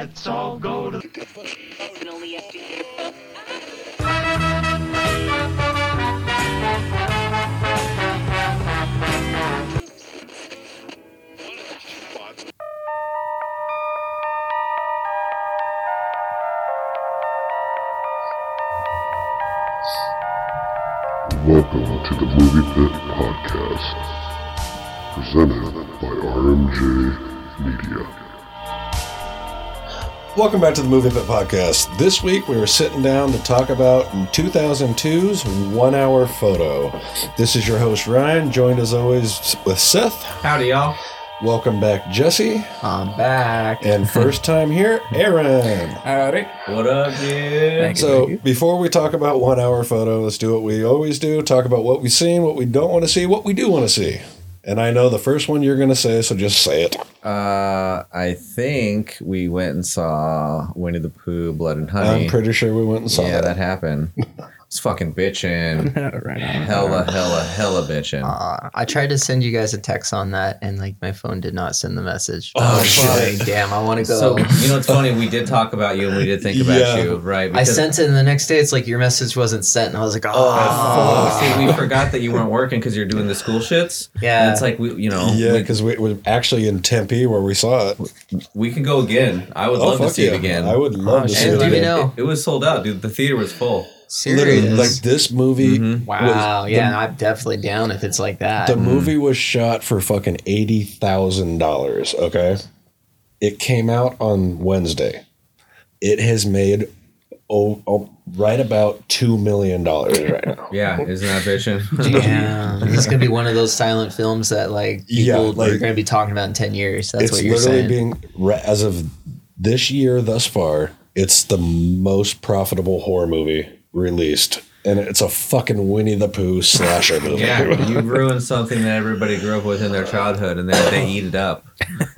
Let's all go to Welcome to the Movie Pit Podcast, presented by RMJ Media. Welcome back to the Movie Pit Podcast. This week we are sitting down to talk about 2002's One Hour Photo. This is your host Ryan, joined as always with Seth. Howdy, y'all. Welcome back, Jesse. I'm back. And first time here, Aaron. Howdy. What up, dude? So before we talk about One Hour Photo, let's do what we always do talk about what we've seen, what we don't want to see, what we do want to see. And I know the first one you're going to say, so just say it. Uh, I think we went and saw Winnie the Pooh, Blood and Honey. I'm pretty sure we went and saw yeah, that. that happened. It's fucking bitching. hella, hella, hella bitching. Uh, I tried to send you guys a text on that, and like my phone did not send the message. Oh, I was shit. like, damn, I want to go. so you know it's funny? We did talk about you and we did think about Yeah. you, right? I sent it, and the next day it's like your message wasn't sent, and I was like, oh, Oh, see, we forgot that you weren't working because you're doing the school shits. Yeah. and it's like we, you know, Yeah, we, because we were actually in Tempe where we saw it. we can go again. I would Oh, love to see yeah. it again. I would love Oh, to shit, see it let me again. know. It, it was sold out, dude. The theater was full. Literally, serious. like this movie. Mhm. wow, was- yeah, I'm definitely down if it's like that. The, the movie was shot for fucking eighty thousand dollars. Okay, it came out on Wednesday. It has made oh, oh right about two million dollars right now. Yeah, isn't that bitching? yeah, it's gonna be one of those silent films that like Yeah, people like- are gonna be talking about in ten years. That's it's what you're literally saying. being as of this year thus far. It's the most profitable horror movie released, and it's a fucking Winnie the Pooh slasher movie. Yeah, you ruined something that everybody grew up with in their childhood, and then they eat it up.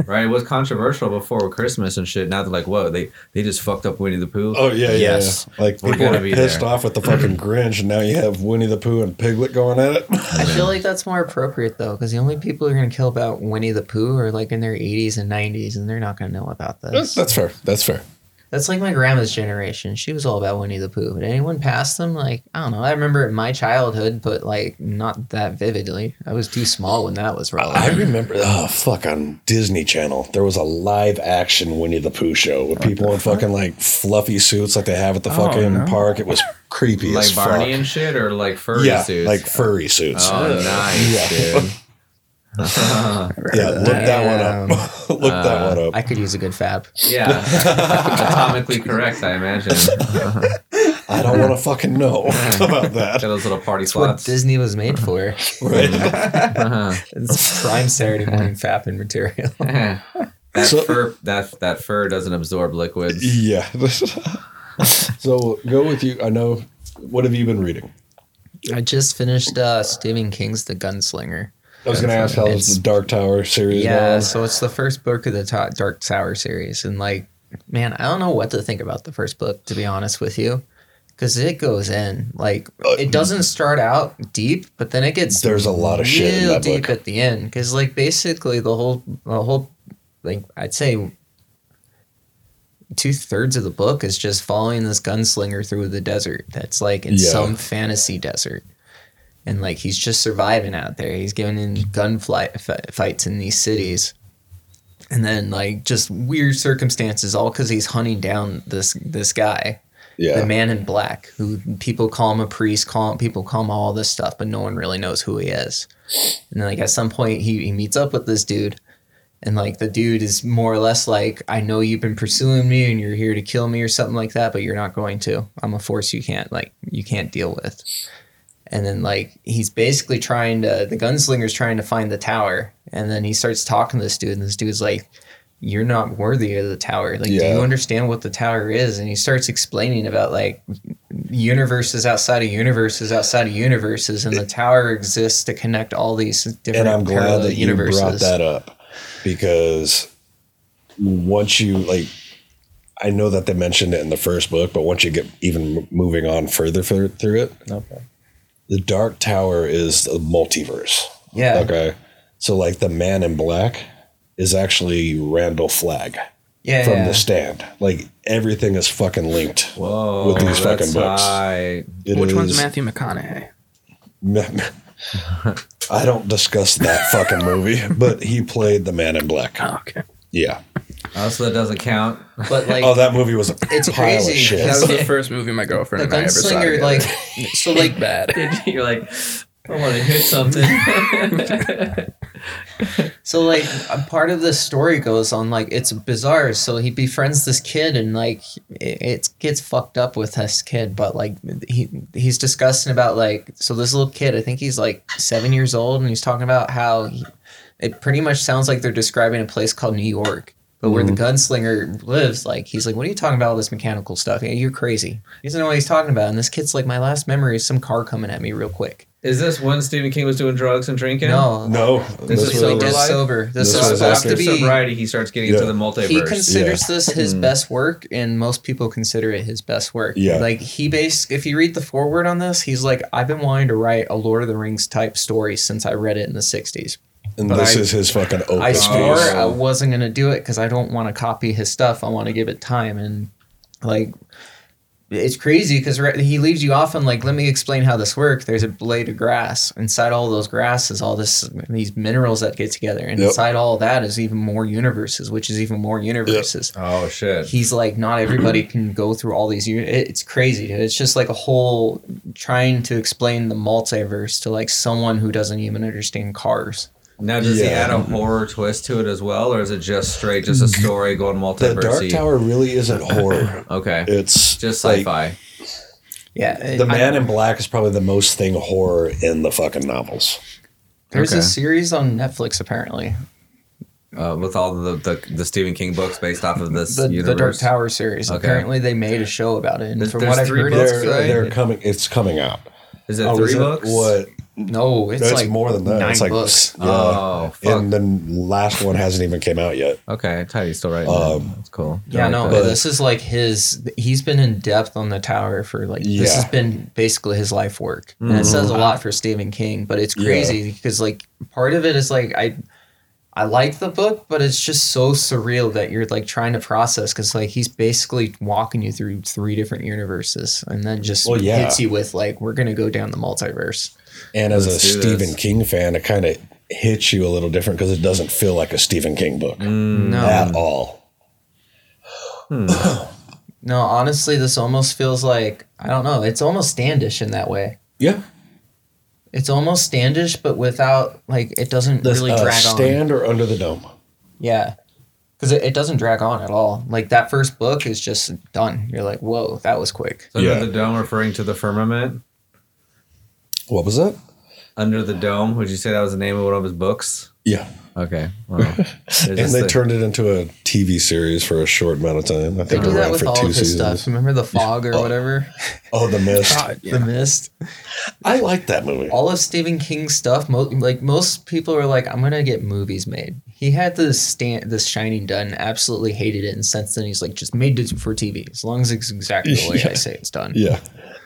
Right? It was controversial before Christmas and shit. Now they're like, "Whoa, they they just fucked up Winnie the Pooh." Oh yeah, yeah, Yes. yeah. Like We're people gonna are be pissed there. off with the fucking Grinch, and now you have Winnie the Pooh and Piglet going at it. I feel like that's more appropriate though, because the only people who are going to kill about Winnie the Pooh are like in their 80s and 90s, and they're not going to know about That's, this. that's fair. That's fair. That's like my grandma's generation. She was all about Winnie the Pooh. But anyone past them, like I don't know. I remember in my childhood, but like not that vividly. I was too small when that was relevant. I remember, oh fuck, on Disney Channel there was a live action Winnie the Pooh show with people in fucking like fluffy suits like they have at the oh, fucking park. It was creepy like as fuck. Barney and shit, or like furry yeah, suits. like furry suits. oh, nice, Yeah. dude. Yeah, look that one up. look that one up. I could use a good fab. yeah, atomically correct, I imagine. I don't want to fucking know about Got that. those little party That's what slots. Disney was made for. Right? Uh-huh. It's prime Saturday morning fapping material. that So- fur, that that fur doesn't absorb liquids. yeah. so go with you. I know. What have you been reading? I just finished uh, Stephen King's The Gunslinger. I was going to ask how It's- the Dark Tower series Yeah, going? so it's the first book of the Ta- Dark Tower series, and like, man, I don't know what to think about the first book to be honest with you, because it goes in like uh, it doesn't start out deep, but then it gets There's a lot of shit in that deep book. at the end, because like basically the whole the whole like I'd say two thirds of the book is just following this gunslinger through the desert. That's like in Yeah. some fantasy desert. And like he's just surviving out there. He's getting in gunfight f- fights in these cities, and then like just weird circumstances, all because he's hunting down this this guy, Yeah. the man in black, who people call him a priest, call him, people call him all this stuff, but no one really knows who he is. And then like at some point he, he meets up with this dude, and like the dude is more or less like, I know you've been pursuing me and you're here to kill me or something like that, but you're not going to. I'm a force you can't like you can't deal with. And then like he's basically trying to the gunslinger's trying to find the tower, and then he starts talking to this dude, and this dude's like. You're not worthy of the tower. Like, do you understand what the tower is? And he starts explaining about like universes outside of universes outside of universes, and the tower exists to connect all these different and I'm glad parallel that you universes. brought that up because once you like, I know that they mentioned it in the first book, but once you get even moving on further through, through it, Okay. The Dark Tower is the multiverse. Yeah. Okay, so like the Man in Black is actually Randall Flagg Yeah. from yeah. the Stand. Like everything is fucking linked. Whoa, With these fucking books. high. It Which one's Matthew McConaughey? I don't discuss that fucking movie, but he played the Man in Black. Oh, okay. Yeah. Oh, so that doesn't count. But like, Oh, that movie was a It's pile crazy. of shit. That was the first movie my girlfriend the and I ever saw. together. like, so like, bad. You're like, I want to hit something. so like, a part of the story goes on like it's bizarre. So he befriends this kid, and like, it, it gets fucked up with this kid. But like, he he's discussing about like, so this little kid, I think he's like seven years old, and he's talking about how he, it pretty much sounds like they're describing a place called New York. But where the mm-hmm. gunslinger lives, like he's like, "What are you talking about? All this mechanical stuff? Yeah, you're crazy." He doesn't know what he's talking about. And this kid's like, "My last memory is some car coming at me real quick." Is this when Stephen King was doing drugs and drinking? No, No, This this is was- so sober sober. This, This is was after to be. sobriety, he starts getting into the multiverse. He considers Yeah. this his mm. best work, and most people consider it his best work. Yeah. like he base. If you read the foreword on this, he's like, "I've been wanting to write a Lord of the Rings type story since I read it in the '60s. And but this I- is his fucking opus. I swore piece. I wasn't gonna do it because I don't want to copy his stuff. I want to give it time and like." It's crazy because he leaves you off on like, let me explain how this works. There's a blade of grass inside all those grasses, all this these minerals that get together, and Yep. inside all that is even more universes, which is even more universes oh shit! he's like not everybody can go through all these uni- it's crazy dude. it's just like a whole trying to explain the multiverse to like someone who doesn't even understand cars Now, does he add a horror twist to it as well, or is it just straight, just a story going multiverse? The Dark? Tower really isn't horror. Okay, It's just sci-fi. yeah The Man in Black is probably the most thing horror in the fucking novels. there's Okay. a series on netflix apparently uh, with all the, the the Stephen King books based off of this the, the dark tower series Okay. apparently they made a show about it and There's- from there's what i've heard books, it's They're, good. they're coming. It's coming out. Is it Oh, three is it- books? What? No it's It's like more than that. nine it's like books Yeah. Oh, fuck. and the last one hasn't even came out yet. Okay, Tidy's still right. Um, That's cool. Yeah, I no, like but this is like his. He's been in depth on the tower for like this has been basically his life work, and it says a lot for Stephen King. But it's Yeah. crazy because like part of it is like I, I like the book, but it's just so surreal that you're like trying to process because like he's basically walking you through three different universes, and then just Well, yeah. hits you with like we're gonna go down the multiverse. And as Let's a do Stephen this. King fan, it kind of hits you a little different because it doesn't feel like a Stephen King book Mm. No, at all. no, honestly, this almost feels like I don't know. It's almost Standish in that way. Yeah, It's almost standish, but without like it doesn't the really uh, drag on. stand or under the dome. Yeah, because it, it doesn't drag on at all. Like that first book is just done. You're like, whoa, that was quick. So under Yeah. the dome, referring to the firmament. What was that? Under the dome. Would you say that was the name of one of his books? Yeah, Okay. Well, and they the- turned it into a TV series for a short amount of time. I They think do it that with for all two of his seasons. stuff. Remember the fog or oh. whatever, Oh, The Mist. God, yeah. the mist. I like that movie. All of Stephen King's stuff. Mo- like most people are like, I'm gonna get movies made. He had this stand, this Shining done. Absolutely hated it, and since then he's like, just made it for TV. As long as it's exactly the way I say it's done. Yeah,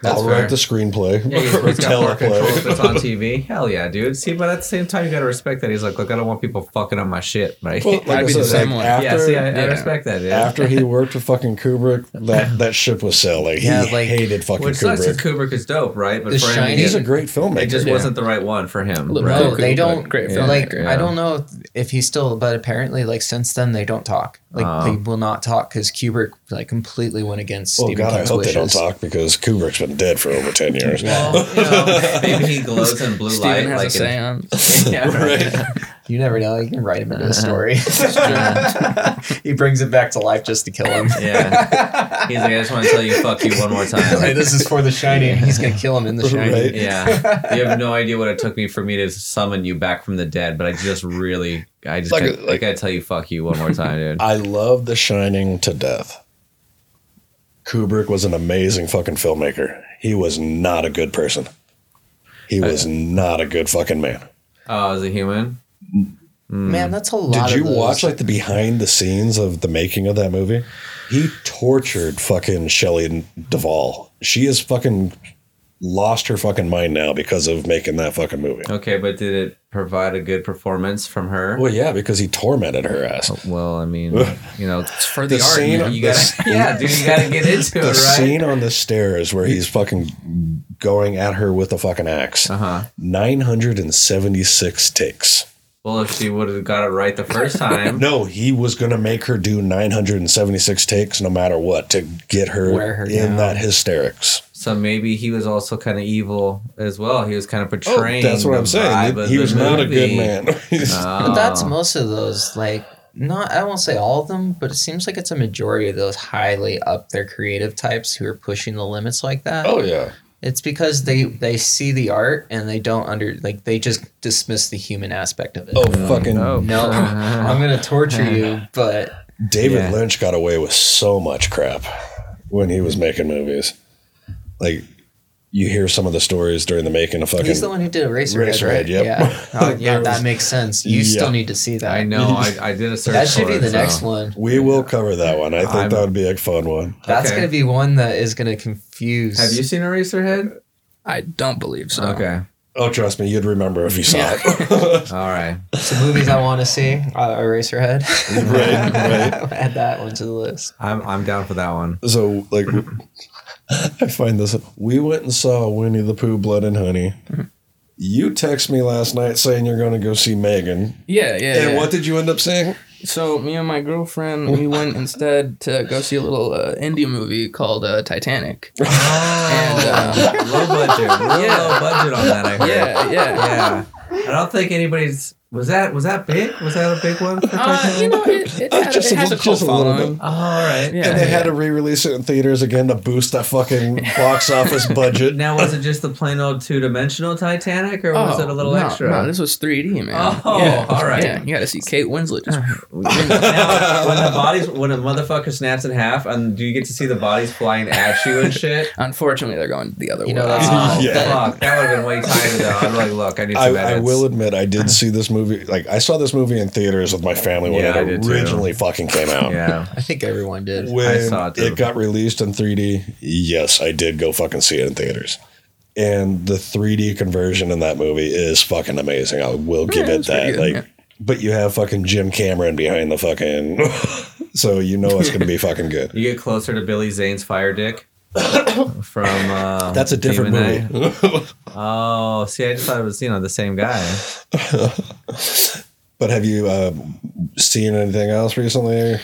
That's I'll fair. write the screenplay Yeah, he's, or he's got more control if it's on TV. Hell yeah, dude. See, but at the same time, you gotta respect that. He's like, look, I don't want people fucking up my shit, right? Well, like I'd I be the same like, way. after, yeah, see, I, I respect that. Yeah. after he worked with fucking Kubrick, that, that ship was sailing. He Yeah, like- hated fucking Which sucks because Kubrick. Kubrick is dope, right? But The for him, Shining- to He's get- a great filmmaker. it just Yeah. wasn't the right one for him. Look, right? No, they don't. great Yeah. like filmmaker, I don't know if he's still, but apparently, like since then, they don't talk. Like Oh. they um, will not talk because Kubrick like completely went against Oh Stephen God, I King's hope they don't talk because Kubrick's been dead for over ten years. Well, you know, maybe he glows in blue Steven light. has like a in- seance. yeah, right. You never know. You can write him into a uh-huh. story. he brings it back to life just to kill him. Yeah. He's like, I just want to tell you, fuck you one more Hey, time. this is for the shining. He's gonna kill him in the shining. Right. Yeah. You have no idea what it took me for me to summon you back from the dead, but I just really, I just, Like got, a- I like- gotta tell you, fuck you one more time, dude. I love The Shining to death. Kubrick was an amazing fucking filmmaker. He was not a good person. He was not a good fucking man. Oh, as a human? Mm. Man, that's a lot. Did you of those. watch like the behind the scenes of the making of that movie? He tortured fucking Shelley Duvall. She is fucking lost her fucking mind now because of making that fucking movie. Okay, but did it provide a good performance from her? Well, yeah, because he tormented her ass. Well, I mean, you know, it's For The the, art. man. you gotta, yeah, dude, you gotta get into it, The right? scene on the stairs where he's fucking going at her with a fucking axe. Uh huh. 976 takes. Well, if she would have got it right the first time, No, he was going to make her do 976 takes no matter what to get her, her in down. that hysterics. So maybe he was also kind of evil as well. He was kind of Oh, portraying. that's what I'm saying. vibe He the was not a good man. He's- But that's Oh. most of those. Like, not I won't say all of them, but it seems like it's a majority of those highly up there creative types who are pushing the limits like that. oh, yeah. It's because they they see the art and they don't under like they just dismiss the human aspect of it. Oh, fucking no. no, I'm gonna torture you, but David Yeah. Lynch got away with so much crap when he was making movies. Like, you hear some of the stories during the making of fucking. he's the one who did Eraserhead. Eraserhead, right? yep. Yeah, oh, yeah, that makes sense. You Yeah. still need to see that. I know. I, I did a search. That should for be it, the so- next one. we will cover that one. I think I'm- that would be a fun one. That's Okay. gonna be one that is gonna confuse. Have you seen Eraserhead? I don't believe so. Okay. Oh, trust me, you'd remember if you saw it. All right. some movies I want to see? Uh, Eraserhead. right, right. Add that one to the list. I'm I'm down for that one. So, like, I find this. We went and saw Winnie the Pooh, Blood and Honey. You text me last night saying you're going to go see Megan. Yeah, yeah. And yeah. what did you end up saying? So me and my girlfriend, we went instead to go see a little uh, indie movie called uh, Titanic. And um, low budget, real Yeah. low budget on that. I heard. Yeah, yeah. yeah. I don't think anybody's was that was that big? Was that a big one? For Uh, you know, it, it, had, Just it a has a little- cult just a little following. Oh, all right. Yeah, and they had to re-release it in theaters again to boost that fucking box office budget. Now was it just the plain old two dimensional Titanic, or was it a little no, extra? No, this was 3D, man. Oh, yeah. all right. Yeah, you got to see Kate Winslet. Just, now, when the bodies, when a motherfucker snaps in half, and do you get to see the bodies flying at you and shit? unfortunately, they're going the other You way. know, that's Oh, Yeah. fuck. That would have been way tighter though. I'm like, look, I need I, some I edits. will admit, I did see this movie. Like, I saw this movie in theaters with my family when Yeah, it did too. originally fucking came out. Yeah. I think everyone did. When I saw it, too. it got released in 3D, yes, I did go fucking see it in theaters. And the 3D conversion in that movie is fucking amazing. I will give Yeah, it that. good, like, yeah. but you have fucking Jim Cameron behind the fucking, so you know it's gonna be fucking good. You get closer to Billy Zane's Fire Dick from. Uh, That's a different Demon movie. Oh, see, I just thought it was you know the same guy. but have you uh, seen anything else recently?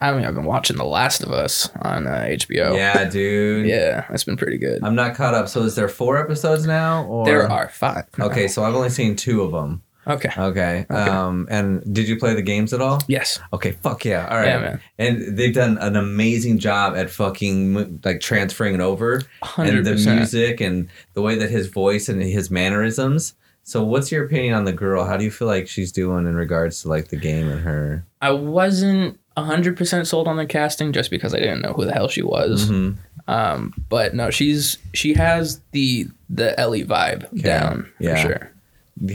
I mean, I've been watching The Last of Us on uh, HBO. Yeah, dude. Yeah, that's been pretty good. I'm not caught up. So is there four episodes now? Or there are five. Okay, so I've only seen two of them. Okay. Okay. Um, and did you play the games at all? Yes. Okay, fuck yeah. All right. Yeah, man. And they've done an amazing job at fucking like transferring it over and the music and the way that his voice and his mannerisms. So what's your opinion on the girl? How do you feel like she's doing in regards to like the game and her? I wasn't 100% sold on the casting just because I didn't know who the hell she was. Mhm. Um, but no, she's she has the the Ellie vibe down Yeah. for sure.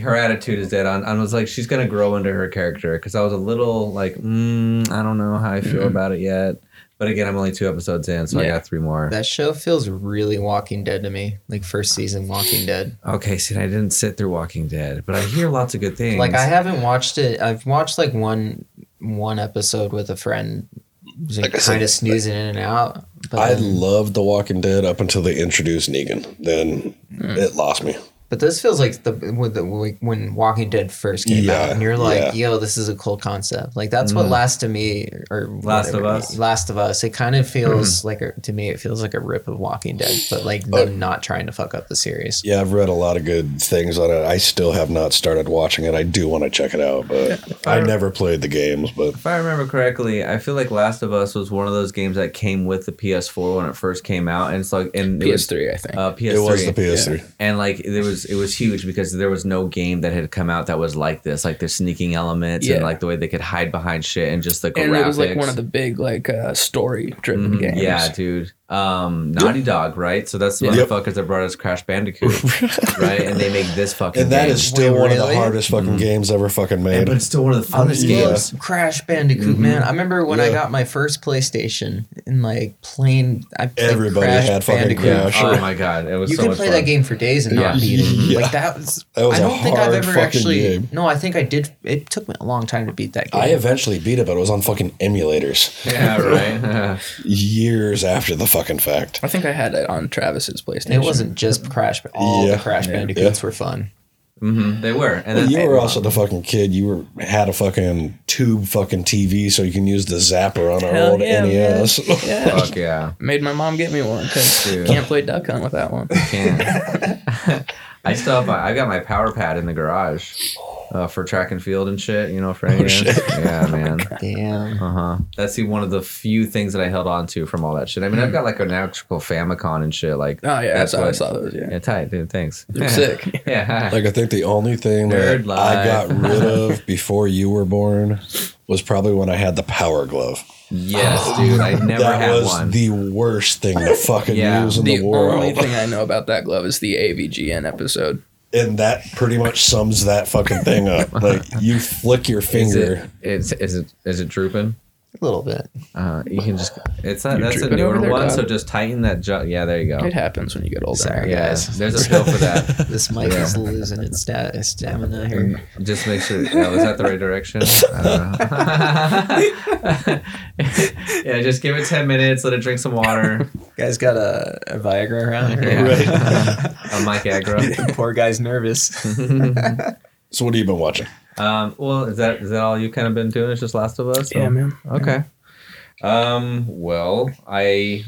Her attitude is dead on. I was like, she's gonna grow into her character because I was a little like, mm, I don't know how I feel about it yet. But again, I'm only two episodes in, so I got three more. That show feels really Walking Dead to me, like first season Walking Dead. Okay, see, I didn't sit through Walking Dead, but I hear lots of good things. Like I haven't watched it. I've watched like one one episode with a friend, Like I kind of snoozing in and out. But I then- loved The Walking Dead up until they introduced Negan. Then Hmm. it lost me. But this feels like the with the like when Walking Dead first came Yeah, out, and you're like, yeah. "Yo, this is a cool concept." Like that's what Last of Me or Mm-hmm. Last of Us. Mm-hmm. Last of Us. It kind of feels like a, to me, it feels like a rip of Walking Dead, but like them not trying to fuck up the series. Yeah, I've read a lot of good things on it. I still have not started watching it. I do want to check it out, but I never played the games. But If I remember correctly, I feel like Last of Us was one of those games that came with the PS4 when it first came out, and it's like and it was, PS3, I think. uh, PS3. it was the PS3. and like there was it was huge because there was no game that had come out that was like this like the sneaking elements and like the way they could hide behind shit and just the graphics and it was like one of the big like uh, story driven Mhm, games. yeah dude um naughty dog right so that's the Yep. motherfuckers that brought us crash bandicoot right and they make this fucking And that game. is still Wait, one of the hardest fucking games ever fucking And- made. but it's still one of the I funnest Yeah. games Crash Bandicoot, Mm-hmm. man. I remember when I got my first PlayStation and like playing. I played Everybody Crash had fucking Bandicoot. Crash. oh my god it was You so could much play fun. that game for days and not Yeah. beat it. Like that was. That was I a don't think I've ever actually. game. No, I think I did. It took me a long time to beat that game. I eventually beat it, but it was on fucking emulators yeah right years after the fucking fact. I think I had it on Travis's PlayStation. it wasn't just Crash, but all Yeah. the Crash Yeah. Bandicoots were fun. hmm they were and Well, then you were also the fucking kid. You were had a fucking tube fucking TV, so you can use the zapper on our Hell old yeah, NES. Yeah. fuck yeah Made my mom get me one because Dude. can't play Duck Hunt with that one. can. I still have my, I got my power pad in the garage uh, for track and field and shit. You know, for any shit. yeah, man. Damn. Uh huh. That's the one of the few things that I held on to from all that shit. I mean, I've got like an actual Famicom and shit. Like, Oh yeah, That's that's how I saw those. Yeah, yeah, tight, dude. Thanks. They're sick. yeah. Like I think the only thing that Nerd I got rid of before you were born was probably when I had the power glove. yes, dude. I never that had was one. the worst thing to fucking Yeah. use in The the, world. The only thing I know about that glove is the AVGN episode. And that pretty much sums that fucking thing up. Like you flick your is finger. it? Is, is it? Is it drooping? A little bit. Uh, you can just. It's not. You That's a drooping over newer there, one. Dad? So just tighten that. Ju- yeah, there you go. It happens when you get older. Sorry, Yeah, guys. there's a pill for that. This mic Yeah. is losing its sta- stamina here. Just make sure. Yeah, was that the right direction? I don't know. yeah, just give it ten minutes. Let it drink some water. Guys got a, a Viagra around here. Yeah. a Mike Agra. Poor guy's nervous. So what have you been watching? Um, well, is that is that all you've kind of been doing? Is just Last of Us? Yeah, man. Okay. Um. Well, I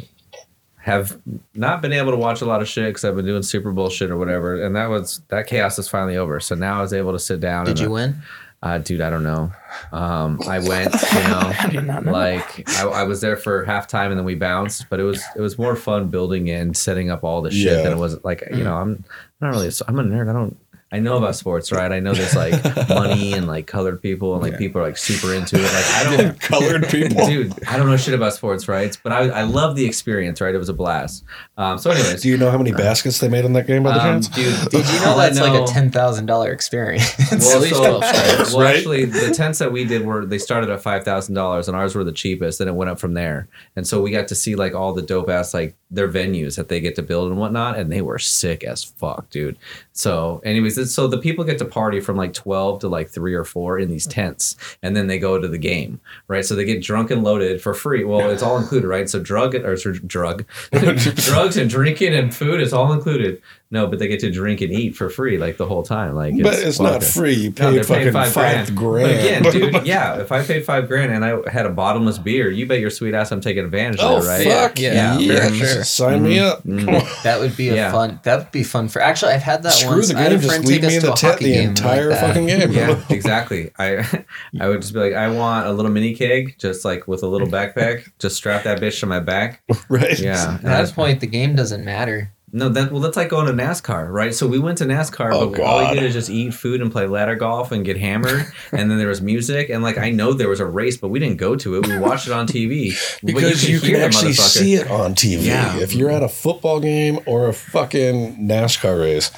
have not been able to watch a lot of shit because I've been doing Super Bowl shit or whatever, and that was that chaos is finally over. So now I was able to sit down. Did and, you uh, win? Uh, dude, I don't know. Um, I went, you know, did not know. like I, I was there for halftime and then we bounced, but it was it was more fun building and setting up all the shit Yeah. than it was like you know I'm not really I'm a nerd. I don't I know about sports, right? I know there's like money and like colored people and like people are like super into it. Like I don't know Colored people. dude, I don't know shit about sports, right? But I, I love the experience, right? It was a blast. Um, so, anyways, Do you know how many baskets they made in that game by the um, chance? dude, Did you know all I that's like a ten thousand dollar experience? Well, so- well, right? actually, the tents that we did were they started at five thousand dollars, and ours were the cheapest. and it went up from there, and so we got to see like all the dope ass like their venues that they get to build and whatnot, and they were sick as fuck, dude. So, anyways, so the people get to party from like twelve to like three or four in these tents, and then they go to the game, right? So they get drunk and loaded for free. Well, it's all included, right? So drug or drug, drugs and drinking and food is all included. No, but they get to drink and eat for free like the whole time. Like, but it's not fucking- free. You no, pay they're fucking paying five, grand. But again, dude, yeah, if I paid five grand and I had a bottomless beer, you bet your sweet ass I'm taking advantage oh of that, right? fuck Yeah, yeah! yeah, for sure. Sign me up. Mhm. that would be a Yeah. fun. That would be fun for. Actually, I've had that Screw once. the I had a game. Just leave take me in to the tent the entire like fucking game. Yeah, exactly. I I would just be like, I want a little mini keg, just like with a little backpack. Just strap that bitch to my back. right? Yeah. At that point, the game doesn't matter. No, that well, that's like going to NASCAR, right? So we went to NASCAR, Oh, but all we did is just eat food and play ladder golf and get hammered. and then there was music, and like I know there was a race, but we didn't go to it. We watched it on TV But Because you, can hear the actually see it on TV. Yeah. If you're at a football game or a fucking NASCAR race,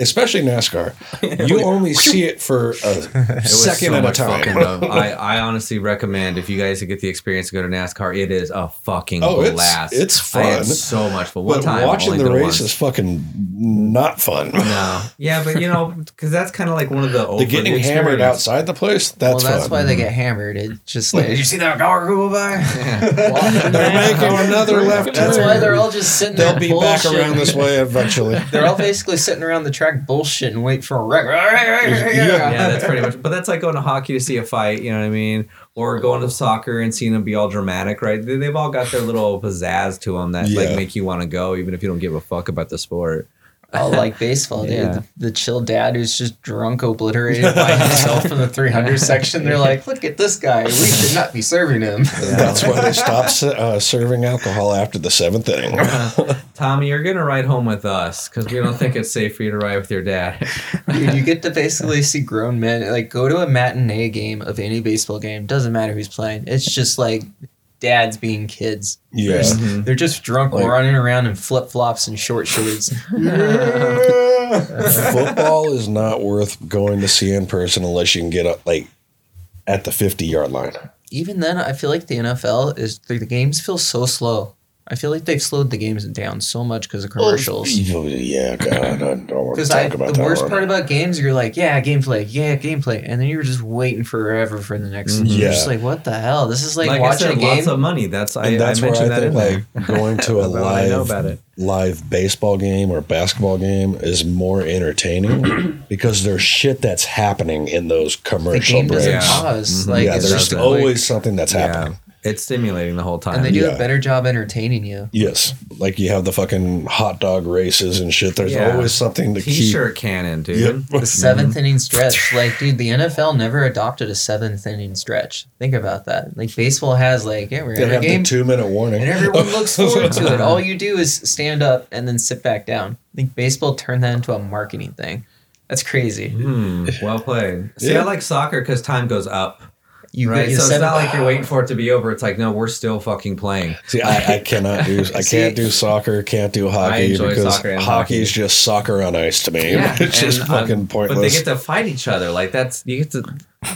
especially NASCAR, you only see it for a It was second so at a time. I, I honestly recommend if you guys get the experience to go to NASCAR, it is a fucking Oh, it's- blast. it's I had fun. so much fun. One But time, watching the race once. is fucking not fun. No. Yeah, but you know, because that's kind of like one of the The getting hammered outside the place, that's well, that's fun. why they get hammered. It's just like, did you see that car go by? Walking They're making another left That's turn. why they're all just sitting They'll there be back around this way eventually. They're all basically sitting around the track bullshit and wait for a wreck. Yeah, that's pretty much. But that's like going to hockey to see a fight. You know what I mean? Or going to soccer and seeing them be all dramatic, right? They- They've all got their little pizzazz to them that like make you want to go, even if you don't give a fuck about the sport. Oh, like baseball, dude. Yeah. The, the chill dad who's just drunk, obliterated by himself in the 300 section. They're like, look at this guy. We should not be serving him. That's why they stopped uh, serving alcohol after the seventh inning. Tommy, you're gonna ride home with us because we don't think it's safe for you to ride with your dad. Dude, you get to basically see grown men like go to a matinee game of any baseball game. Doesn't matter who's playing. It's just like dads being kids. Yeah. Mm-hmm. They're just drunk, Like- running around in flip flops and short shorts. Football is not worth going to see in person unless you can get up like at the 50 yard line. Even then, I feel like the NFL is the, the games feel so slow. I feel like they've slowed the games down so much because of commercials. Yeah, God, I don't want to Because talk I, about the that worst one. part about games, you're like, yeah, gameplay, yeah, gameplay, and then you're just waiting forever for the next. Mhm. You're just Yeah. like, what the hell? This is like, Like, I watching said, a game. lots of money. That's I, and that's I where I that in think there. like going to a About what I know about live live baseball game or basketball game is more entertaining because there's shit that's happening in those the commercial game breaks. Yeah. pause. Mhm. Like, yeah, there's just always like- something that's happening. Yeah, it's stimulating the whole time. and they do Yeah. a better job entertaining you. Yes, like you have the fucking hot dog races and shit. There's Yeah. always something to keep. T-shirt cannon, dude. Yep. The 7th inning stretch, like, dude, the NFL never adopted a seventh inning stretch. Think about that. Like, baseball has, like, yeah, we're They in a have the game, two minute warning, and everyone looks forward to it. All you do is stand up and then sit back down. I think baseball turned that into a marketing thing. That's crazy. Hmm, well played. See, Yeah. I like soccer because time goes up. You right, get you so it's not like you're waiting for it to be over. It's like, no, we're still fucking playing. See, I, I cannot do I See- can't do soccer, can't do hockey enjoy because soccer hockey hockey. is just soccer on ice to me. it's just and, uh, fucking pointless. But they get to fight each other. Like that's you get to.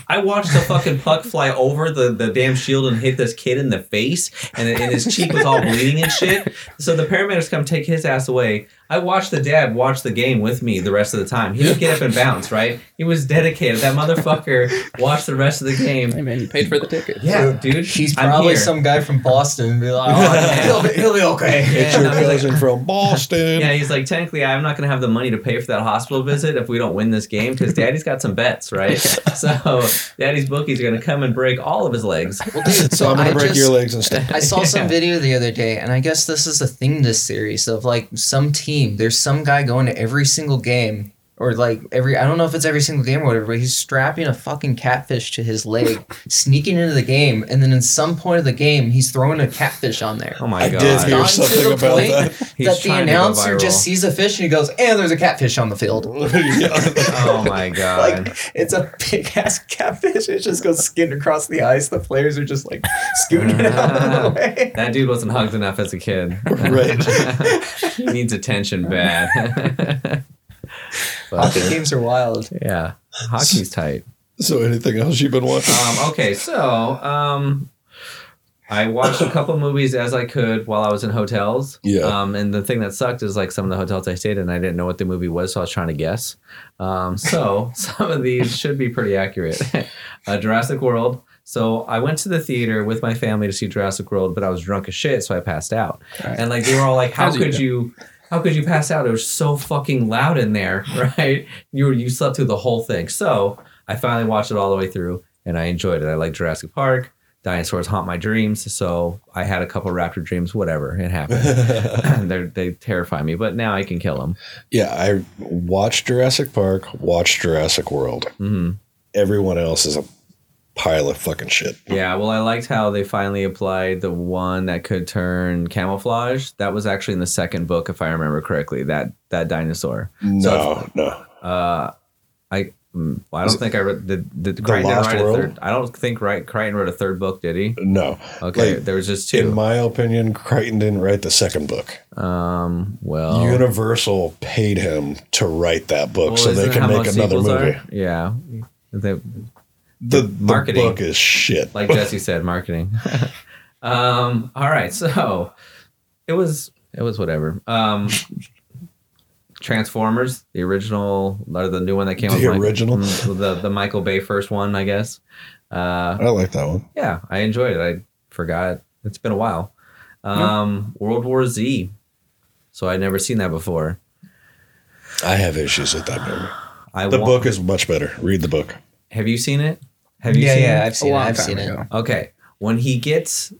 I watched the fucking puck fly over the, the damn shield and hit this kid in the face, and, and his cheek was all bleeding and shit. So the paramedics come take his ass away. I watched the dad watch the game with me the rest of the time. He didn't get up and bounce, right? He was dedicated. That motherfucker watched the rest of the game. Hey man, you paid for the ticket. Yeah, dude. He's I'm probably here. some guy from Boston and be like, oh, he'll, be, he'll be okay. it's Yeah, your no, he's like- cousin from Boston. Yeah, he's like, technically, I'm not going to have the money to pay for that hospital visit if we don't win this game because Daddy's got some bets, right? so Daddy's bookies are going to come and break all of his legs. Well, dude, so I'm gonna I break just- your legs instead. I saw some Yeah. video the other day, and I guess this is a thing this series of like some team. There's some guy going to every single game, or like every I don't know if it's every single game or whatever. But he's strapping a fucking catfish to his leg, sneaking into the game, and then in some point of the game, he's throwing a catfish on there. Oh my I god. did hear Gone to the about point that. He's that the trying to go announcer just sees a fish and he goes, "And there's a catfish on the field." Oh my god. Like it's a big ass catfish. It just goes skidding across the ice. The players are just like scooting it out of the way. that dude wasn't hugged enough as a kid. Right. he needs attention bad. Hockey games are wild. yeah. Hockey's tight. so anything else you've been watching? Um, okay, so um, I watched a couple movies as I could while I was in hotels. Yeah. Um, and the thing that sucked is like some of the hotels I stayed in, I didn't know what the movie was, so I was trying to guess. Um, so some of these should be pretty accurate. uh, Jurassic World. So I went to the theater with my family to see Jurassic World, but I was drunk as shit, so I passed out. And like they were all like, "How As you could do. you?" How could you pass out? It was so fucking loud in there, right? You were, you slept through the whole thing. So I finally watched it all the way through, and I enjoyed it. I like Jurassic Park. Dinosaurs haunt my dreams, so I had a couple raptor dreams. Whatever, it happened. They terrify me, but now I can kill them. yeah, I watched Jurassic Park, watched Jurassic World. hmm Everyone else is a pile of fucking shit. Yeah, well, I liked how they finally applied the one that could turn camouflage. That was actually in the second book, if I remember correctly. That that dinosaur. No, no. Uh, I mm, well, I don't think I read did, did The Crichton write a third. I don't think right Crichton wrote a third book, did he? No. Okay, Like, there was just two. In my opinion, Crichton didn't write the second book. um, well, Universal paid him to write that book well, so they can make another movie. are? Yeah, the, The, marketing. marketing book is shit. like Jesse said, marketing. um, all right, so it was it was whatever. Um, Transformers, the original or the new one that came out. The with original? Mm, the the Michael Bay first one, I guess. Uh, I like that one. yeah, I enjoyed it. I forgot it's been a while. Um, World War Z. So I'd never seen that before. I have issues with that movie. I The wa- book is much better. Read the book. Have you seen it? Have you yeah, seen yeah, it? I've seen it. long I've time seen it. Okay. When he gets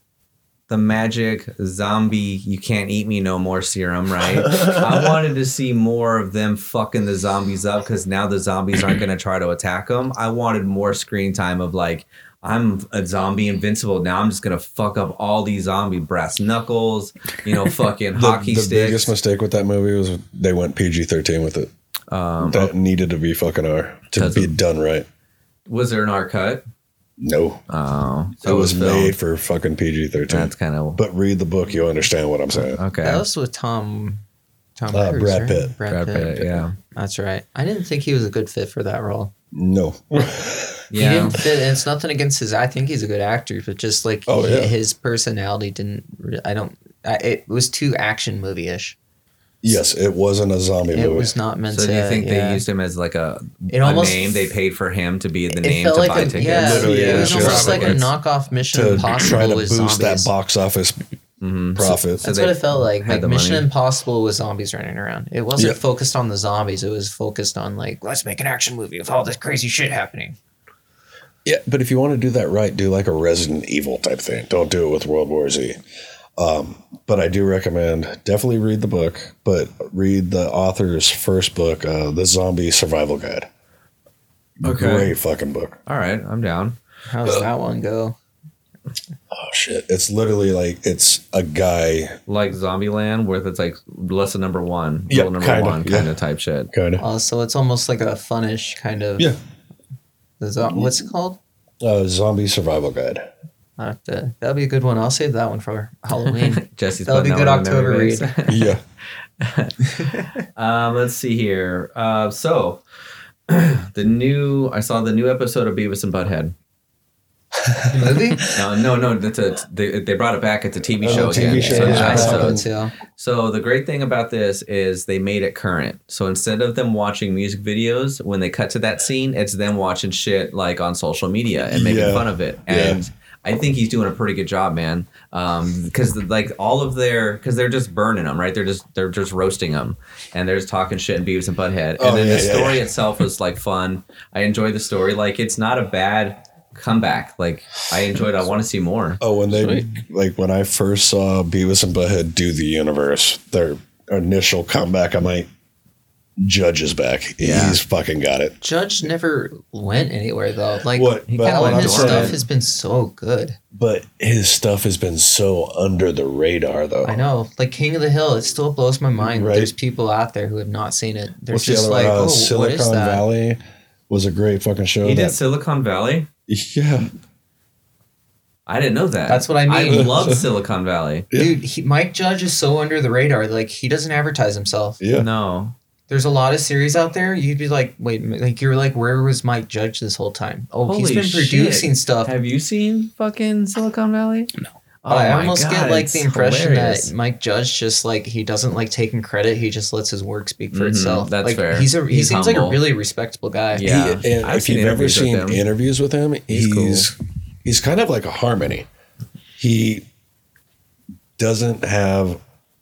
the magic zombie, you can't eat me no more serum, right? I wanted to see more of them fucking the zombies up because now the zombies aren't going to try to attack them. I wanted more screen time of like, I'm a zombie invincible. Now I'm just going to fuck up all these zombie brass knuckles, you know, fucking The, hockey the sticks. biggest mistake with that movie was they went PG thirteen with it. um, That needed to be fucking R to be done right. Was there an R cut? No, Oh, it was filmed. made for fucking PG thirteen. That's kind of But read the book, you'll understand what I'm saying. okay. That was with Tom. Tom Uh, Cruise, Brad right? Pitt. Brad Pitt, yeah. That's right. I didn't think he was a good fit for that role. No, He Yeah. didn't fit. And it's nothing against his. I think he's a good actor, but just like Oh, hi- yeah. his personality didn't. I don't. I, it was too action movie ish. Yes, it wasn't a zombie It movie. It was not meant to. So to. do you think yeah. they used him as like a, It a almost- name? They paid for him to be the It name felt to like buy a, tickets. yeah, Literally, it yeah, was sure. almost like a knockoff Mission to Impossible try to with boost that box office Mhm. profit. So That's they what it felt like. Like Mission money. Impossible with zombies running around. It wasn't Yeah. focused on the zombies. It was focused on like let's make an action movie with all this crazy shit happening. Yeah, but if you want to do that right, do like a Resident Evil type thing. Don't do it with World War Z. Um, but I do recommend definitely read the book, but read the author's first book, uh, The Zombie Survival Guide. Okay. Great fucking book. All right, I'm down. How's does that one go? Oh shit! It's literally like it's a guy, Like Zombieland, where it's like lesson number one, Yeah, rule number kinda, one kind yeah. of type shit. kind of. Uh, so it's almost like a funnish kind of. Yeah, The zo- what's it called? uh, Zombie Survival Guide. I have to, that'll be a good one. I'll save that one for Halloween. Jesse's That'll be putting good that one October read. Yeah, um, let's see here. Uh, so the new, I saw the new episode of Beavis and Butthead. movie. No, no, no. That's a, they, they brought it back. It's a TV Oh, show TV again. show, So yeah. it's I back saw on- it too. So the great thing about this is they made it current. So instead of them watching music videos, when they cut to that scene, it's them watching shit like on social media and making Yeah. fun of it. Yeah. And I think he's doing a pretty good job, man. Um, because like all of their, because they're just burning them, right? They're just they're just roasting them, and they're just talking shit and Beavis and Butthead. And Oh, then yeah, the yeah, story yeah. itself was like fun. I enjoyed the story. Like it's not a bad comeback. Like I enjoyed. it. I want to see more. Oh, when they like when I first saw Beavis and Butthead do the universe, their initial comeback, I'm like, Judge is back. Yeah. He's fucking got it. Judge never went anywhere though. Like What? He But kinda all what his dormant. stuff saying- has been so good. But his stuff has been so under the radar, though. I know. Like King of the Hill, it still blows my mind. Right. There's people out there who have not seen it. There's What's just other like, one? Uh, oh, Silicon what is that? Valley was a great fucking show. He did Silicon Valley. yeah. I didn't know that. That's what I mean. I love Silicon Valley. Dude, he, Mike Judge is so under the radar. Like he doesn't advertise himself. Yeah. No. There's a lot of series out there. You'd be like, wait, like you're like, where was Mike Judge this whole time? Oh, he's been shit. producing stuff. Have you seen fucking Silicon Valley? No. Oh I almost God, get like the impression hilarious. that Mike Judge just like he doesn't like taking credit. He just lets his work speak for Mhm, itself. that's like, fair. He's a he He's seems like a really respectable guy. Yeah. He, and I've if seen you've ever interviews with seen him. interviews with him, He's he's cool. he's kind of like a harmony. He doesn't have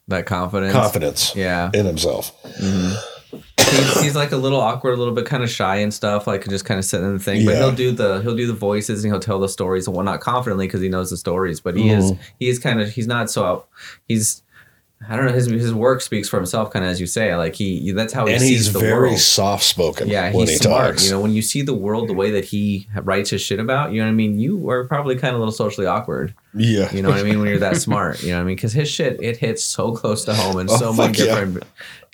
that confidence. confidence Yeah. in himself. He's, he's like a little awkward, a little bit kind of shy and stuff, like just kind of sitting in the thing. But he'll do the he'll do the voices and he'll tell the stories and whatnot confidently because he knows the stories. But he is Mhm. he is kind of he's not so he's I don't know his his work speaks for himself, kind of as you say. Like he that's how he And sees he's the very soft spoken Yeah, when he's he smart. talks. You know, when you see the world the way that he writes his shit about, you know what I mean. You are probably kind of a little socially awkward. yeah. You know what I mean when you're that smart. You know what I mean because his shit it hits so close to home and Oh, so many different yeah.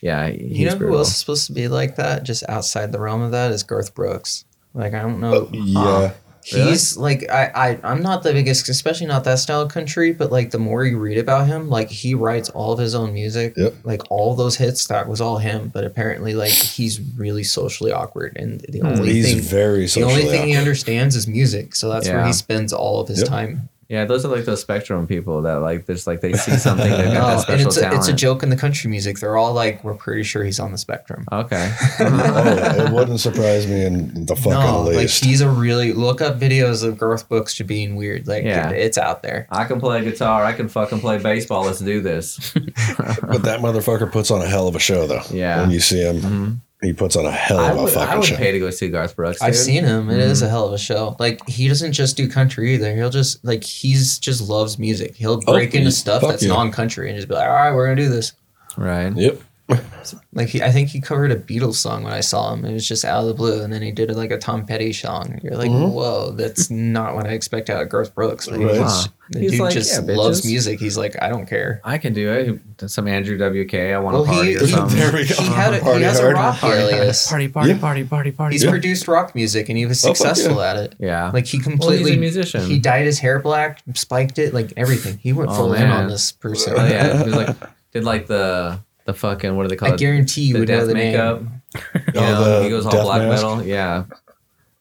Different. Yeah, he's You know who else is supposed to be like that? Just outside the realm of that is Garth Brooks. Like I don't know. yeah. He's like I, I I'm not the biggest, especially not that style of country, but like the more you read about him, like he writes all of his own music. Yep. Like all those hits, that was all him. But apparently, like he's really socially awkward, and the Hmm. only He's thing very the only thing he understands is music. So that's where he spends all of his Yep. time. Yeah, those are like those spectrum people that like there's like they see something they've got Oh, and special it's a, talent. it's a joke in the country music. They're all like, we're pretty sure he's on the spectrum. Okay. oh, it wouldn't surprise me in the fucking No, like least. he's a really look up videos of Garth Brooks to being weird. Like Yeah. it's out there. I can play guitar. I can fucking play baseball. Let's do this. but that motherfucker puts on a hell of a show, though. Yeah. When you see him, Mhm. He puts on a hell of a would, fucking show. I would show. pay to go see Garth Brooks. I've seen him. It is Mhm. a hell of a show. Like he doesn't just do country either. He'll just like he's just loves music. He'll Oh, break into stuff that's yeah. non-country and just be like, all right, we're gonna do this. Right. Yep. Like he, I think he covered a Beatles song when I saw him. It was just out of the blue, and then he did like a Tom Petty song. You're like, Mhm. whoa, that's not what I expect out of Garth Brooks. Like, Right. he's- Huh. The He's dude like, just "Yeah, loves music. He's like, I don't care. I can do it. Some Andrew WK. I want Well, to party he- or something. There we go. He had a, Party he has hard. a rock Party, alias. party, party, Yeah. party, party, party. He's produced rock music, and he was Oh, successful yeah. at it. yeah. Like he well, completely he's a musician. He dyed his hair black, spiked it, like everything. He went Oh, full in on this person. oh yeah. He was like did like the the fucking what do they call I it? guarantee you the would know death the makeup. name. You Oh, know, the he goes all black mask? metal. Yeah.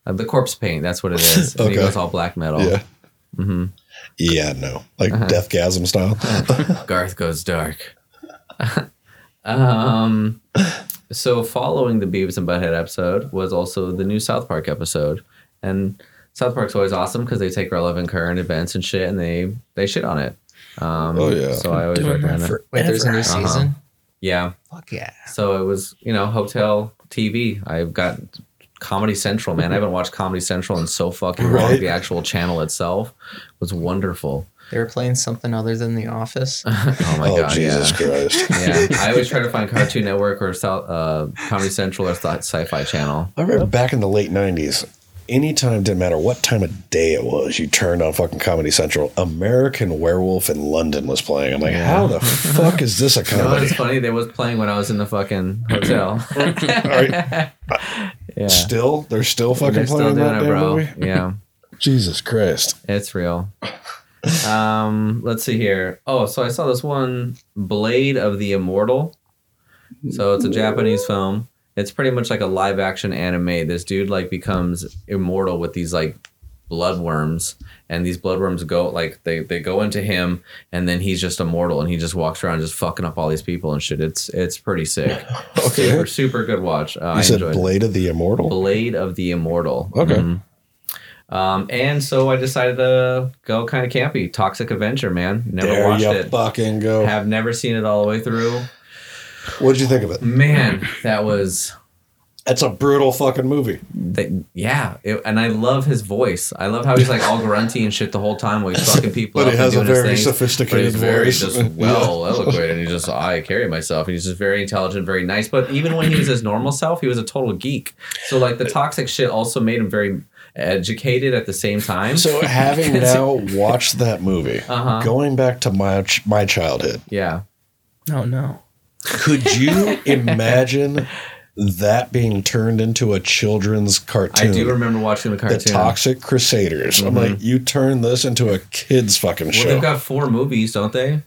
Uh, the corpse paint. That's what it is. And He goes all black metal. Yeah. hmm Yeah, no. Like Uh-huh. Deathgasm style. Garth goes dark. um, so following the Beavis and Butthead episode was also the new South Park episode, and South Park's always awesome because they take relevant current events and shit, and they they shit on it. Um, Oh, yeah. So I always recommend it. Wait, there's a new Uh-huh. Season. Yeah. Fuck yeah! So it was you know hotel TV. I've got Comedy Central, man. I haven't watched Comedy Central in so fucking long. Right. The actual channel itself was wonderful. They were playing something other than The Office. oh my oh, god, Jesus yeah. Christ. yeah, I always try to find Cartoon Network or South, uh, Comedy Central or Sci-Fi Channel. I remember back in the late 90s, anytime, didn't matter what time of day it was, you turned on fucking Comedy Central. American Werewolf in London was playing. I'm like, Yeah. how the fuck is this a You know what comedy? is funny? They was playing when I was in the fucking hotel. Are- yeah, Still? They're still fucking they're still playing doing that it, damn bro. movie? Yeah, Jesus Christ. it's real. Um, let's see here. Oh, so I saw this one, Blade of the Immortal. So it's a Japanese film. It's pretty much like a live action anime. This dude like becomes immortal with these like bloodworms and these bloodworms go like they, they go into him and then he's just immortal and he just walks around just fucking up all these people and shit. It's it's pretty sick. Okay. Super super good watch. Uh, You I said enjoyed it. Blade of the Immortal? Blade of the Immortal. Okay. Mhm. Um, and so I decided to go kind of campy. Toxic Avenger, man. Never there watched you it. fucking go. Have never seen it all the way through. What did you think of it? Man, that was It's a brutal fucking movie. that. Yeah, it, and I love his voice. I love how he's like all grunty and shit the whole time while he's fucking people But up he and has a very things. Sophisticated he's very voice. just well eloquent, and he's just I carry myself, and he's just very intelligent, very nice. But even when he was his normal self, he was a total geek. So like the toxic shit also made him very educated at the same time. So having now watched that movie, Uh-huh. going back to my my childhood, yeah, Oh no. Could you imagine that being turned into a children's cartoon? I do remember watching the cartoon. the. Toxic Crusaders. I'm Mhm. like, you turn this into a kids fucking well, show. they've got four movies, don't they?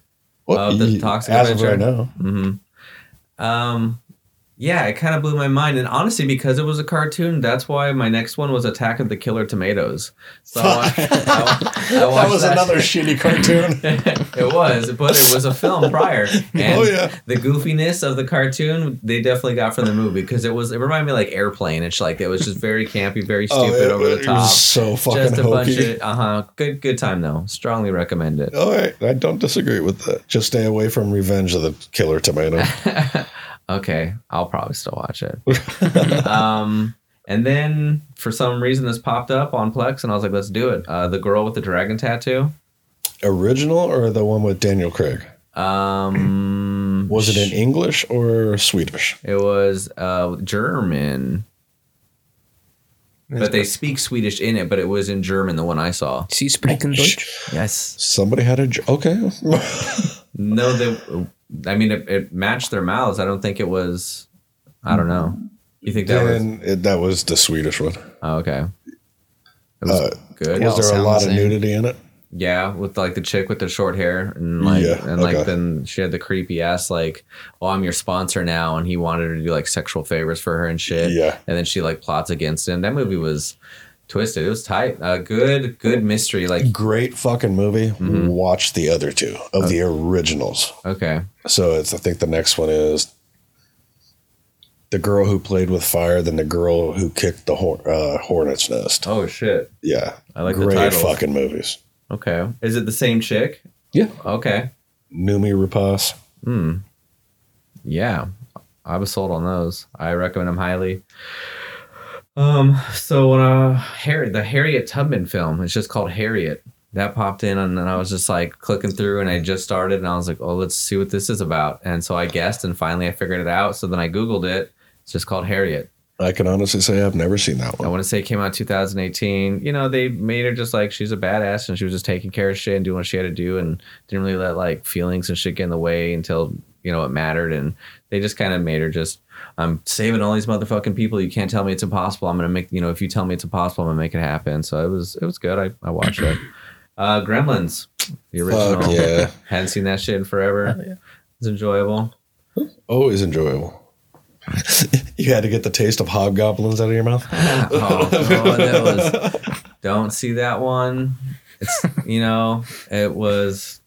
What? uh, the Toxic as of right now. hmm Um, yeah, it kind of blew my mind, and honestly, because it was a cartoon, that's why my next one was Attack of the Killer Tomatoes. So I watched, I, I that was that. another shitty cartoon. it was, but it was a film prior. And Oh, yeah. the goofiness of the cartoon they definitely got from the movie because it was it reminded me like Airplane. It's like it was just very campy, very Oh, stupid, it- over the it top. was so fucking just a bunch of uh huh. Good good time though. Strongly recommend it. All right, I don't disagree with that. Just stay away from Revenge of the Killer Tomato. Okay, I'll probably still watch it. um, and then for some reason this popped up on Plex, and I was like, let's do it. Uh, the girl with the dragon tattoo. Original or the one with Daniel Craig? Um, Was it in English or Swedish? It was uh, German, but they speak Swedish in it. But it was in German, the one I saw. Sie sprechen Deutsch. Yes. Somebody had a. okay. No, they. I mean, it, it matched their mouths. I don't think it was. I don't know. You think that was? then it, that was the Swedish one. Oh, okay. It was Uh, good. Yeah. Was there a lot the of nudity in it? Yeah, with like the chick with the short hair and like Yeah, and like okay. then she had the creepy ass like, oh I'm your sponsor now, and he wanted her to do like sexual favors for her and shit. Yeah. and then she like plots against him. That movie was Twisted. It was tight. A good, good mystery. Like Great fucking movie. Mm-hmm. Watch the other two of the originals. okay, So it's I think the next one is the girl who played with fire, then the girl who kicked the hor- uh, hornet's nest. oh shit. Yeah, I like great fucking movies. Okay, is it the same chick? Yeah, Okay. Noomi Rapace. Hmm. Yeah, I was sold on those. I recommend them highly. Um. So when uh, Harry, the Harriet Tubman film, it's just called Harriet. That popped in, and then I was just like clicking through, and I just started, and I was like, "Oh, let's see what this is about." And so I guessed, and finally I figured it out. So then I googled it. It's just called Harriet. I can honestly say I've never seen that one. I want to say it came out 2018. You know, they made her just like she's a badass and she was just taking care of shit and doing what she had to do and didn't really let like feelings and shit get in the way until, you know, it mattered. And they just kind of made her just, I'm saving all these motherfucking people. You can't tell me it's impossible. I'm going to make, you know, if you tell me it's impossible, I'm going to make it happen. So it was, it was good. I, I watched it. Uh, Gremlins, the original. Fuck yeah, Hadn't seen that shit in forever. yeah. It's enjoyable. always enjoyable. you had to get the taste of hobgoblins out of your mouth. oh, oh, that was don't see that one it's you know it was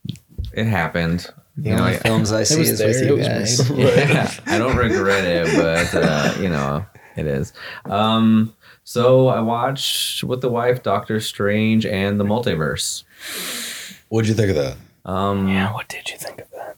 it happened The You know, only I- films I see was is there, with you guys. yeah i don't regret it but uh, you know it is um so i watched with the wife doctor strange and the multiverse What'd you think of that? um Yeah, what did you think of that?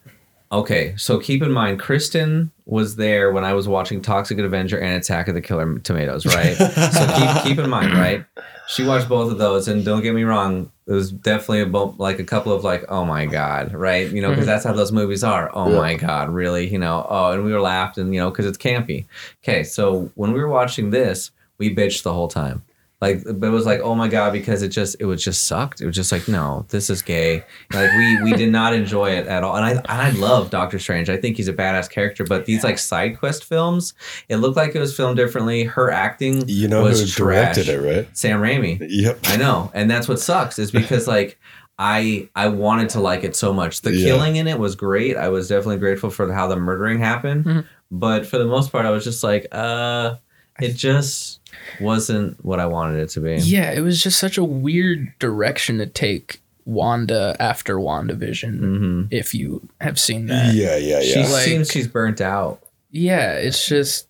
Okay, so keep in mind, Kristen was there when I was watching Toxic Avenger and Attack of the Killer Tomatoes, right? so keep keep in mind, right? She watched both of those, and don't get me wrong, it was definitely a bo- like a couple of like, oh my god, right? You know, because mm-hmm. that's how those movies are. Oh my god, really? You know? Oh, and we were laughed, and you know, because it's campy. Okay, so when we were watching this, we bitched the whole time. Like it was like, oh my god, because it just it was just sucked. It was just like, no, this is gay. Like we we did not enjoy it at all. And I and I love Doctor Strange. I think he's a badass character. But these like side quest films, it looked like it was filmed differently. Her acting, You know was who trash. directed it, right? Sam Raimi. Yep. I know, and that's what sucks is because like I I wanted to like it so much. The Yeah. killing in it was great. I was definitely grateful for how the murdering happened, Mhm. but for the most part, I was just like, uh, it just wasn't what I wanted it to be. Yeah, it was just such a weird direction to take Wanda after WandaVision. hmm If you have seen that, Yeah, yeah, She yeah. Like- seems she's burnt out. yeah, it's just,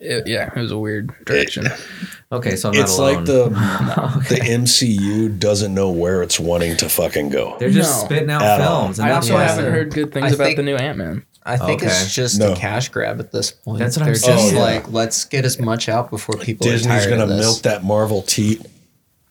it, yeah, it was a weird direction. Okay, so I'm not It's alone. like the the MCU doesn't know where it's wanting to fucking go. They're just No. spitting out At all. films, and I also haven't heard good things I about think- the new Ant Man. I think Okay. it's just No. a cash grab at this point. That's what I'm They're saying. just Oh, yeah. like, let's get as much out before people Disney's are gonna this. milk that Marvel teat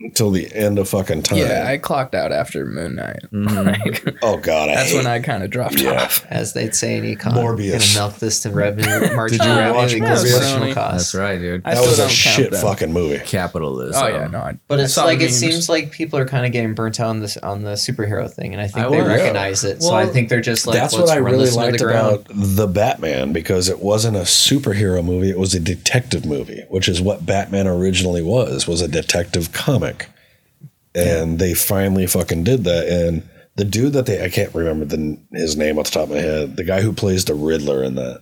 until the end of fucking time. Yeah, I clocked out after Moon Knight. Mhm. Like, oh god, I that's hate when I kind of dropped Yeah. off. As they'd say in econ, Morbius. gonna milk this to revenue, margin Did you revenue watch equals Morbius? marginal cost. That's right, dude. I that was a shit them. fucking movie. Capitalism. Oh yeah, no. I, But I it's saw like it memes. seems like people are kind of getting burnt out on this on the superhero thing, and I think I they was. recognize it. so I think they're just like, That's what I really liked the about the Batman because it wasn't a superhero movie; it was a detective movie, which is what Batman originally was was a detective comic. And they finally fucking did that. And the dude that they I can't remember the, his name off the top of my head, the guy who plays the Riddler in that,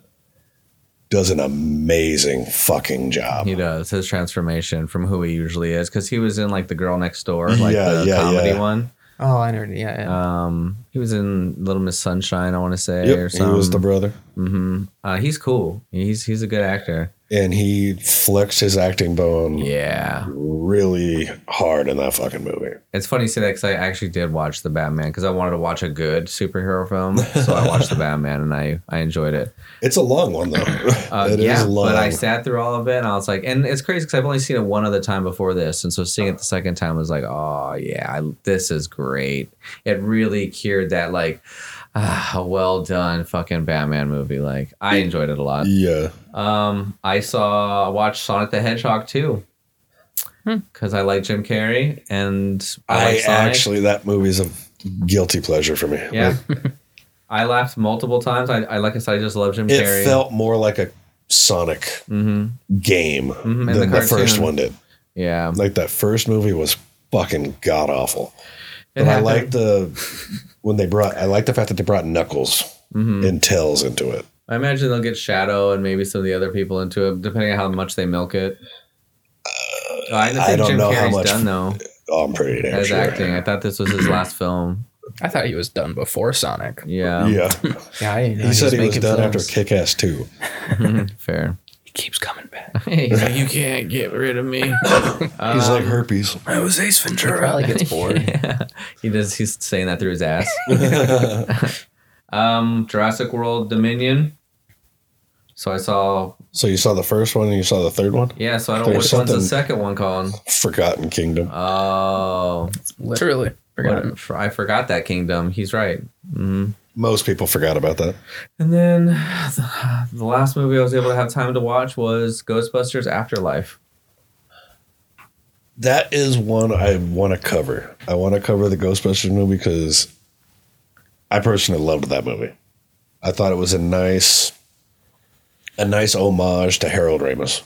does an amazing fucking job. He does his transformation from who he usually is because he was in like the girl next door, like Yeah, the yeah, comedy yeah. one. Oh, I know. Yeah, yeah. Um, he was in Little Miss Sunshine, I want to say, or Yep, he was the brother. Mm-hmm. Uh, he's cool. He's he's a good actor. And he flexed his acting bone Yeah, really hard in that fucking movie. it's funny you say that because I actually did watch the Batman because I wanted to watch a good superhero film, so I watched the Batman and I I enjoyed it. It's a long one though. Uh, It is yeah, long. but I sat through all of it and I was like, and it's crazy because I've only seen it one other time before this, and so seeing it the second time was like, oh yeah, I, this is great. It really cured that like, ah, well done fucking Batman movie. Like I enjoyed it a lot. yeah. Um, I saw watched Sonic the Hedgehog too. Because I like Jim Carrey and I, I like Sonic. actually that movie's a guilty pleasure for me. yeah, Like, I laughed multiple times. I, I like I said, I just love Jim it Carrey. felt more like a Sonic hmm game and than the the, first one did. Yeah, Like that first movie was fucking god awful. It But I happened- like the when they brought I like the fact that they brought Knuckles Mhm. and Tails into it. I imagine they'll get Shadow and maybe some of the other people into it, depending on how much they milk it. I didn't I don't Jim know how much done though Oh, I'm pretty damn as sure. acting. I thought this was his last film. I thought he was done before Sonic. Yeah, Yeah, Yeah, I didn't he said he was making done after films. Kick Ass 2. fair. He keeps coming back. He's like, you can't get rid of me. He's like herpes. I was Ace He Ventura. probably gets bored. yeah. He does. He's saying that through his ass. um, Jurassic World Dominion. So I saw. So you saw the first one and you saw the third one? Yeah. So I don't know There's which one's the something- second one called. Forgotten Kingdom. Oh, Literally. Forgot what- I forgot that kingdom. He's right. hmm Most people forgot about that. And then the, the last movie I was able to have time to watch was Ghostbusters Afterlife. That is one I want to cover. I want to cover the Ghostbusters movie because I personally loved that movie. I thought it was a nice, a nice homage to Harold Ramis.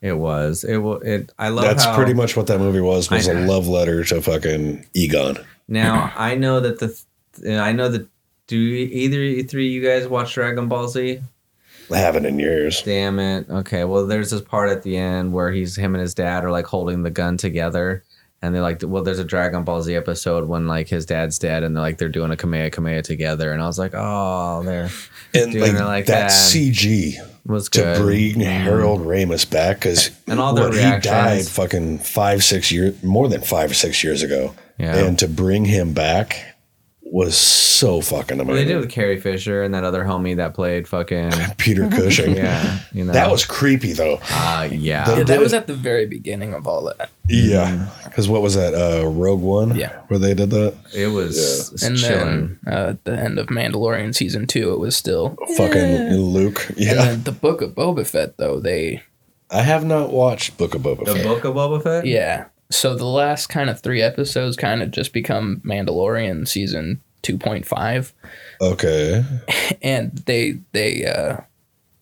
It was. It. It. I love. That's how, pretty much what that movie was. Was I a love letter to fucking Egon. Now I know that the. th- I know that. Do either three of you guys watch Dragon Ball Z? I haven't in years. Damn it. Okay. Well, there's this part at the end where he's him and his dad are like holding the gun together. And they're like, well, there's a Dragon Ball Z episode when like his dad's dead and they're like, they're doing a Kamehameha together. And I was like, oh, there And Doing like, it like that, that. CG was to good. Mm-hmm. bring Harold Ramis back because And all the he died fucking five six years more than five or six years ago. Yeah. And to bring him back was so fucking Well, they did with Carrie Fisher and that other homie that played fucking. Peter Cushing. Yeah. You know. That was creepy though. Uh, yeah. The- Yeah, that was at the very beginning of all that. Yeah. Because what was that? Uh, Rogue One? Yeah. Where they did that? it was And chilling. then uh, at the end of Mandalorian season two, it was still. Fucking Luke. And Yeah. then the book of Boba Fett, though they I have not watched Book of Boba the Fett. book of Boba Fett? yeah. So the last kind of three episodes kind of just become Mandalorian season two point five, Okay. and they they uh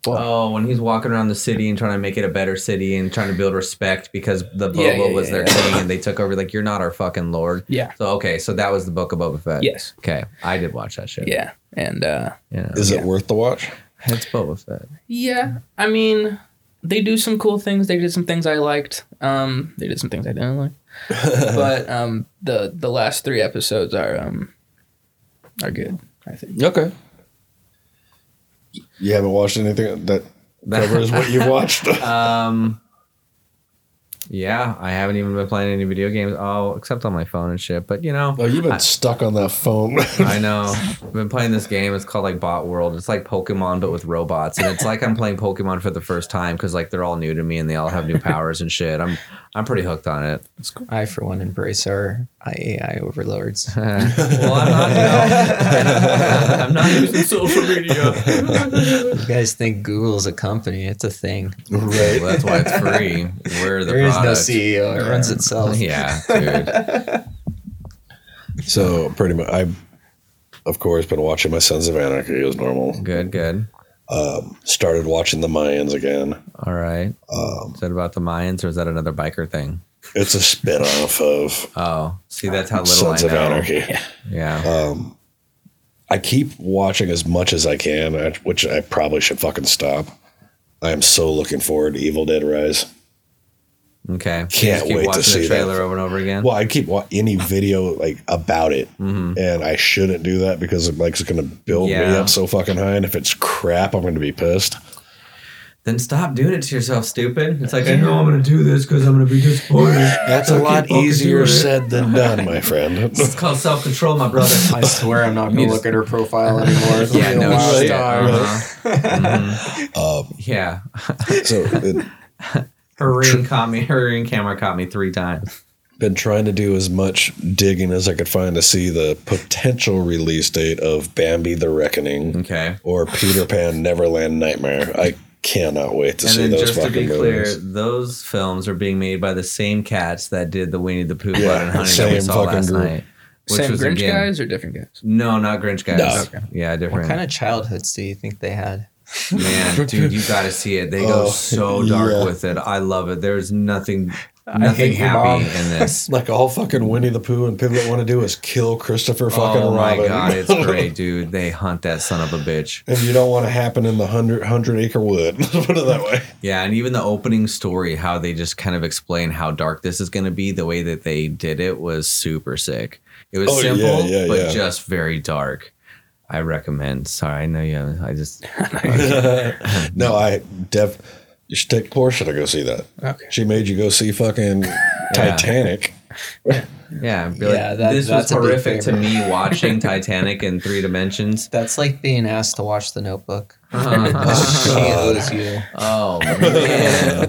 Oh, when he's walking around the city and trying to make it a better city and trying to build respect because the Boba Yeah, yeah, was yeah, their yeah. king and they took over like you're not our fucking lord. yeah So okay, so that was the book of Boba Fett. yes Okay, I did watch that shit. yeah and uh Yeah. Is Yeah. it worth the watch? It's Boba Fett. yeah I mean they do some cool things. They did some things I liked. Um, they did some things I didn't like. but um, the the last three episodes are um are good. I think. Okay. You haven't watched anything that covers what you've watched? Um Yeah, I haven't even been playing any video games. Oh, except on my phone and shit. But you know, oh, you've been stuck on that phone. I know. I've been playing this game. It's called like Bot World. It's like Pokemon but with robots, and it's like I'm playing Pokemon for the first time because like they're all new to me and they all have new powers and shit. I'm I'm pretty hooked on it. I, for one, embrace our AI overlords. well, I'm not. You know, I'm not using social media. you guys think Google's a company? It's a thing. right. Well, that's why it's free. We're the product. There is no. CEO. It runs itself. Yeah, dude. So pretty much, I, of course, been watching my Sons of Anarchy as normal. Good, good. Um, started watching the Mayans again. All right. Um, Is that about the Mayans or is that another biker thing? it's a spin-off of Oh, see, that's how little Sons I of know. Anarchy. Yeah. Um, I keep watching as much as I can, which I probably should fucking stop. I am so looking forward to Evil Dead Rise. Okay. Can't just keep wait to see the that. trailer over and over again. Well, I keep watching any video like about it, Mhm. and I shouldn't do that because it like it's going to build me up so fucking high. And if it's crap, I'm going to be pissed. Then stop doing it to yourself, stupid. It's like I know I'm gonna do this because I'm gonna be disappointed. That's So a lot easier said than done, my friend. It's called self control, my brother. I swear I'm not gonna look at her profile anymore. It's yeah, gonna be a no wild shit. Uh-huh. Mhm. um, Yeah, so it, her ring caught me. Her ring camera caught me three times. been trying to do as much digging as I could find to see the potential release date of Bambi the Reckoning Okay. or Peter Pan Neverland Nightmare. I cannot wait to And see then those just to fucking be clear, movies. those films are being made by the same cats that did the Winnie the Pooh Yeah, Blood and Honey that we same saw fucking last group. night. Which Same was Grinch again- guys or different guys? No, not Grinch guys. No. Okay. Yeah, different. What kind of childhoods do you think they had? Man, dude, you got to see it. They go Oh, so dark yeah. with it. I love it. There's nothing. nothing happy in this. Like all fucking Winnie the Pooh and Piglet want to do is kill Christopher oh fucking oh my Robin. god, it's great, dude. They hunt that son of a bitch. and you don't want to happen in the hundred hundred acre wood. Put it that way. Yeah, and even the opening story, how they just kind of explain how dark this is going to be, the way that they did it was super sick. It was Oh, yeah, simple, yeah, but yeah. just very dark. I recommend. Sorry, I know you. I just no, I def. You should take Portia to go see that. Okay. She made you go see fucking Titanic. Yeah, be like, Yeah, that- this was that's a horrific to me watching Titanic in three dimensions. That's like being asked to watch The Notebook. oh She owes you. Oh, man,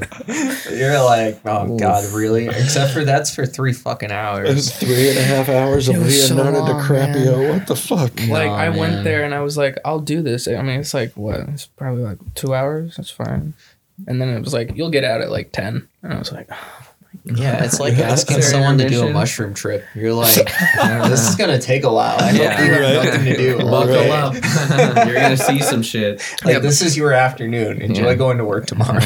You're like, oh god, really? Except for that's for three fucking It hours. was three and a half hours of It was so Leonardo long, DiCaprio. Oh, what the fuck? Like Nah, I man. went there and I was like, I'll do this. I mean, it's like what? It's probably like two hours. That's fine. And then it was like, you'll get out at like ten. And I was like, ah, Yeah, it's like asking someone to do a mushroom trip. You're like, "Uh, this is gonna take a while. I Yeah. you have Right. nothing to do. buckle Right. up. You're gonna see some shit. Like this is your afternoon. Enjoy Yeah. going to work tomorrow.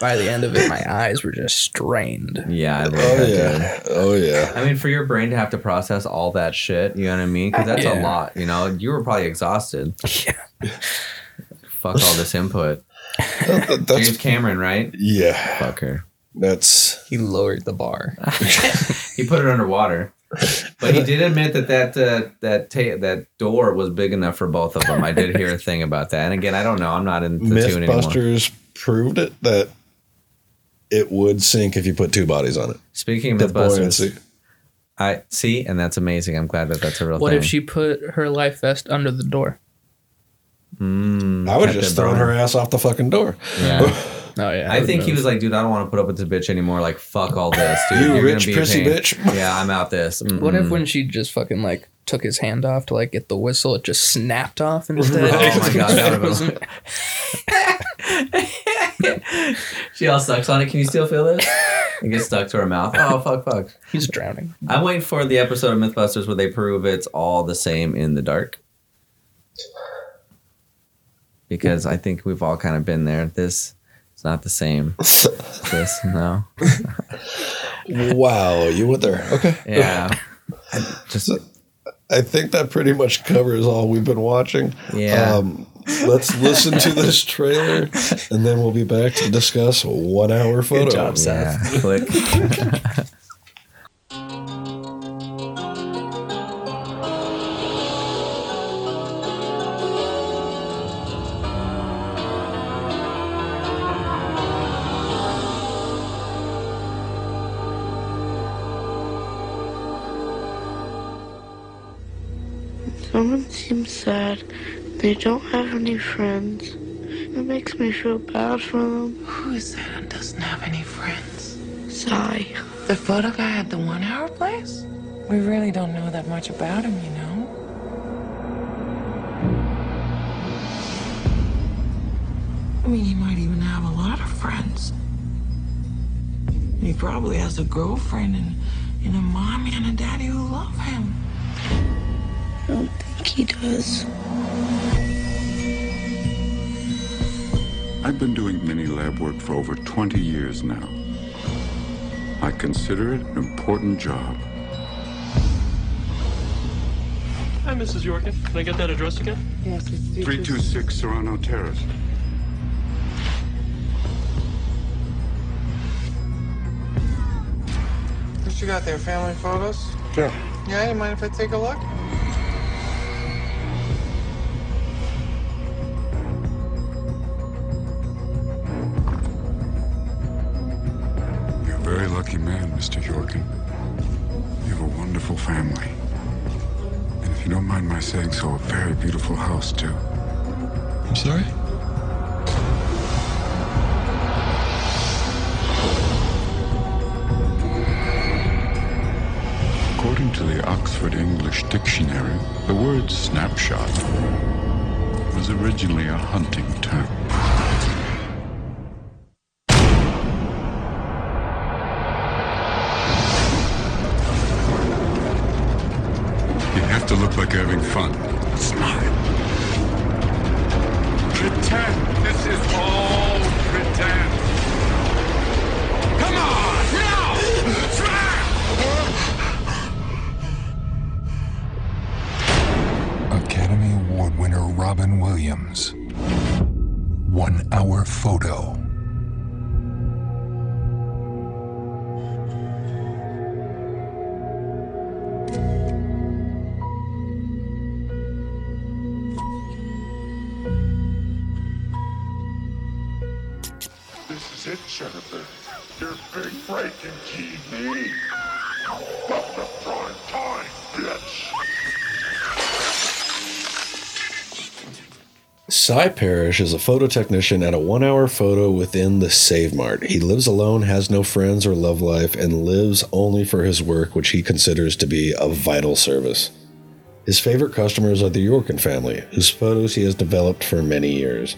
by the end of it, my eyes were just strained. Yeah, I love Oh that. Dude. yeah. Oh yeah. I mean, for your brain to have to process all that shit, you know what I mean? Because that's a lot. You know, you were probably exhausted. Yeah. Fuck all this input. That- James that's Cameron, right? yeah. Fuck her. That's he lowered the bar. He put it underwater, but he did admit that that uh, that ta- that door was big enough for both of them. I did hear a thing about that. And again, I don't know. I'm not in the tune anymore. MythBusters proved it that it would sink if you put two bodies on it. Speaking The of MythBusters. I see, and that's amazing. I'm glad that that's a real What thing. if she put her life vest under the door? Mm, I would kept just it throw her ass off the fucking door. Yeah. Oh yeah. I think he was like, dude, I don't want to put up with this bitch anymore. Like, fuck all this, dude. You You're rich gonna be a prissy pain. bitch. Yeah, I'm out this. What if when she just fucking like took his hand off to like get the whistle, it just snapped off instead? Oh my God, that would've she all sucks on it? Can you still feel this? It gets stuck to her mouth. Oh fuck, fuck. He's drowning. I'm waiting for the episode of MythBusters where they prove it's all the same in the dark. Because I think we've all kind of been there. This is not the same. This no. wow, you went there. Okay. Yeah. I just I think that pretty much covers all we've been watching. Yeah. Um, let's listen to this trailer and then we'll be back to discuss one hour photo. job, Seth. yeah. Seems sad. They don't have any friends. It makes me feel bad for them. Who is that and doesn't have any friends? Sy. The photo guy at the one hour place? We really don't know that much about him, you know? I mean, he might even have a lot of friends. He probably has a girlfriend and, and a mommy and a daddy who love him. I don't think he does. I've been doing mini lab work for over 20 years now. I consider it an important job. Hi, Mrs. Yorkin. Can I get that address again? Yes, it's 326 Serrano Terrace. What you got there? Family photos? Sure. Yeah, you mind if I take a look? Mr. Yorkin. You have a wonderful family. And if you don't mind my saying so, a very beautiful house, too. I'm sorry? According to the Oxford English Dictionary, the word snapshot was originally a hunting term. Sy Parrish is a photo technician at a one hour photo within the SavMart. He lives alone, has no friends or love life, and lives only for his work, which he considers to be a vital service. His favorite customers are the Yorkin family, whose photos he has developed for many years.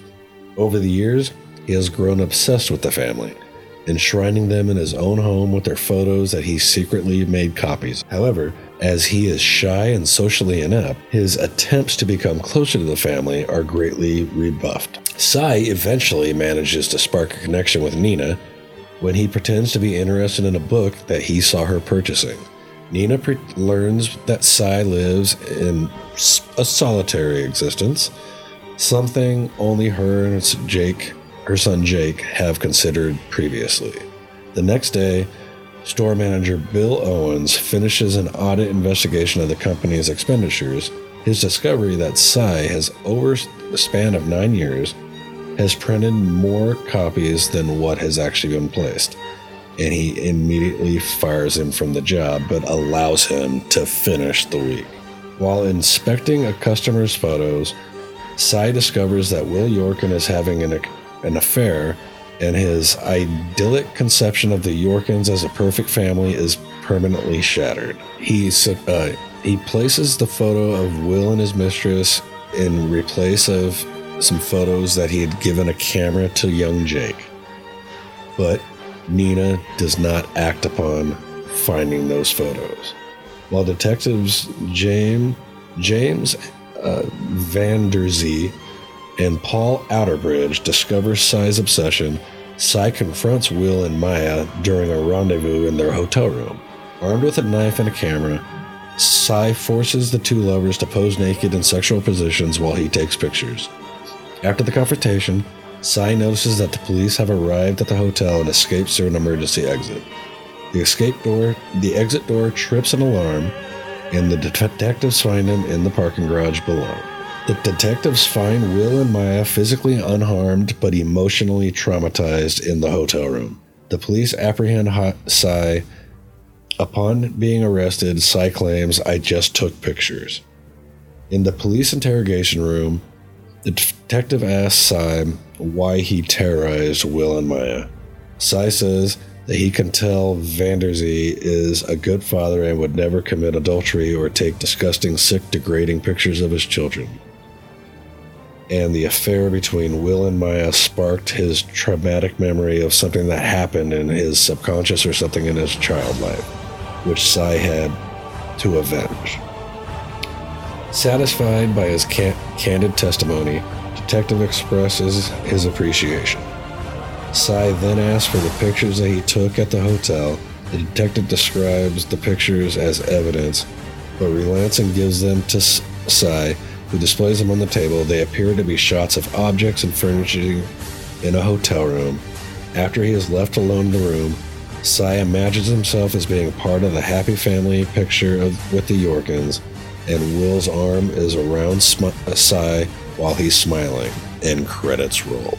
Over the years, he has grown obsessed with the family, enshrining them in his own home with their photos that he secretly made copies. However, as he is shy and socially inept, his attempts to become closer to the family are greatly rebuffed. Sy eventually manages to spark a connection with Nina when he pretends to be interested in a book that he saw her purchasing. Nina pre- learns that Sy lives in a solitary existence, something only her and Jake, her son Jake, have considered previously. The next day, store manager Bill Owens finishes an audit investigation of the company's expenditures. His discovery that Sy has, over the span of nine years, has printed more copies than what has actually been placed and he immediately fires him from the job but allows him to finish the week. While inspecting a customer's photos, Sy discovers that Will Yorkin is having an, an affair, and his idyllic conception of the Yorkins as a perfect family is permanently shattered. He, uh, he places the photo of Will and his mistress in replace of some photos that he had given a camera to young Jake. But Nina does not act upon finding those photos. While detectives James James uh, Van der Zee and Paul Outerbridge discovers Sy's obsession, Sy confronts Will and Maya during a rendezvous in their hotel room. Armed with a knife and a camera, Sy forces the two lovers to pose naked in sexual positions while he takes pictures. After the confrontation, Sy notices that the police have arrived at the hotel and escapes through an emergency exit. The escape door, the exit door trips an alarm, and the detectives find him in the parking garage below. The detectives find Will and Maya physically unharmed but emotionally traumatized in the hotel room. The police apprehend Sy. Upon being arrested, Sy claims, I just took pictures. In the police interrogation room, the detective asks Sy why he terrorized Will and Maya. Sy says that he can tell Vanderzee is a good father and would never commit adultery or take disgusting, sick, degrading pictures of his children. And the affair between Will and Maya sparked his traumatic memory of something that happened in his subconscious or something in his child life, which Sy had to avenge. Satisfied by his can- candid testimony, Detective expresses his appreciation. Sy then asks for the pictures that he took at the hotel. The detective describes the pictures as evidence, but relents and gives them to S- Sy, who displays them on the table. They appear to be shots of objects and furniture in a hotel room. After he is left alone in the room, Sy imagines himself as being part of the happy family picture of, with the Yorkins, and Will's arm is around Sm- Sy while he's smiling, and credits roll.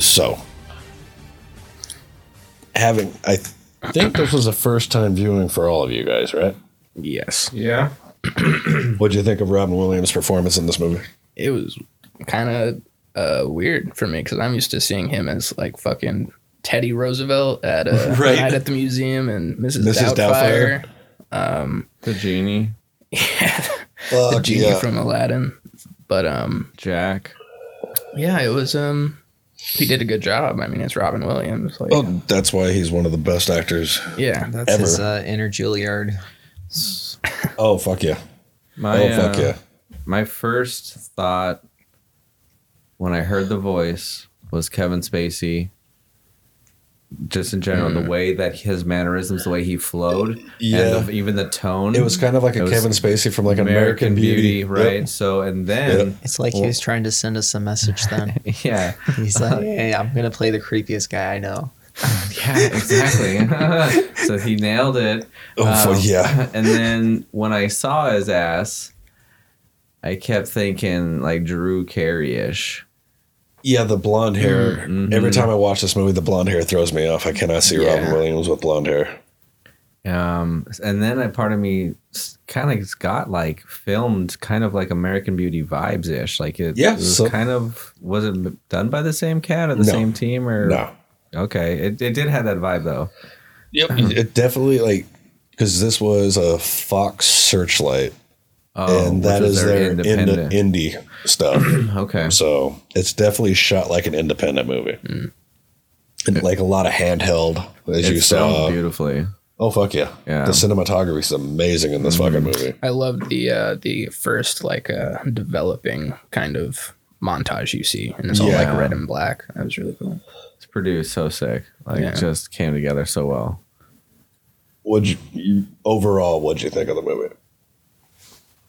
So, having, I th- think this was a first time viewing for all of you guys, right? Yes. Yeah. What'd you think of Robin Williams' performance in this movie? It was kind of uh, weird for me because I'm used to seeing him as like fucking Teddy Roosevelt at uh, Right. Night at the Museum and Mrs. Mrs. Doubtfire. Um, The genie, Yeah. the genie yeah. from Aladdin. But um, Jack. yeah, it was um, he did a good job. I mean, it's Robin Williams. Like, Oh, that's why he's one of the best actors. yeah, That's Ever. his uh, inner Juilliard. Oh, fuck yeah. My, oh, fuck uh, yeah. My first thought when I heard the voice was Kevin Spacey just in general, the way that his mannerisms, the way he flowed, Yeah. and the, even the tone. It was kind of like a Kevin Spacey from like American, Beauty, right? Yep. So, and then It's like he was trying to send us a message then. yeah, He's like, hey, I'm going to play the creepiest guy I know. yeah, exactly. so he nailed it. Um, Oh, fuck, yeah. And then when I saw his ass, I kept thinking like Drew Carey ish. Yeah, the blonde hair. Mhm. Every time I watch this movie, the blonde hair throws me off. I cannot see Yeah. Robin Williams with blonde hair. Um, and then a part of me kind of got like filmed kind of like American Beauty vibes ish. Like it, Yeah, it was so- kind of was it done by the same cat or the No. same team or No. Okay, it, it did have that vibe though. Yep. It definitely like because this was a Fox Searchlight, Oh, and which that was is their their independent. indie, indie stuff. Okay. So it's definitely shot like an independent movie, and like a lot of handheld, as It you filmed saw. beautifully. Oh fuck yeah! Yeah. The cinematography is amazing in this fucking movie. I loved the uh, the first like uh, developing kind of montage you see, and it's all Yeah. like red and black. That was really cool. It's produced so sick. Like Yeah. it just came together so well. What'd you, you overall? What'd you think of the movie?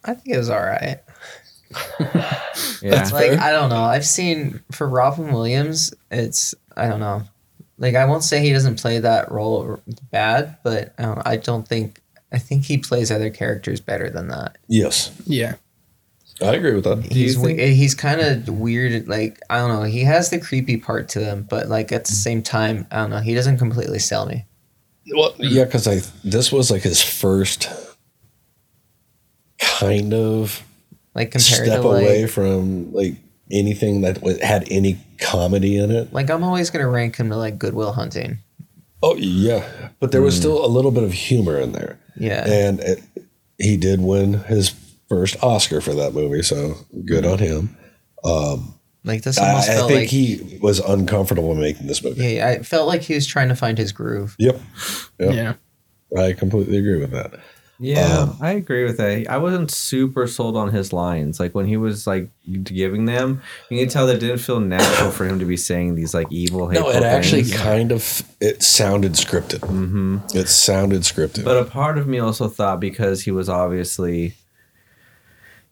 I think it was all right. Yeah. Like I don't know. I've seen for Robin Williams, it's I don't know. Like I won't say he doesn't play that role bad, but I don't, I don't think I think he plays other characters better than that. Yes, Yeah, I agree with that. He's think- we- he's kind of weird. Like I don't know. He has the creepy part to him, but like at the same time, I don't know. He doesn't completely sell me. Well, yeah, because I this was like his first kind of Like compared step to like away from like anything that had any comedy in it. like I'm always gonna rank him to like Goodwill Hunting. Oh yeah, but there was hmm. still a little bit of humor in there, Yeah. and it, he did win his first Oscar for that movie, so good on him. Um, Like this I, almost I felt think like he was uncomfortable making this movie. yeah, I felt like he was trying to find his groove. Yep, Yep. yeah. I completely agree with that. Yeah, Um, I agree with that. I wasn't super sold on his lines. Like when he was like giving them, you can tell that it didn't feel natural for him to be saying these like evil. No, hateful it actually kind of it sounded scripted. hmm It sounded scripted. But a part of me also thought because he was obviously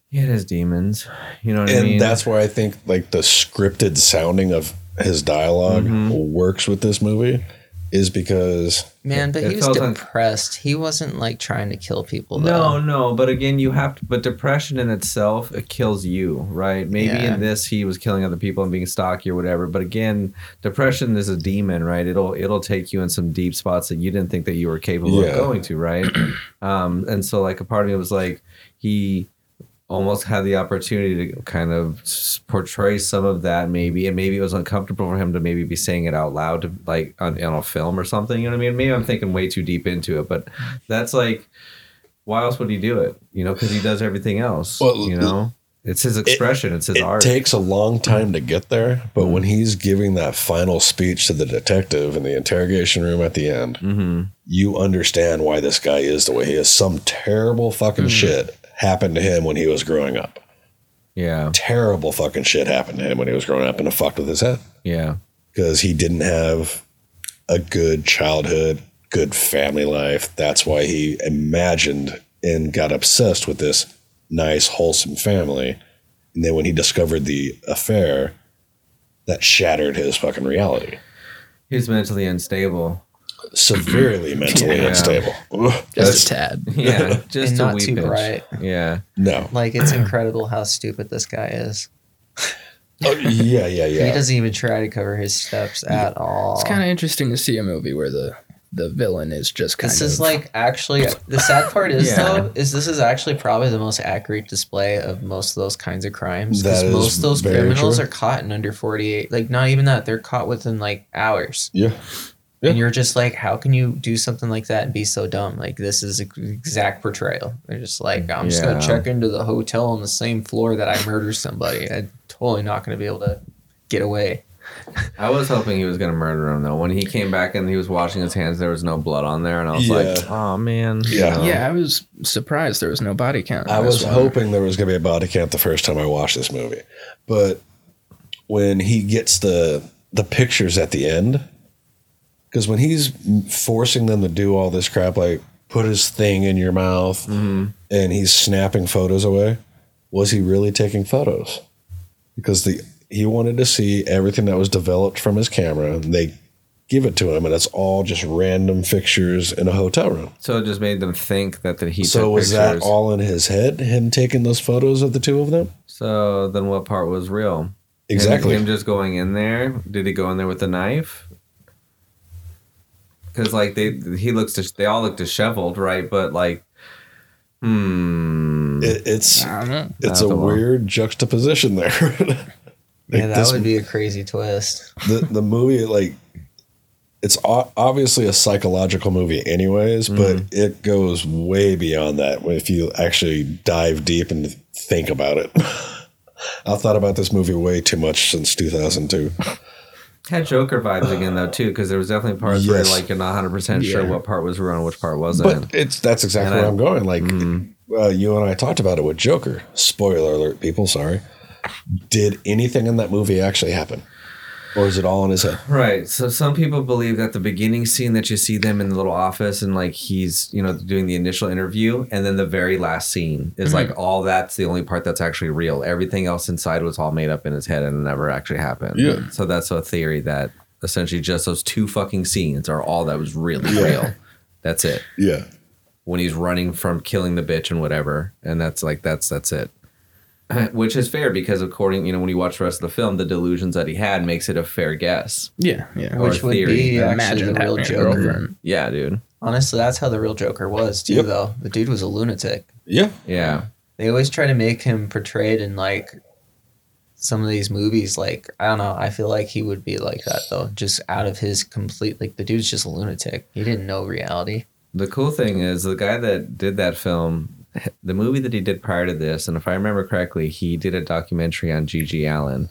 he had his demons. You know what I and mean? that's why I think like the scripted sounding of his dialog Mm-hmm. works with this movie is because Man, but he was felt un- depressed. he wasn't like trying to kill people. No, no, but again, you have to. But depression in itself, it kills you, right? Maybe Yeah. in this, he was killing other people and being stocky or whatever. But again, depression is a demon, right? It'll it'll take you in some deep spots that you didn't think that you were capable Yeah. of going to, right? um, and so, like, a part of me was like, he almost had the opportunity to kind of portray some of that maybe and maybe it was uncomfortable for him to maybe be saying it out loud to like on, on a film or something you know what i mean maybe i'm thinking way too deep into it but that's like why else would he do it you know because he does everything else Well, you know it's his expression it's his art. it takes a long time to get there. But when he's giving that final speech to the detective in the interrogation room at the end, mm-hmm. you understand why this guy is the way he is. Some terrible fucking shit happened to him when he was growing up. yeah Terrible fucking shit happened to him when he was growing up and it fucked with his head. yeah because he didn't have a good childhood, good family life. That's why he imagined and got obsessed with this nice, wholesome family. And then when he discovered the affair, that shattered his fucking reality. he's mentally unstable Severely mm-hmm. mentally Yeah. unstable. Ugh, Just that's- a tad. yeah just And a not wee too pinch. bright. yeah no. Like it's incredible how stupid this guy is. Oh, yeah, yeah, He doesn't even try to cover his steps at all. It's kind of interesting to see a movie where the the villain is just kind This of is like actually the sad part is Yeah. though is this is actually probably the most accurate display of most of those kinds of crimes because most of those criminals true. are caught in under 48 like not even that they're caught within like hours Yeah. Yeah. and you're just like how can you do something like that and be so dumb like this is ex- exact portrayal they're just like i'm just Yeah. gonna check into the hotel on the same floor that i murdered somebody i'm totally not gonna be able to get away I was hoping he was gonna murder him though. When he came back and he was washing his hands, there was no blood on there, and I was Yeah. like, "Oh man." Yeah. yeah. I was surprised there was no body count. I was one. hoping there was going to be a body count the first time I watched this movie, but when he gets the the pictures at the end, Because when he's forcing them to do all this crap, like put his thing in your mouth Mm-hmm. and he's snapping photos away, was he really taking photos? Because the he wanted to see everything that was developed from his camera, and they give it to him, and it's all just random fixtures in a hotel room. So it just made them think that, that he so was that all in his head? Him taking those photos of the two of them? So then what part was real? Exactly. Him, just going in there. Did he go in there with a knife? Because like they he looks dis- they all look disheveled, right? But like, hmm, It, it's I don't know. it's a the weird juxtaposition there. Yeah, that this- would be a crazy twist. the the movie like it's o- obviously a psychological movie anyways but Mm-hmm. it goes way beyond that if you actually dive deep and think about it i've thought about this movie way too much since 2002 had Joker vibes again though too, because there was definitely parts where Yes. like you're not 100 percent sure what part was real and which part wasn't. but it's that's exactly And where I- i'm going like Mm-hmm. uh, you and i talked about it with joker spoiler alert people sorry did anything in that movie actually happen or is it all in his head Right. So some people believe that the beginning scene that you see them in the little office and like he's, you know, doing the initial interview and then the very last scene is mm-hmm. like all that's the only part that's actually real. Everything else inside was all made up in his head and it never actually happened. Yeah. So that's a theory that essentially just those two fucking scenes are all that was really Yeah. real. That's it. yeah When he's running from killing the bitch and whatever. And that's like that's that's it. Which is fair because according, you know, when you watch the rest of the film, the delusions that he had makes it a fair guess. Yeah, yeah. Or Which would theory. be actually Imagine the real Joker. girlfriend. Yeah, dude. Honestly, that's how the real Joker was too. Yep. Though the dude was a lunatic. yeah Yeah. They always try to make him portrayed in like some of these movies. Like I don't know. I feel like he would be like that though, just out of his complete. Like the dude's just a lunatic. He didn't know reality. The cool thing is the guy that did that film, the movie that he did prior to this, and if I remember correctly, he did a documentary on GG Allin,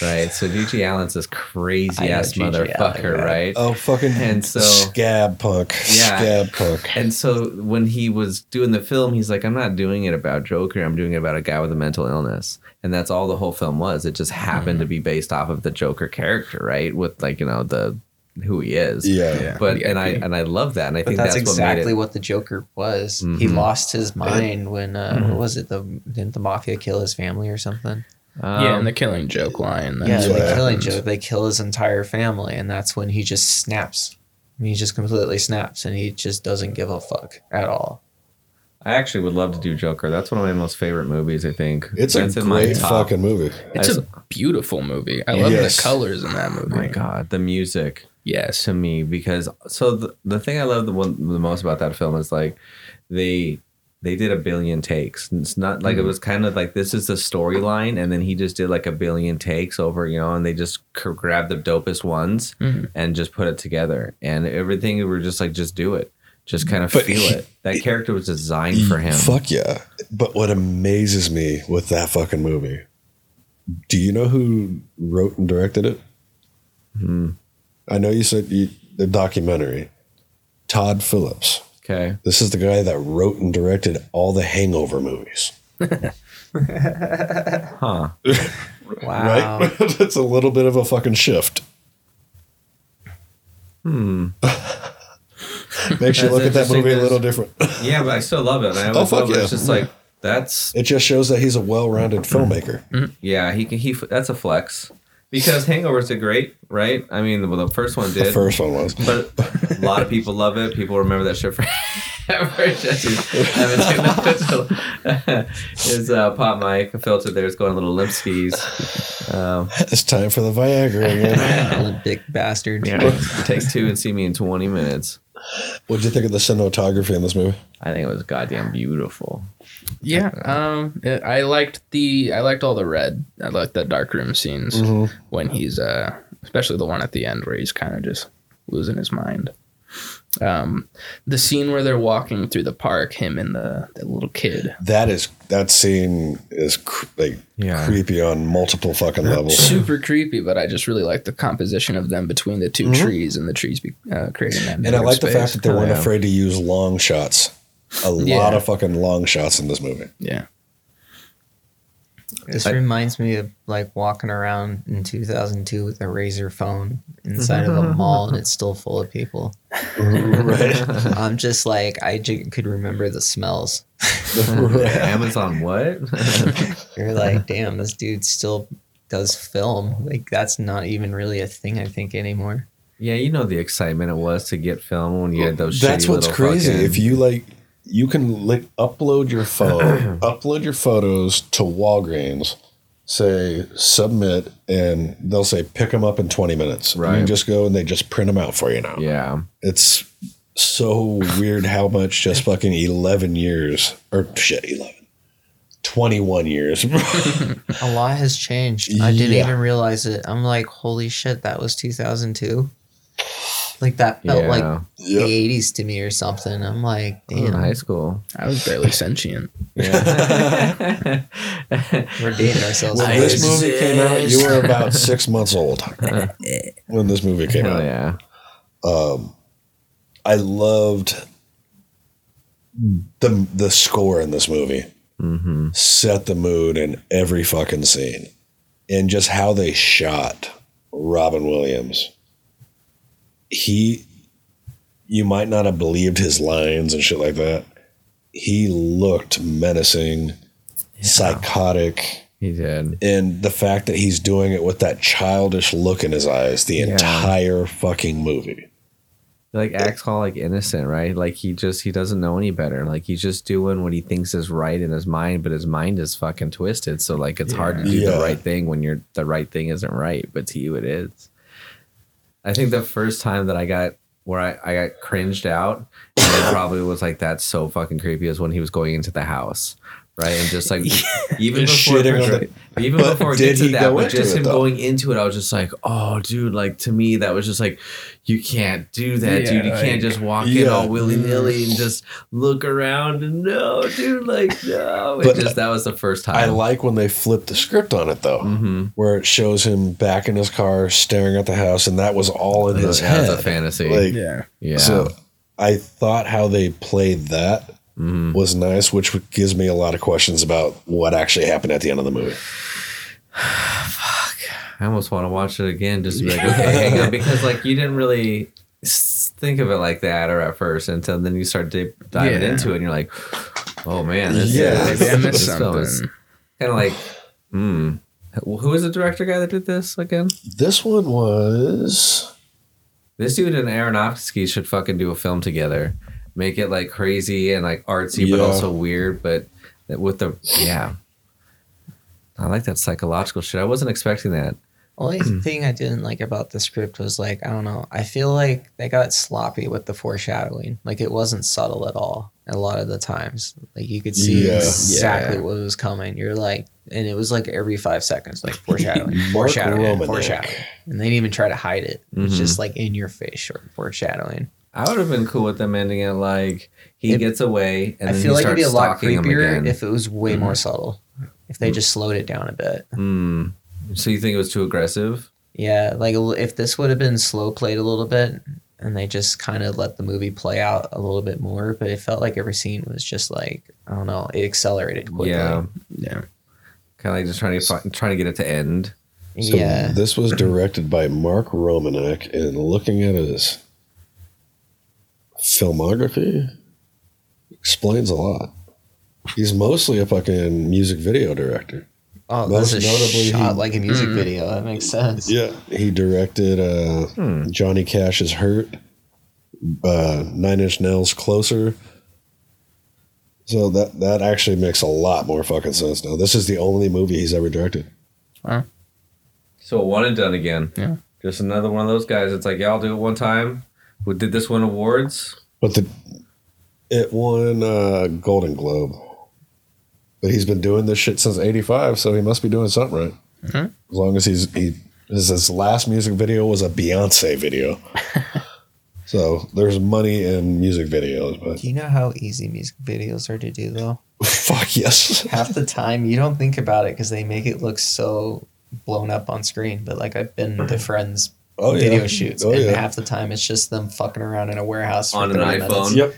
right? So GG Allin's this crazy I ass GG Allin, motherfucker, right? oh fucking And so- scab punk Yeah. scab punk And so when he was doing the film, he's like, I'm not doing it about Joker. I'm doing it about a guy with a mental illness. And that's all the whole film was. It just happened mm-hmm. to be based off of the Joker character, right? With like, you know, the who he is. yeah Yeah. But and I and I love that. And I But think that's, that's, exactly what made it what the Joker was. He Mhm. lost his mind when uh, what was it? The didn't the mafia kill his family or something? yeah, um, and the killing joke line. yeah, That's the what killing joke. They kill his entire family, and that's when he just snaps. He just completely snaps, and he just doesn't give a fuck at all. I actually would love to do Joker. That's one of my most favorite movies. I think it's That's a in great top. fucking movie It's I a beautiful movie. I love Yes. the colors in that movie. Oh my god, the music Yes. to me because so the, the thing I love the one the most about that film is like they they did a billion takes. It's not like it was kind of like this is the storyline, and then he just did like a billion takes over, you know, and they just c- grabbed the dopest ones Mhm. and just put it together, and everything we were just like, just do it, just kind of But feel he- it. That character was designed for him. Fuck yeah. But what amazes me with that fucking movie, do you know who wrote and directed it? Hmm. I know you said you, the documentary. Todd Phillips. Okay, This is the guy that wrote and directed all the Hangover movies. huh? Wow. Right? That's a little bit of a fucking shift. Hmm. Makes you look at that movie a little different. Yeah, but I still love it. I Oh, fuck love it. yeah. It's just like that's It just shows that he's a well-rounded filmmaker. Yeah, he can. He that's a flex because Hangovers did great, right? I mean, well, the first one did. The first one was. but a lot of people love it. People remember that shit forever. Jesse's having technical- His uh, pop mic filter there is going a little limp skis. Um, It's time for the Viagra again. Big bastard. take two and see me in 20 minutes. What'd you think of the cinematography in this movie? I think it was goddamn beautiful. Yeah. Um. it- I liked the. I liked all the red. I liked the dark room scenes Mm-hmm. when he's uh, especially the one at the end where he's kind of just losing his mind. Um, the scene where they're walking through the park, him and the, the little kid. That is that scene is cr- like Yeah. creepy on multiple fucking levels. Super creepy, but I just really like the composition of them between the 2 trees and the trees be, uh, creating that. Mm-hmm. And I negative like the fact that they Oh, weren't yeah. afraid to use long shots. A Yeah. lot of fucking long shots in this movie. Yeah. This I- reminds me of like walking around in 2002 with a Razr phone inside of a mall and it's still full of people. right. I'm just like, I j- could remember the smells. Amazon what? You're like, damn, this dude still does film. Like, that's not even really a thing, I think, anymore. yeah, you know the excitement it was to get film when you had those. That's shitty what's crazy. fucking- If you like, you can like upload your phone, upload your photos to Walgreens, say submit, and they'll say pick them up in 20 minutes. Right. You just go and they just print them out for you now. yeah, It's so weird how much just fucking 11 years, or shit, 11, 21 years. A lot has changed. I didn't Yeah. even realize it. I'm like, holy shit, that was 2002. Like, that felt Yeah. like Yep. the 80s to me or something. I'm like, I was in damn, high school. I was barely sentient. Yeah. we're dating ourselves. when I this movie came out, you were about six months old when this movie came Hell out. yeah. Um, I loved the the score in this movie. Mm-hmm. Set the mood in every fucking scene, and just how they shot Robin Williams. He, you might not have believed his lines and shit like that. He looked menacing, psychotic He did. and the fact that he's doing it with that childish look in his eyes the Yeah. entire fucking movie. Like acts all like innocent, right? Like he just he doesn't know any better. Like he's just doing what he thinks is right in his mind, but his mind is fucking twisted. So like it's hard to do Yeah. the right thing when you're the right thing isn't right, but to you it is. I think the first time that I got where I, I got cringed out and it probably was like that's so fucking creepy is when he was going into the house. Right. And just like even before the- even But before it did gets to he that, but into just it, him though? going into it, I was just like, oh dude, like to me that was just like you can't do that, dude. You Yeah, can't just walk in all willy nilly and just look around and no, dude, like no. It But just that was the first time. I like when they flip the script on it though, Mhm. where it shows him back in his car staring at the house, and that was all in his head. a fantasy. Like, Yeah. yeah. So I thought how they played that Mhm. was nice, which gives me a lot of questions about what actually happened at the end of the movie. Fuck. I almost want to watch it again just to be like, okay, hang on, because like you didn't really think of it like that or at first until then you start di- diving Yeah. into it and you're like, oh man, this, Yeah, is, maybe I missed this film is something. kind of like, hmm. Who was the director guy that did this again? This one was This dude and Aronofsky should fucking do a film together. Make it like crazy and like artsy, but also weird. But with the yeah, I like that psychological shit. I wasn't expecting that. Only thing I didn't like about the script was like I don't know. I feel like they got sloppy with the foreshadowing. Like it wasn't subtle at all. A lot of the times, like you could see Yeah. exactly Yeah. what was coming. You're like, and it was like every five seconds, like foreshadowing, Mark foreshadowing, Romanek. foreshadowing, and they didn't even try to hide it. It's Mhm. just like in your face, short foreshadowing. I would have been cool with them ending it like he It- gets away and I then feel he like it'd be a lot creepier if it was way Mhm. more subtle. If they just slowed it down a bit. Hmm. So you think it was too aggressive? Yeah, like if this would have been slow played a little bit and they just kind of let the movie play out a little bit more, but it felt like every scene was just like I don't know, it accelerated quickly. Yeah, Yeah. kind of like just trying to fi- trying to get it to end. So yeah. this was directed by Mark Romanek, and looking at his filmography explains a lot. He's mostly a fucking music video director. oh, most this is notably, shot he- like a music Mm. video. That makes sense. Yeah, he directed uh, Hmm. Johnny Cash's "Hurt," uh, Nine Inch Nails' "Closer." So that that actually makes a lot more fucking sense now. This is the only movie he's ever directed. So one and done again. Yeah. Just another one of those guys. It's like, yeah, I'll do it one time. Who did this win awards? But the it won uh, Golden Globe. But he's been doing this shit since '85, so he must be doing something right. Mhm. As long as he's he his, his last music video was a Beyonce video. so there's money in music videos, but Do you know how easy music videos are to do though? fuck yes. Half the time you don't think about it because they make it look so blown up on screen. But like I've been to friends Oh video yeah. shoots, Oh and yeah. half the time it's just them fucking around in a warehouse On an iPhone. minutes. Yep.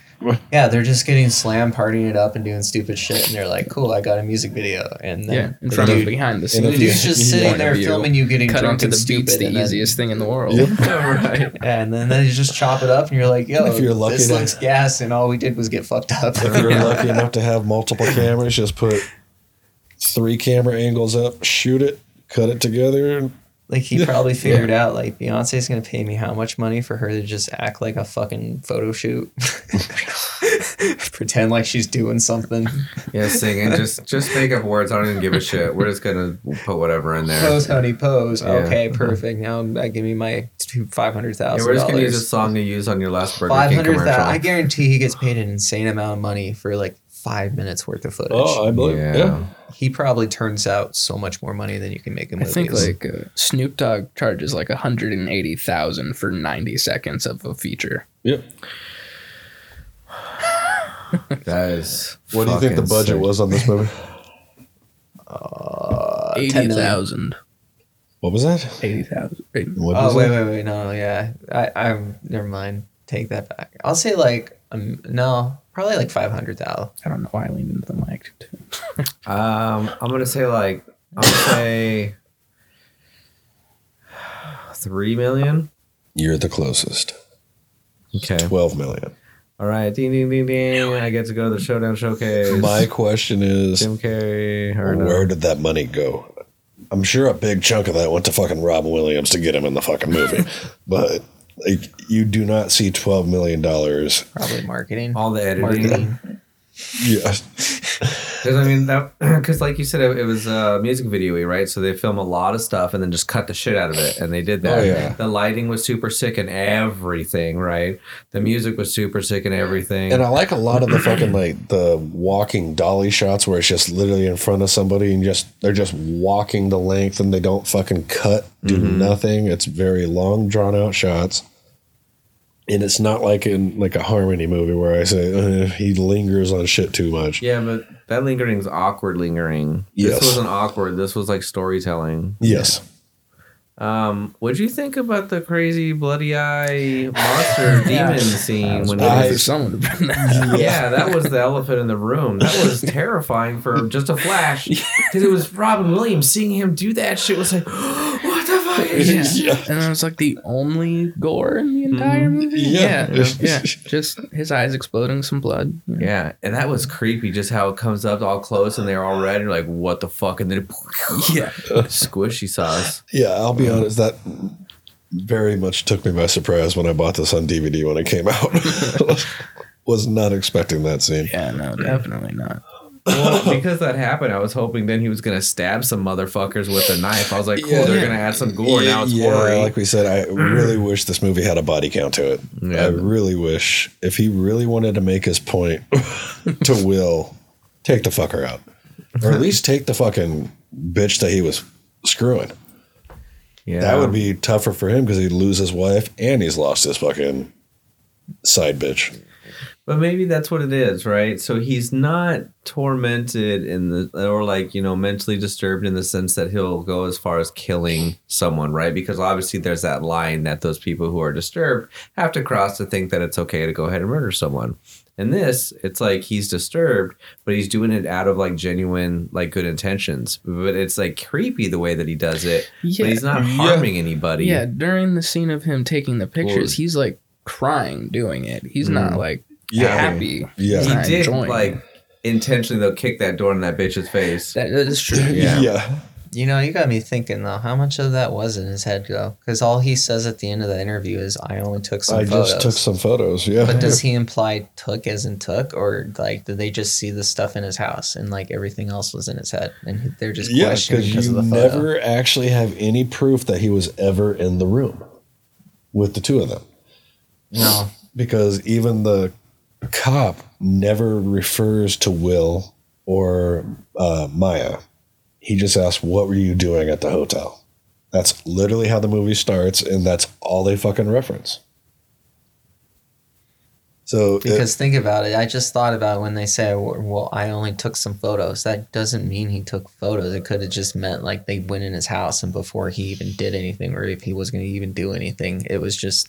Yeah, they're just getting slammed, partying it up, and doing stupid shit, and they're like, "Cool, I got a music video." And then Yeah, in the front dude, of behind the the scenes. dude's just sitting there of view. filming you getting Cutting drunk to and the stupid. beats, the and then- easiest thing in the world. right. and then they just chop it up, and you're like, "Yo, If you're lucky this to- looks gas," and all we did was get fucked up. If you're lucky enough to have multiple cameras, just put three camera angles up, shoot it, cut it together. and- Like he probably figured out like Beyonce's gonna pay me how much money for her to just act like a fucking photo shoot, pretend like she's doing something. Yeah, singing. Just just make up words. I don't even give a shit. We're just gonna put whatever in there. Pose, honey, pose. Yeah. Okay, perfect. Now I give me my five hundred thousand. Yeah, we're just gonna use a song to use on your last Burger King commercial. thousand. I guarantee he gets paid an insane amount of money for like five minutes worth of footage. Oh, I believe. Yeah. Yeah. he probably turns out so much more money than you can make in I think like uh, Snoop Dogg charges like 180,000 for 90 seconds of a feature. Yep. That is. What do you think the budget sick. was on this movie? uh, 80,000. What was that? 80,000. What Oh wait, that? wait, wait! No, yeah, I, I'm never mind. Take that back. I'll say like um, no, probably like five hundred thousand. I don't know why I leaned into the mic. Too. Um, I'm gonna say like I'm gonna say three million. You're the closest. Okay. Twelve million. All right. Ding ding ding ding. I get to go to the Showdown Showcase. My question is, Jim Carrey. Or no. where did that money go? I'm sure a big chunk of that went to fucking Robin Williams to get him in the fucking movie, but like you do not see twelve million dollars. Probably marketing. all the editing. Marketing. Yeah, Because I mean that because like you said it, it was a music video right so they film a lot of stuff and then just cut the shit out of it and they did that Oh, yeah. the lighting was super sick and everything right the music was super sick and everything and I like a lot of the fucking like the walking dolly shots where it's just literally in front of somebody and just they're just walking the length and they don't fucking cut, do mm-hmm. nothing. It's very long, drawn out shots. And it's not like in like a harmony movie where I say uh, he lingers on shit too much. yeah but that lingering is awkward lingering Yes. this wasn't awkward this was like storytelling Yes. um what'd you think about the crazy bloody eye monster demon scene when I- he For someone to bring that yeah, that was the elephant in the room. That was terrifying for just a flash because it was Robin Williams. Seeing him do that shit was like, what the fuck? Yeah. Yeah. And it was like the only gore in the mm-hmm. entire movie. Yeah. Yeah. Yeah. Just his eyes exploding some blood. Yeah, and that was creepy. Just how it comes up all close and they're all red. And you're like, what the fuck? And then Yeah. squishy sauce. Yeah, I'll be honest, that very much took me by surprise when I bought this on DVD when it came out. Was not expecting that scene. Yeah, no, definitely not. Well, because that happened, I was hoping then he was gonna stab some motherfuckers with a knife. I was like, cool, Yeah. they're gonna add some gore. now it's yeah, gory. like we said, I really wish this movie had a body count to it. Yeah. I really wish if he really wanted to make his point to Will, take the fucker out, or at least take the fucking bitch that he was screwing. yeah, That would be tougher for him because he'd lose his wife and he's lost his fucking side bitch. But maybe that's what it is, right? So he's not tormented in the or like, you know, mentally disturbed in the sense that he'll go as far as killing someone, right? Because obviously there's that line that those people who are disturbed have to cross to think that it's okay to go ahead and murder someone. And this, it's like he's disturbed, but he's doing it out of like genuine, like good intentions. But it's like creepy the way that he does it. Yeah. But he's not Yeah. harming anybody. Yeah, during the scene of him taking the pictures, Well- he's like crying doing it. He's not mm. like Yeah. happy. Yeah. He did enjoying like it. intentionally though kick that door in that bitch's face. that. That is true. Yeah. yeah. You know, you got me thinking though. How much of that was in his head though? Because all he says at the end of the interview is, "I only took some I photos." just took some photos. Yeah. But does he imply took as in took, or like did they just see the stuff in his house and like everything else was in his head and they're just Yeah, questioning because because you of the photo? never actually have any proof that he was ever in the room with the two of them. No, Because even the cop never refers to Will or uh, Maya. He just asks, What were you doing at the hotel? That's literally how the movie starts, and that's all they fucking reference. So, it- because think about it. I just thought about when they say, "Well, I only took some photos." That doesn't mean he took photos. It could have just meant like they went in his house and before he even did anything, or if he was going to even do anything, it was just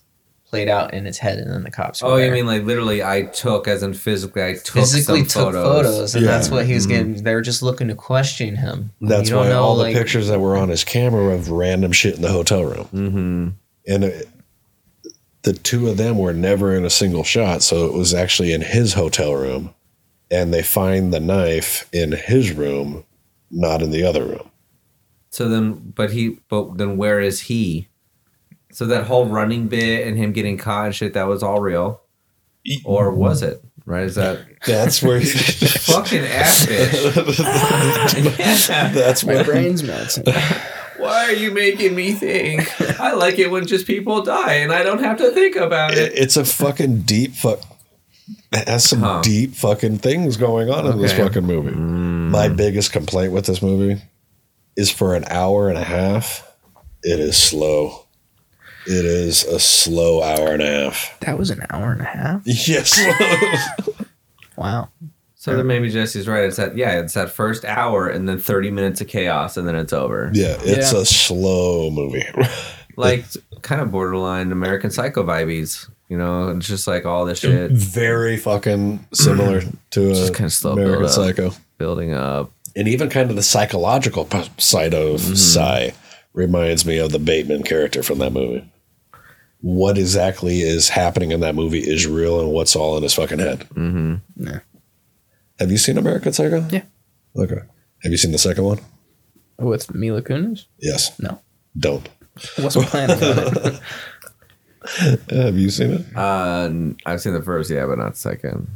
played out in his head, and then the cops. were Oh, you there. mean like literally? I took, as in physically, I took physically some took photos. photos, and Yeah. that's what he was Mhm. getting. They were just looking to question him. That's why know, all like, the pictures that were on his camera of random shit in the hotel room. Mm-hmm. And it, the two of them were never in a single shot. So it was actually in his hotel room. And they find the knife in his room, not in the other room. So then, but he, but then where is he? So that whole running bit and him getting caught and shit, that was all real, or was it? Right? Is that That's where he, fucking epic? that's My brain's melting. Why are you making me think? I like it when just people die and I don't have to think about it- it. it's a fucking deep fuck. It has some Huh. deep fucking things going on in this fucking movie. Mm. My biggest complaint with this movie is for an hour and a half, it is slow. It is a slow hour and a half. That was an hour and a half. Yes. Wow. So then maybe Jesse's right. It's that yeah, it's that first hour and then thirty minutes of chaos and then it's over. yeah, it's Yeah. a slow movie. Like kind of borderline American Psycho vibes. You know, it's just like all this shit Very fucking similar to Just kinda slow American build up. Psycho. building up. And even kind of the psychological side of Mm-hmm. Sy reminds me of the Bateman character from that movie. What exactly is happening in that movie is real and what's all in his fucking head. Mm-hmm. Yeah. Have you seen American Psycho? Yeah. Okay. Have you seen the second one? With Mila Kunis? Yes. No. Don't. Wasn't planning on it. Have you seen it? Uh, I've seen the first, yeah, but not the second.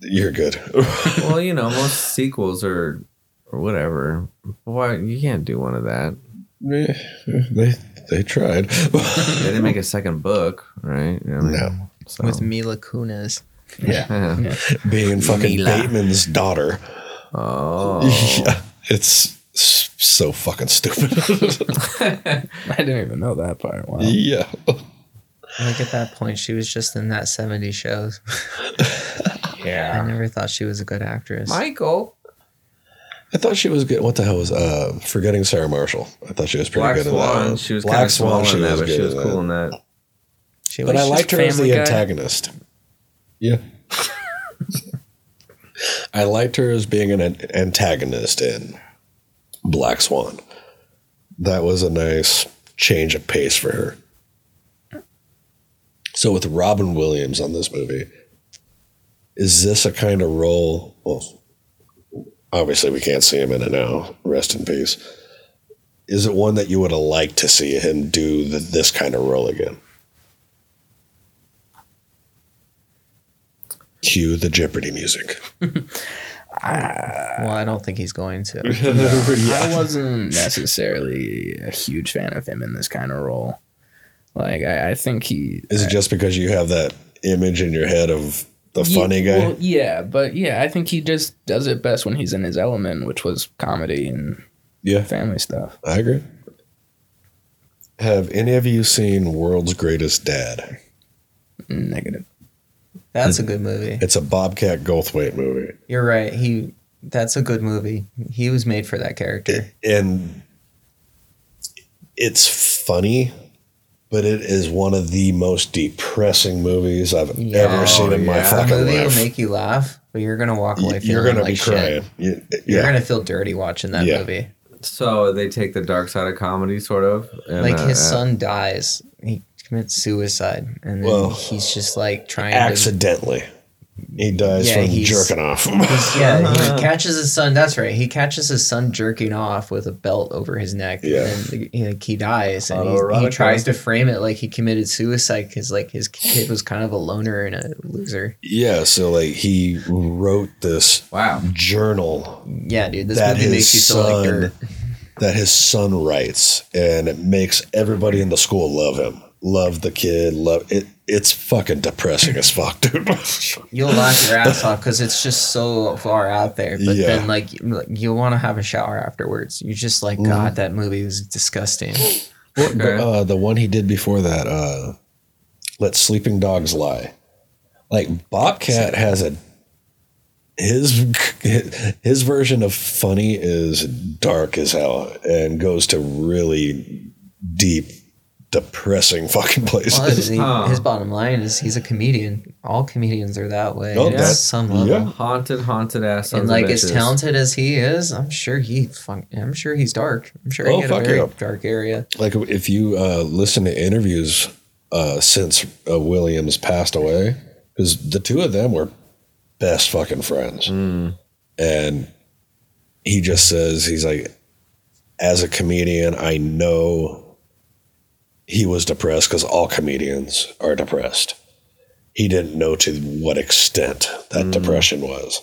You're good. well, you know, most sequels are or whatever. Why you can't do one of that? Yeah, they they tried. They didn't make a second book, right? I mean, No. So. with Mila Kunis. Yeah. yeah. Being fucking Mila. Bateman's daughter. oh, Yeah. It's so fucking stupid. I didn't even know that part. Wow. yeah. Like at that point, she was just in that 70 shows. Yeah. I never thought she was a good actress. Michael. I thought she was good. What the hell was uh forgetting Sarah Marshall? I thought she was pretty Black good in Swan. that. She was Black kind of small Swan, in that, but she was in cool that. in that. She But I liked her as the Guy? antagonist. Yeah. I liked her as being an an- antagonist in Black Swan. That was a nice change of pace for her. So with Robin Williams on this movie, is this a kind of role? Well, obviously we can't see him in it now. Rest in peace. Is it one that you would have liked to see him do the, this kind of role again? Cue the Jeopardy music. Uh, well, I don't think he's going to. I wasn't necessarily a huge fan of him in this kind of role. Like I, I think he Is it just because you have that image in your head of the Ye- funny guy? Well, yeah, but yeah, I think he just does it best when he's in his element, which was comedy and yeah, family stuff. I agree. Have any of you seen World's Greatest Dad? Negative. That's hmm. a good movie. It's a Bobcat Goldthwait movie. You're right. He that's a good movie. He was made for that character. and it's funny, but it is one of the most depressing movies I've ever seen in my yeah. That fucking movie will make you laugh, but you're gonna walk away Y- feeling You're gonna like be shit. crying. You- You're yeah, gonna feel dirty watching that Yeah. movie. So they take the dark side of comedy, sort of. and, Like his uh, son dies. He commits suicide, and then Well, he's just like trying to. Accidentally. He dies Yeah, from he's- jerking off. Yeah, he catches his son. That's right. He catches his son jerking off with a belt over his neck. Yeah. and he, like, he dies, and he, he tries to frame it like he committed suicide because like his kid was kind of a loner and a loser. yeah, so like he wrote this Wow. journal Yeah, dude, this that movie his makes you feel like son dirt. that his son writes, and it makes everybody in the school love him, love the kid, love it. It's fucking depressing as fuck, dude. You'll laugh your ass off because it's just so far out there. But Yeah. then like you- you'll want to have a shower afterwards. You're just like, Mm-hmm. God, that movie was disgusting. Okay. uh, the one he did before that, uh, "Let Sleeping Dogs Lie." Like Bobcat has a his his version of funny is dark as hell and goes to really deep depressing fucking places. Well, his, Huh. his bottom line is he's a comedian. All comedians are that way. Oh, at that's- some level. yeah. Haunted, haunted ass. And like as talented as he is, I'm sure he, fun- I'm sure he's dark. I'm sure he Oh, had a very yeah. dark area. like if you uh, listen to interviews uh, since uh, Williams passed away, because the two of them were best fucking friends, and he just says he's like, as a comedian, I know he was depressed because all comedians are depressed. He didn't know to what extent that depression was.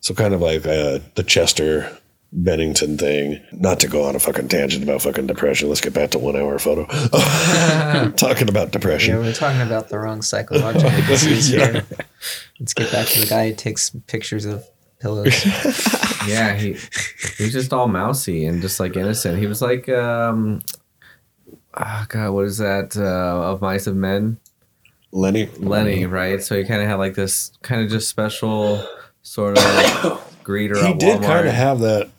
So kind of like uh, the Chester Bennington thing. Not to go on a fucking tangent about fucking depression. Let's get back to one hour photo. Talking about depression. Yeah, we're talking about the wrong psychological disease Yeah. here. Let's get back to the guy who takes pictures of pillows. Yeah, he he's just all mousy and just like innocent. He was like, um, ah, God, what is that? Uh, of Mice of Men, Lenny. Lenny, right? So he kind of had like this kind of just special sort of greeter. He did kind of have that.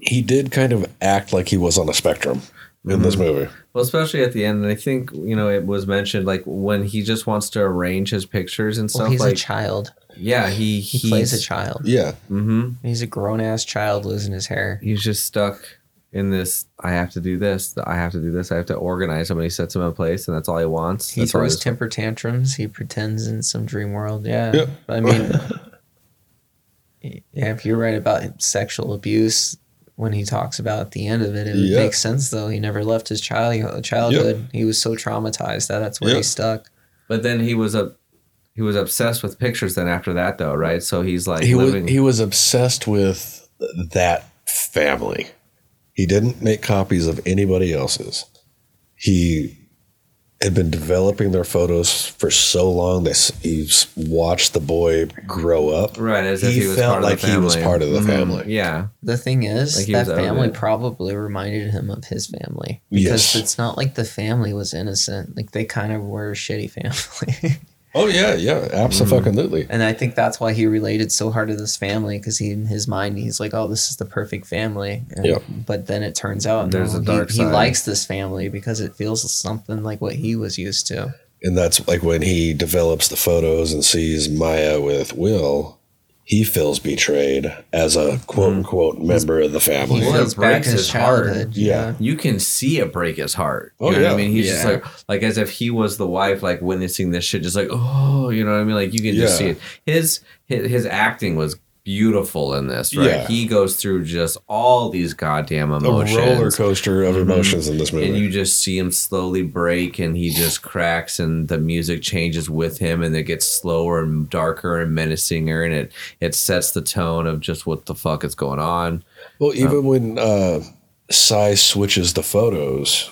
He did kind of act like he was on a spectrum in this movie. Well, especially at the end, and I think you know it was mentioned like when he just wants to arrange his pictures and stuff. well, he's like, a child. yeah, he He plays a child. Yeah. Mm-hmm. He's a grown ass child losing his hair. He's just stuck in this. I have to do this. I have to do this. I have to organize him, and he sets him in place, and that's all he wants. He That's throws temper tantrums. He pretends in some dream world. Yeah. Yep. I mean, yeah, if you're right about sexual abuse, when he talks about at the end of it, it Yeah. makes sense though. He never left his child childhood. He was so traumatized that that's where Yep. he's stuck. But then he was a he was obsessed with pictures. Then after that, though, right? So he's like he living. was he was obsessed with that family. He didn't make copies of anybody else's. He had been developing their photos for so long that he's watched the boy grow up. right as if he he, was felt part like of the he was family. part of the Mhm. family. Yeah, The thing is, Like he that family probably reminded him of his family because Yes. it's not like the family was innocent. Like they kind of were a shitty family. Oh yeah, yeah, absolutely. Mm. And I think that's why he related so hard to this family because he, in his mind, he's like, "Oh, this is the perfect family." And, Yeah. But then it turns out There's no, a dark he, he likes this family because it feels something like what he was used to. And that's like when he develops the photos and sees Maya with Will, he feels betrayed as a quote unquote mm-hmm. member of the family. He Well, it breaks back in his heart. childhood. Yeah. you can see it break his heart. Oh, you Oh, know what yeah. I mean? He's just like like as if he was the wife, like witnessing this shit, just like oh, you know what I mean? Like you can just Yeah. see it. His his, his acting was beautiful in this, right? Yeah. He goes through just all these goddamn A emotions. roller coaster of emotions in this movie. and you just see him slowly break and he just cracks and the music changes with him and it gets slower and darker and menacinger and it it sets the tone of just what the fuck is going on Well, even when uh, Sy switches the photos,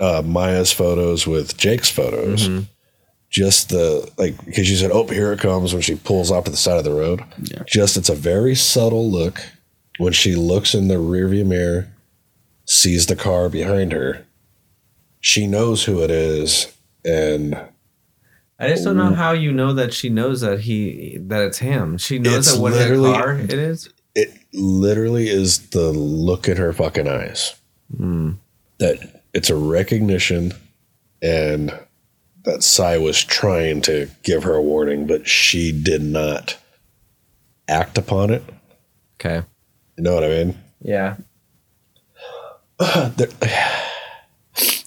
uh, Maya's photos with Jake's photos, just the like because you said, "Oh, here it comes" when she pulls off to the side of the road. Yeah. Just it's a very subtle look when she looks in the rearview mirror, sees the car behind her. She knows who it is, and i just don't know how you know that she knows that he that it's him she knows that what car it is it literally is the look in her fucking eyes hmm. that it's a recognition and that Sy was trying to give her a warning, but she did not act upon it. okay You know what I mean? yeah There-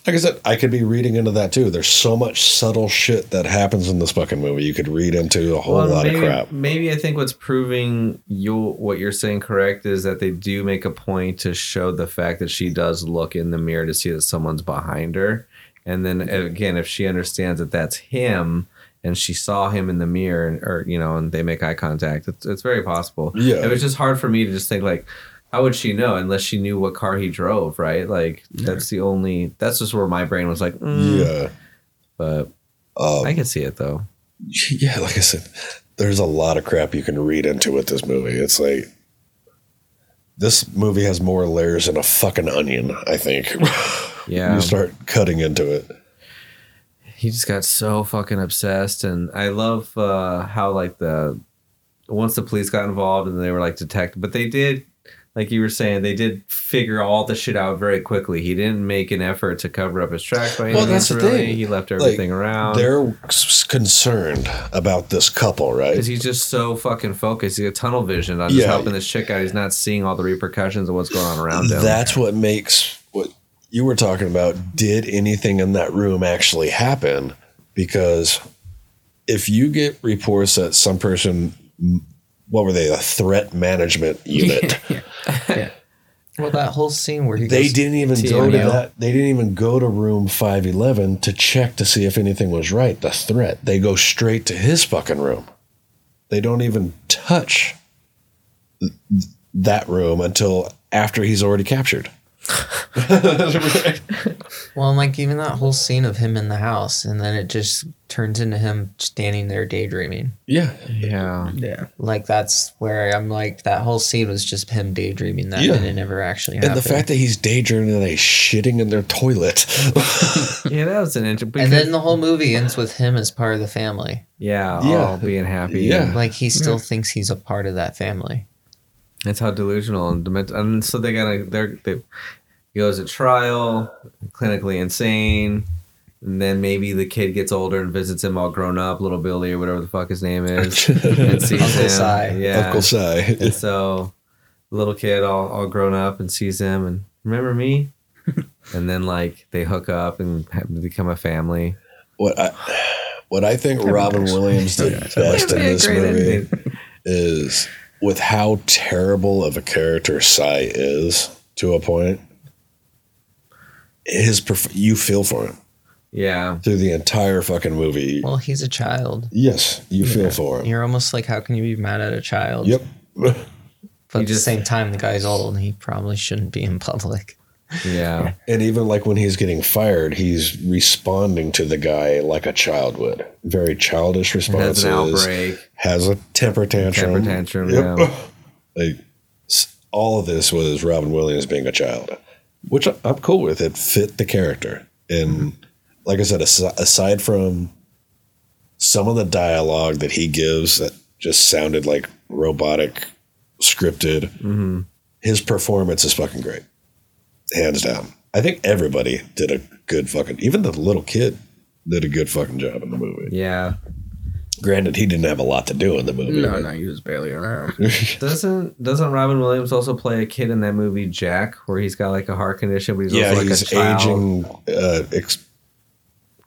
like I said, I could be reading into that too. There's so much subtle shit that happens in this fucking movie. You could read into a whole Well, lot maybe, of crap. Maybe I think what's proving you what you're saying correct is that they do make a point to show the fact that she does look in the mirror to see that someone's behind her, and then again, if she understands that that's him and she saw him in the mirror, and, or you know, and they make eye contact, it's, it's very possible. Yeah. it was just hard for me to just think like. How would she know unless she knew what car he drove, right? Like that's the only. That's just where my brain was like, mm. Yeah. But Um, I can see it though. yeah, like I said, there's a lot of crap you can read into with this movie. It's like this movie has more layers than a fucking onion, I think. Yeah. you start cutting into it. he just got so fucking obsessed and i love uh how like the once the police got involved and they were like detected but they did like you were saying, they did figure all the shit out very quickly. He didn't make an effort to cover up his tracks by any Well, means. that's the really. thing. He left Like, everything around. They're concerned about this couple, right? Because he's just so fucking focused. He's got tunnel vision on just Yeah. helping this chick out. He's not seeing all the repercussions of what's going on around him. That's what makes what you were talking about. Did anything in that room actually happen? Because if you get reports that some person, what were they, a threat management unit, Well, that whole scene where he they goes didn't even go to that. They didn't even go to room five eleven to check to see if anything was right. The threat. They go straight to his fucking room. They don't even touch that room until after he's already captured. Well, and, like even that whole scene of him in the house, and then it just turns into him standing there daydreaming. Yeah, yeah, yeah. Like that's where I'm like that whole scene was just him daydreaming that, Yeah. and it never actually And happened. the fact that he's daydreaming and he's shitting in their toilet. yeah, that was an interesting. and then the whole movie ends with him as part of the family. yeah, Yeah. all being happy. Yeah. and- Like he still thinks he's a part of that family. That's how delusional and demented. And so they gotta. They're they he goes to trial, clinically insane. And then maybe the kid gets older and visits him all grown up, little Billy or whatever the fuck his name is, and sees Uncle him. Sy. Yeah, Uncle Sy. And so, the little kid all, all grown up and sees him and remember me, and then like they hook up and ha- become a family. what I what I think Robin Williams did best in this movie ending. is with how terrible of a character Sy is to a point. His perf- you feel for him Yeah, through the entire fucking movie. Well, he's a child. yes, you feel for him. You're almost like, how can you be mad at a child? Yep. But You at the just- same time, the guy's old and he probably shouldn't be in public. yeah, And even like when he's getting fired, he's responding to the guy like a child would. Very childish has responses. an outbreak. Has a temper tantrum. Temper tantrum, yeah. Like s- all of this was Robin Williams being a child, which I'm cool with. It fit the character, and like I said, aside from some of the dialogue that he gives that just sounded like robotic, scripted, Mm-hmm. his performance is fucking great, hands down. I think everybody did a good fucking. Even the little kid did a good fucking job in the movie. yeah. Granted, he didn't have a lot to do in the movie. No, no, he was barely around. Doesn't doesn't Robin Williams also play a kid in that movie Jack, where he's got like a heart condition, but he's yeah, also like he's a child, aging. Uh, ex-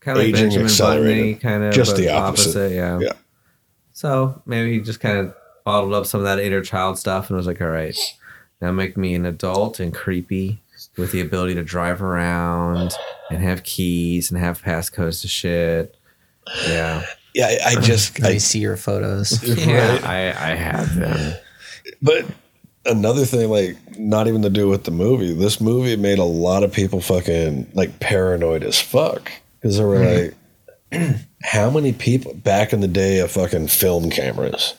kind of like aging Benjamin accelerated. Button, kind of Just but the opposite. Yeah. Yeah. So maybe he just kind of bottled up some of that inner child stuff and was like, "All right, now make me an adult and creepy with the ability to drive around and have keys and have passcodes to shit." Yeah, yeah, I, I just. Let I, see your photos. yeah, I I have them. but another thing, like, not even to do with the movie. This movie made a lot of people fucking like paranoid as fuck because they were mm-hmm. like, how many people back in the day of fucking film cameras?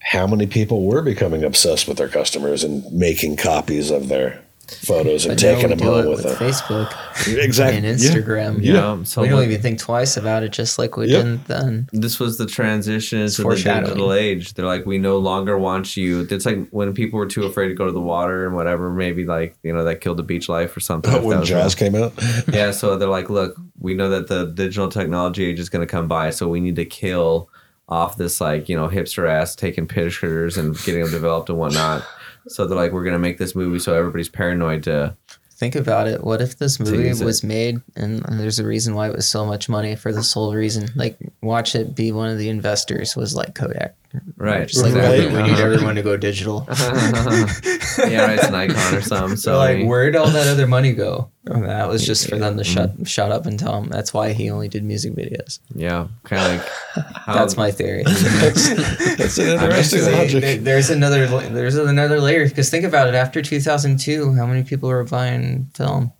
How many people were becoming obsessed with their customers and making copies of their photos and But taking we them do home with with? Facebook Exactly. and Yeah. Instagram. Yeah, so we don't what- even think twice about it, just like we Yep. didn't then. this was the transition to the digital age. They're like, we no longer want you. It's like when people were too afraid to go to the water and whatever. Maybe like you know that killed the beach life or something. if that when was Jaws came out, yeah, so they're like, look, we know that the digital technology age is going to come by, so we need to kill off this like you know hipster ass taking pictures and getting them developed and whatnot. So they're like, we're going to make this movie so everybody's paranoid to. Think about it. What if this movie was made and there's a reason why it was so much money for the sole reason? Like, watch it be one of the investors was like Kodak. Right, Just like, Right. we need uh-huh. everyone to go digital. yeah, right, it's an icon or something. So So like, where'd all that other money go? And that was just for them to shut mm-hmm. shut up and tell him. That's why he only did music videos. yeah, kind of like how, That's my theory. that's, that's an interesting There- logic. There's another there's another layer because think about it. After 2002, how many people were buying film?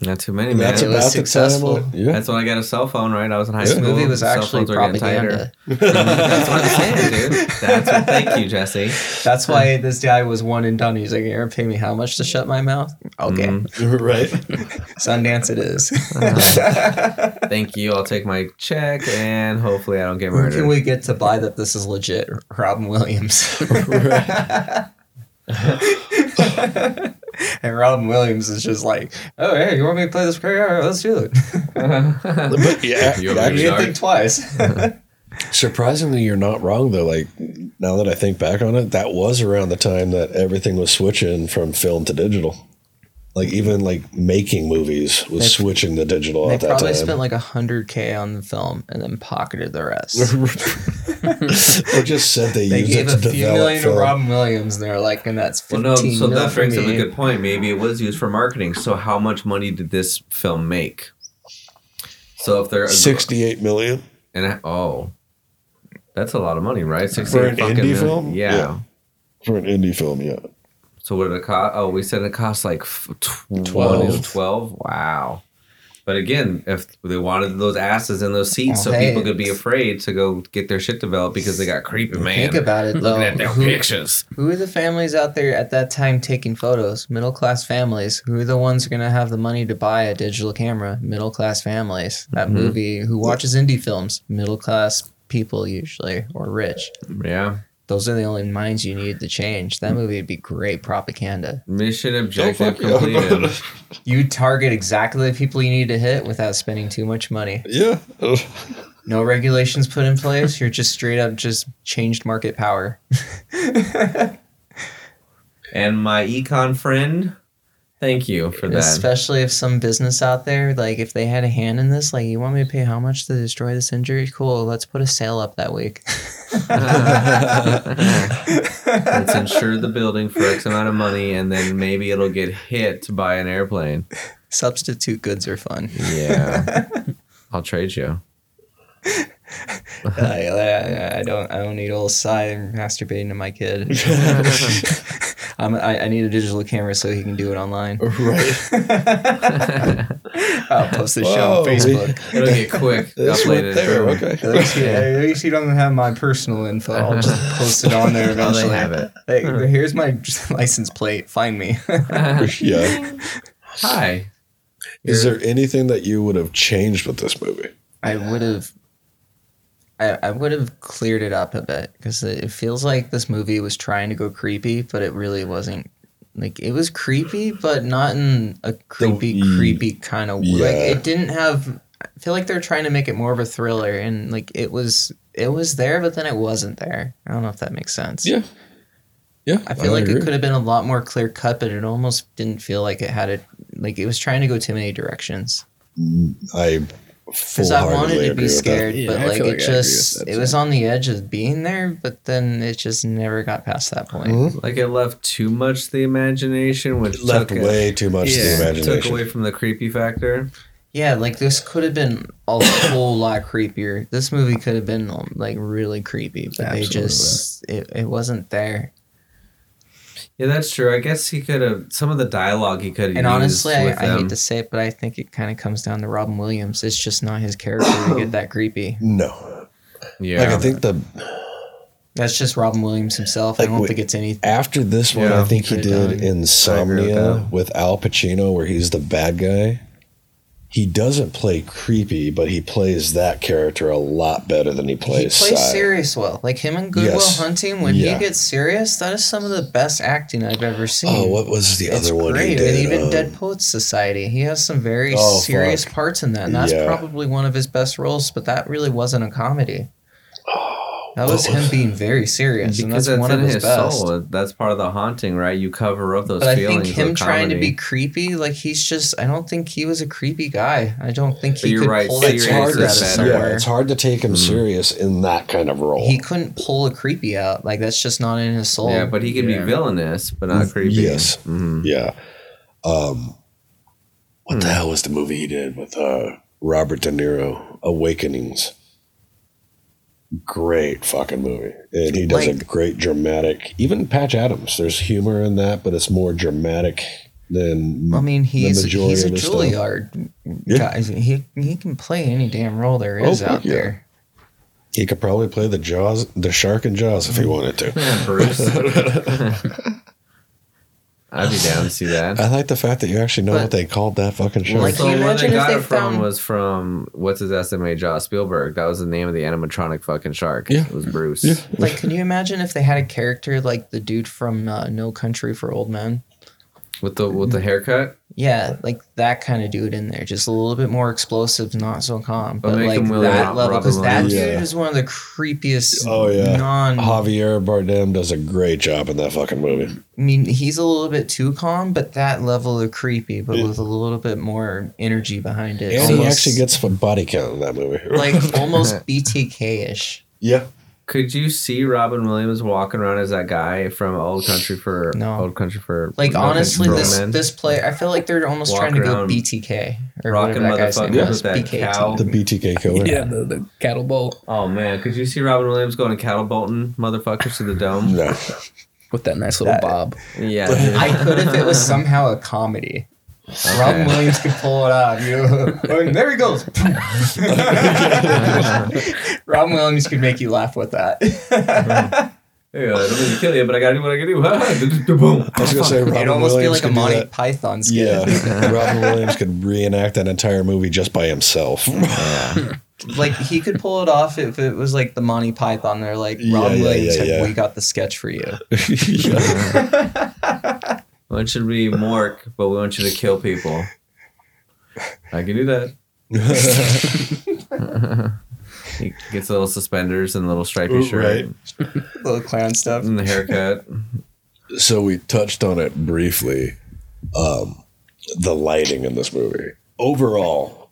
Not too many. Man. That's it was successful. time. Yeah. That's when I got a cell phone. Right, I was in high This school. This movie was actually phones were propaganda. That's what I'm saying, dude. That's what, thank you, Jesse. That's why this guy was one and done. He's like, "You're gonna pay me how much to shut my mouth?" Okay, mm-hmm. right. Sundance it is. Uh-huh. Thank you. I'll take my check and hopefully I don't get Where murdered. can we get to buy that this is legit? Robin Williams. and Robin Williams is just like, "Oh, hey, you want me to play this character? Let's do it." But yeah, You want I to didn't think twice. surprisingly, you're not wrong though. Like now that I think back on it, that was around the time that everything was switching from film to digital. Like even like making movies was They- switching to digital they at that probably time. spent like a hundred k on the film and then pocketed the rest. or just said they, they used gave it a to few develop million to film. Robin Williams, and they're like, and that's Well, no, so that brings up a good point. Maybe it was used for marketing. So how much money did this film make? So if they're Sixty-eight million. and oh, that's a lot of money, right? For an indie million. film? yeah. Yeah. For an indie film, yeah. So what did it cost? Oh, we said it cost like tw- 12. 12? Wow. But again, if they wanted those asses in those seats so hey, people could be afraid to go get their shit developed because they got creepy, man. Think about it though. Looking at their Who- pictures. Who are the families out there at that time taking photos? Middle class families. Who are the ones going to have the money to buy a digital camera? Middle class families. That Mhm. movie. Who watches indie films? Middle class people usually, or rich. Yeah. Those are the only minds you need to change. That movie would be great propaganda. Mission objective fuck yeah. completed. You target exactly the people you need to hit without spending too much money. Yeah. No regulations put in place. You're just straight up just changed market power. and my econ friend, thank you for that. Especially if some business out there, like if they had a hand in this, like you want me to pay how much to destroy this injury? Cool, let's put a sale up that week. Let's insure the building for X amount of money and then maybe it'll get hit by an airplane. Substitute goods are fun. Yeah. I'll trade you. I, I, I don't. I don't need old Sy masturbating to my kid. I'm, I, I need a digital camera so he can do it online. Right. I'll post this show on Facebook. It'll get quick. This uploaded. went there. Boom. Okay. At least, you, at least you don't have my personal info. I'll just post it on there Oh, eventually. they have it. Hey, here's my license plate. Find me. yeah. Hi. Is there anything that you would have changed with this movie? I would have. I, I would have cleared it up a bit because it feels like this movie was trying to go creepy, but it really wasn't. Like it was creepy, but not in a creepy, ye- creepy kind of way. yeah. Like it didn't have. I feel like they're trying to make it more of a thriller, and like it was, it was there, but then it wasn't there. I don't know if that makes sense. Yeah. Yeah. I feel like agree. it could have been a lot more clear cut, but it almost didn't feel like it had it. Like it was trying to go too many directions. Mm, I Because I wanted to be scared, Yeah, but I like it like I just it was on the edge of being there, but then it just never got past that point. Mhm. Like it left too much the imagination, which It left took, way too much Yeah. the imagination. took away from the creepy factor. Yeah, like this could have been a whole lot creepier. This movie could have been um, like really creepy, but they just it, it wasn't there. Yeah, that's true. I guess he could have some of the dialogue he could have. And honestly, I, with I them. hate to say it, but I think it kind of comes down to Robin Williams. It's just not his character to get that creepy. No. yeah, Like I think the That's just Robin Williams himself. Like, I don't wait, think it's any. after this one, Yeah. I think he Could've did done. I with Insomnia with Al Pacino, where he's the bad guy. He doesn't play creepy, but he plays that character a lot better than he plays. He plays. Sy. serious well. Like him and Good Will Yes. Hunting, when Yeah. he gets serious, that is some of the best acting I've ever seen. Oh, what was the It's other one he great. did? And even Um, Dead Poets Society, he has some very Oh, serious fuck. parts in that, and that's Yeah. probably one of his best roles. But that really wasn't a comedy. That was him being very serious, and because that's that's one in of his, his best. soul. That's part of the haunting, right? You cover up those But I feelings. think him with trying to be creepy, like he's just, I don't think he was a creepy guy. I don't think he you're could right, pull that It's hard, character out of is yeah, somewhere. it's hard to take him serious in that kind of role. He couldn't pull a creepy out. Like that's just not in his soul. Yeah, but he could Yeah. be villainous, but not creepy. Yes. Mhm. Yeah. Um, what Hmm. the hell was the movie he did with uh, Robert De Niro? Awakenings. Great fucking movie, and he does a great dramatic. Even Patch Adams, there's humor in that, but it's more dramatic than. I mean, he's majority he's a of stuff. Juilliard Yeah. guy. He he can play any damn role there oh, is Oh, out yeah. there. He could probably play the Jaws, the shark in Jaws, if he wanted to. Bruce. I'd be down to see that. I like the fact that you actually know But- what they called that fucking shark. Like, so can you where they imagine if got they it from found- was from what's his estimate, Josh Spielberg. That was the name of the animatronic fucking shark. Yeah. it was Bruce. Yeah. Like, can you imagine if they had a character like the dude from uh, No Country for Old Men? With the with the haircut. Yeah, like that kind of dude in there, just a little bit more explosive, not so calm, But but, like him William that level because that dude Yeah. is one of the creepiest. Oh yeah, non. Javier Bardem does a great job in that fucking movie. I mean, he's a little bit too calm, but that level of creepy, but with a little bit more energy behind it. And he actually gets a body count in that movie. like almost BTK ish. yeah, Could you see Robin Williams walking around as that guy from Old Country for No. Old Country for Like No Country honestly, for Old this Men? this player, I feel like they're almost Walking trying to go around BTK or rocking whatever that guy's name motherfuckers was. with that BKT. the BTK killer. Yeah, the, the cattle bolt Oh man, could you see Robin Williams going to cattle bolting motherfuckers to the dome? No. with that nice little That- bob. Yeah, dude. I could if it was somehow a comedy. Robin Williams could pull it off. You know? Oh, there he goes. Robin Williams could make you laugh with that. Hey, uh, I don't mean to kill you, but I gotta do what I can do. Boom. I was gonna say Robin It'd almost Williams be like a could do Monty that. Python skit. Yeah, Robin Williams could reenact that entire movie just by himself. Like he could pull it off if it was like the Monty Python. They're like Yeah, Robin yeah, Williams, yeah, yeah. we got the sketch for you. Well, you to be Mork, but we want you to kill people. I can do that. he gets little suspenders and a little stripy shirt Right. Little clown stuff. and the haircut. so we touched on it briefly. Um, the lighting in this movie. Overall,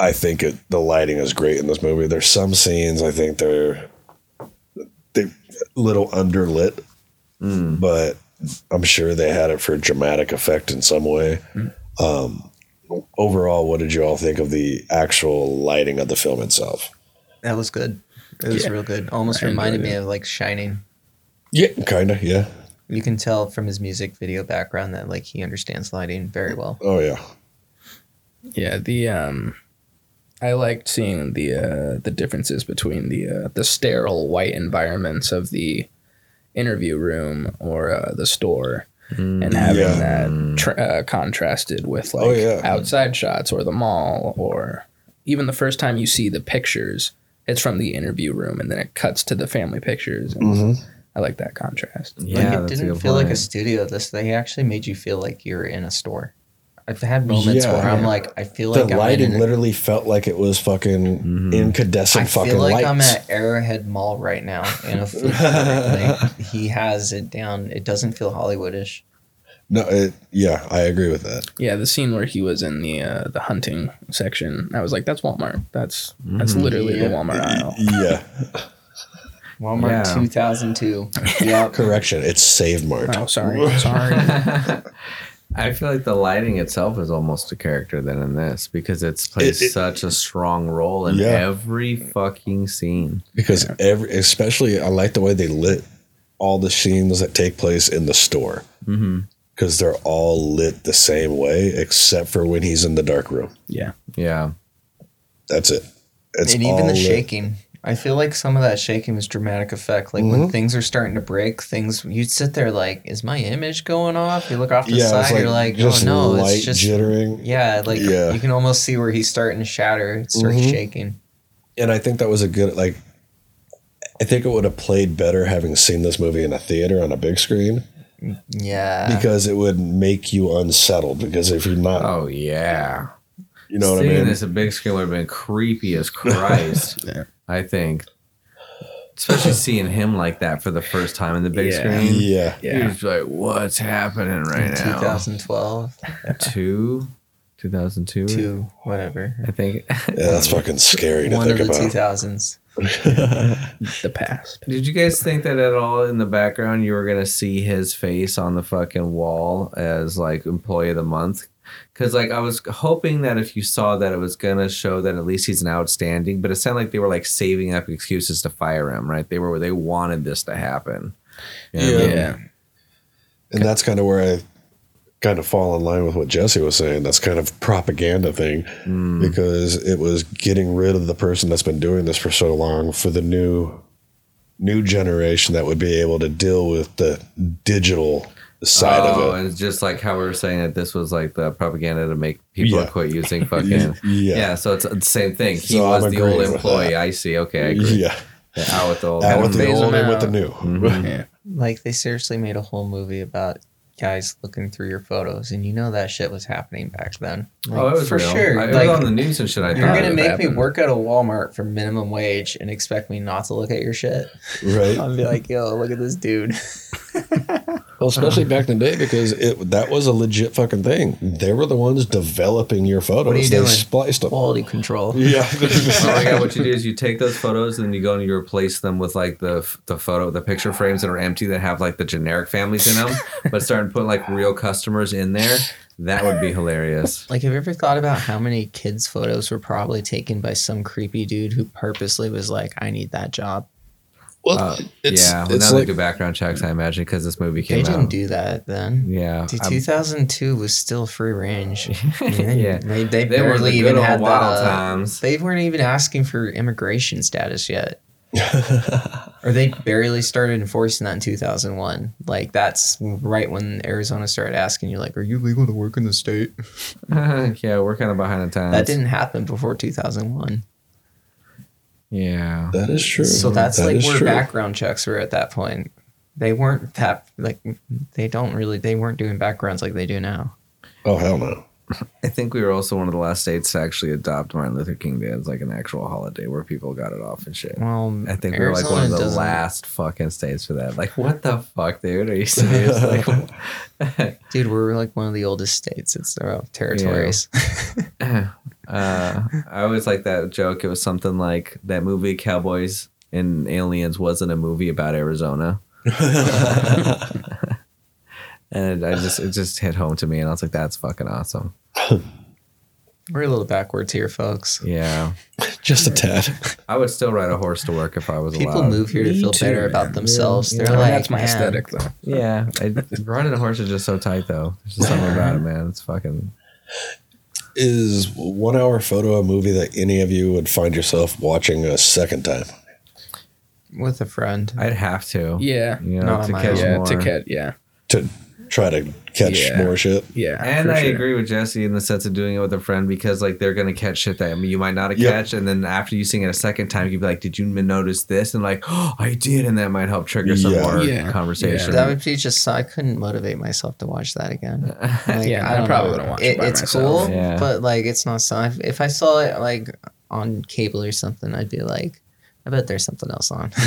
I think it, the lighting is great in this movie. There's some scenes I think they're they a little underlit, but I'm sure they had it for dramatic effect in some way. Um, overall, what did you all think of the actual lighting of the film itself? That was good. It was Yeah. real good. Almost I reminded me it. of like Shining. Yeah, kind of. Yeah. You can tell from his music video background that like he understands lighting very well. Oh yeah. Yeah, the um, I liked seeing the uh, the differences between the uh, the sterile white environments of the interview room or uh, the store, and having Yeah. that tra- uh, contrasted with like Oh, yeah. outside shots or the mall or even the first time you see the pictures, it's from the interview room and then it cuts to the family pictures. And Mm-hmm. I like that contrast. Yeah, like it didn't good feel like a studio. This they actually made you feel like you're in a store. I've had moments Yeah. where I'm like, I feel The like I'm lighting in, literally felt like it was fucking incandescent I fucking feel like lights. I'm at Arrowhead Mall right now in a like, he has it down. It doesn't feel Hollywoodish. no, it, yeah, I agree with that. Yeah, the scene where he was in the uh, the hunting section, I was like, "That's Walmart. That's that's literally the Walmart aisle." Yeah, Walmart Yeah. 2002. Yep. correction. It's SavMart. Oh, sorry, sorry. I feel like the lighting itself is almost a character then in this because it's plays It- it- such a strong role in Yeah. every fucking scene. because every, especially, I like the way they lit all the scenes that take place in the store Mm-hmm. because they're all lit the same way except for when he's in the dark room. yeah, Yeah. That's it. It's and even all the lit. shaking. I feel like some of that shaking was dramatic effect. Like Mm-hmm. when things are starting to break, things you'd sit there like, is my image going off? You look off the Yeah, side, it's like you're like, just oh no, light it's just jittering. yeah, like Yeah. you can almost see where he's starting to shatter. It starts Mhm. shaking. and I think that was a good like. I think it would have played better having seen this movie in a theater on a big screen Yeah, because it would make you unsettled. Because if you're not, Oh yeah. You know what I Seeing mean. this a big screen would have been creepy as Christ. Yeah. I think. Especially seeing him like that for the first time in the big Yeah. screen. yeah, yeah. He's like, what's happening right now? 2012, Two, 2002, two, whatever. I think. yeah, that's fucking scary to One of think the about. 2000s. the past. Did you guys think that at all in the background you were gonna see his face on the fucking wall as like employee of the month? Because like I was hoping that if you saw that it was gonna show that at least he's an outstanding, but it sounded like they were like saving up excuses to fire him, right? They were they wanted this to happen. You know what I mean? Yeah, And that's kind of where I kind of fall in line with what Jesse was saying. That's kind of propaganda thing mm. because it was getting rid of the person that's been doing this for so long for the new new generation that would be able to deal with the digital side oh, of it. and it's just like how we were saying that this was like the propaganda to make people Yeah. quit using fucking Yeah. yeah. So it's the same thing. He So I'm was the old employee. I see. Okay, I agree. Yeah. Yeah, out with the old. Out with the old them and with the out. new. Mm-hmm. yeah. Like they seriously made a whole movie about guys looking through your photos, and you know that shit was happening back then. oh, it was for real. sure. I, it like, was on the news and shit. I you're gonna it make me work at a Walmart for minimum wage and expect me not to look at your shit. Right. I'll be like, yo, look at this dude. Well, especially back in the day because it that was a legit fucking thing. They were the ones developing your photos. What are you they doing? spliced them. Quality control. Yeah. oh yeah, what you do is you take those photos and you go and you replace them with like the the photo the picture frames that are empty that have like the generic families in them, but start putting like real customers in there. That would be hilarious. Like, have you ever thought about how many kids' photos were probably taken by some creepy dude who purposely was like, I need that job? Well, Uh, it's, yeah, well, it's now like they do background checks, I imagine, because this movie came. Out. They didn't out. do that then. yeah, Dude, I'm- 2002 was still free range. I mean, Yeah. they, they, They were barely the even had wild the, times. They weren't even asking for immigration status yet. or they barely started enforcing that in 2001. Like that's right when Arizona started asking you, like, "Are you legal to work in the state?" yeah, we're kind of behind the times. That didn't happen before 2001. Yeah, that is true. So that's That like where true. background checks were at that point. They weren't that like they don't really they weren't doing backgrounds like they do now. Oh hell no. I think we were also one of the last states to actually adopt Martin Luther King Day as like an actual holiday where people got it off and shit. Well, I think we were like one of the last fucking states for that. Like, what the fuck, dude? Are you serious? Like, Dude, we're like one of the oldest states. It's their own territories. uh, I always like that joke. It was something like that movie Cowboys and Aliens wasn't a movie about Arizona. and I just it just hit home to me, and I was like, "That's fucking awesome." We're a little backwards here, folks. Yeah, Just a tad. I would still ride a horse to work if I was People allowed. move here to Me feel too, better man. about themselves. Yeah, They're yeah. like, that's my "Man, aesthetic, though. Yeah, I, riding a horse is just so tight, though. There's just something about it, man. It's fucking. Is one hour photo a movie that any of you would find yourself watching a second time? with a friend. I'd have to. Yeah. You know, Not on to my catch own. Yeah, more. to cat. Yeah. To try to catch Yeah. more shit? Yeah. And I sure. agree with Jesse in the sense of doing it with a friend because like they're gonna catch shit that you might not have Yep. catch, and then after you sing it a second time, you'd be like, "Did you notice this?" And like, "Oh, I did," and that might help trigger some Yeah. more Yeah. conversation. That would be just. I couldn't motivate myself to watch that again. Like, Yeah, I I don't probably wouldn't watch it by it's myself. cool, Yeah. but like it's not. So if, if I saw it like on cable or something, I'd be like, I bet there's something else on.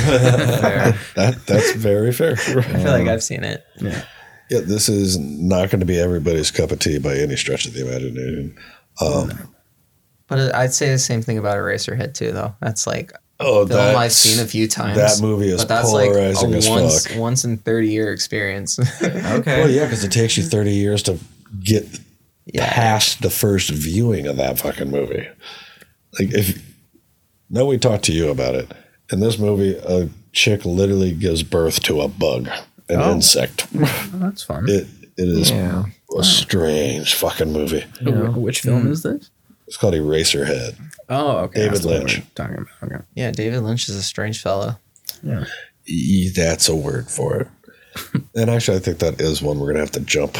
That that's very fair. I feel like I've seen it. Yeah, this is not going to be everybody's cup of tea by any stretch of the imagination. Um, But I'd say the same thing about Eraserhead too, though. That's like oh, a film I've seen a few times. That movie is but that's like polarizing a as once fuck. once in thirty year experience. okay. Well, yeah, because it takes you 30 years to get Yeah. past the first viewing of that fucking movie. Like, if no, we talked to you about it. In this movie, a chick literally gives birth to a bug, an Oh. insect. Oh, that's fun. It it is Yeah. a strange fucking movie. Wh- Which film hmm. is this? It's called Eraserhead. Oh, okay. David that's Lynch. Talking about. Okay. yeah, David Lynch is a strange fellow. E- That's a word for it. and actually, I think that is one we're gonna have to jump.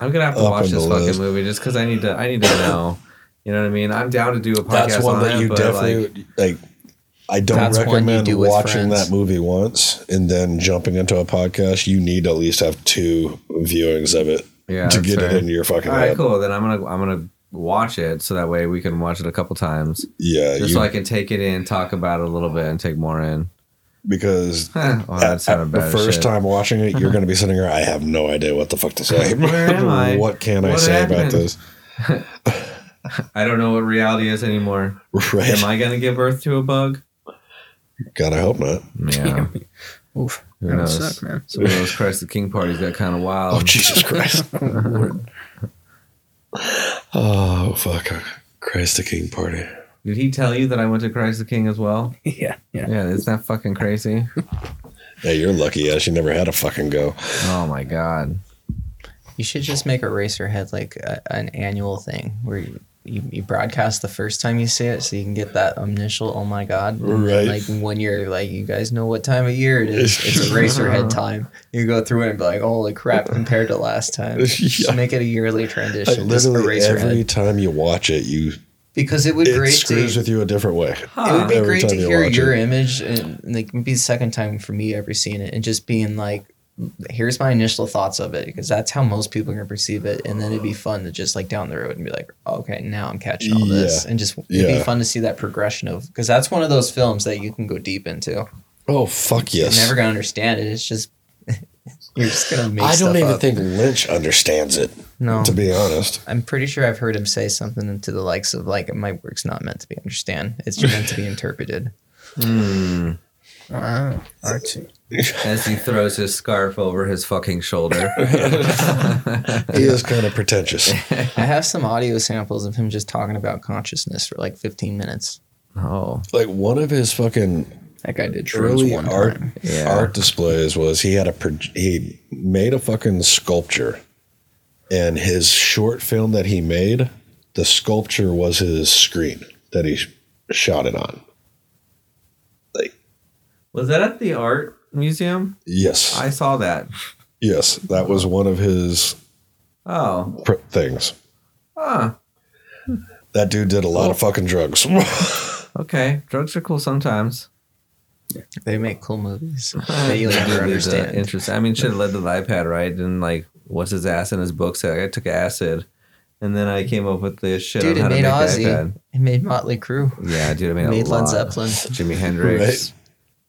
I'm gonna have to watch this fucking list. movie just because I need to. I need to know. You know what I mean? I'm down to do a podcast That's one on that it, you but, definitely like, like. I don't That's recommend do watching friends. that movie once and then jumping into a podcast. You need to at least have two viewings of it Yeah, to get fair. it into your fucking all right, head. cool. Then I'm gonna I'm gonna watch it so that way we can watch it a couple times, Yeah, just you, so I can take it in, talk about it a little bit, and take more in. because Huh, well, that at, at the first shit. time watching it, you're going to be sitting here. I have no idea what the fuck to say. Where am I? what can I What say about this? I don't know what reality is anymore. Right? Am I gonna give birth to a bug? God, I hope not. Yeah. Oof. Who That knows? suck, man. Some of those Christ the King parties got kind of wild. Oh Jesus Christ! oh fuck! Christ the King party. Did he tell you that I went to Christ the King as well? Yeah. Yeah. Yeah, isn't that fucking crazy? Yeah, you're lucky. Ass. You never had a fucking go. Oh my god. You should just make Eraserhead like a, an annual thing where you, you, you broadcast the first time you see it so you can get that initial oh my god. And Right. like when you're like, you guys know what time of year it is. It's Eraserhead time. You go through it and be like, holy crap, compared to last time. Just Yeah. make it a yearly Like, transition. just literally Eraserhead. every time you watch it, you because it would it great screws to with you a different way. it would be Every great to time you hear your it. image and like it'd be the second time for me ever seeing it and just being like here's my initial thoughts of it because that's how most people are gonna perceive it, and then it'd be fun to just like down the road and be like, okay, now I'm catching all this, Yeah. and just it'd Yeah. be fun to see that progression of because that's one of those films that you can go deep into. Oh fuck yes. You're never gonna understand it. It's just you're just gonna make. I don't stuff even up. think Lynch understands it. No. To be honest. I'm pretty sure I've heard him say something to the likes of like, "My work's not meant to be understand. It's just meant to be interpreted." Hmm. Wow. Archie. As he throws his scarf over his fucking shoulder. He is kind of pretentious. I have some audio samples of him just talking about consciousness for like 15 minutes. Oh, Like one of his fucking That guy did shrooms early one art time. Yeah. art displays was he had a he made a fucking sculpture, and his short film that he made, the sculpture was his screen that he shot it on. Like was that at the art museum? yes, I saw that. yes, that was one of his Oh, pr- things. ah, That dude did a lot of fucking drugs. okay. Drugs are cool sometimes. They make cool movies that you never Really, understand. Interesting. I mean, should have led to the iPad, right? And like, what's his ass in his book said? I took acid, and then I came up with this shit Dude, on how it to made make Ozzy. iPad. It made Motley Crue. Yeah, dude, I made, Made a Led lot. Zeppelin. Jimi Hendrix,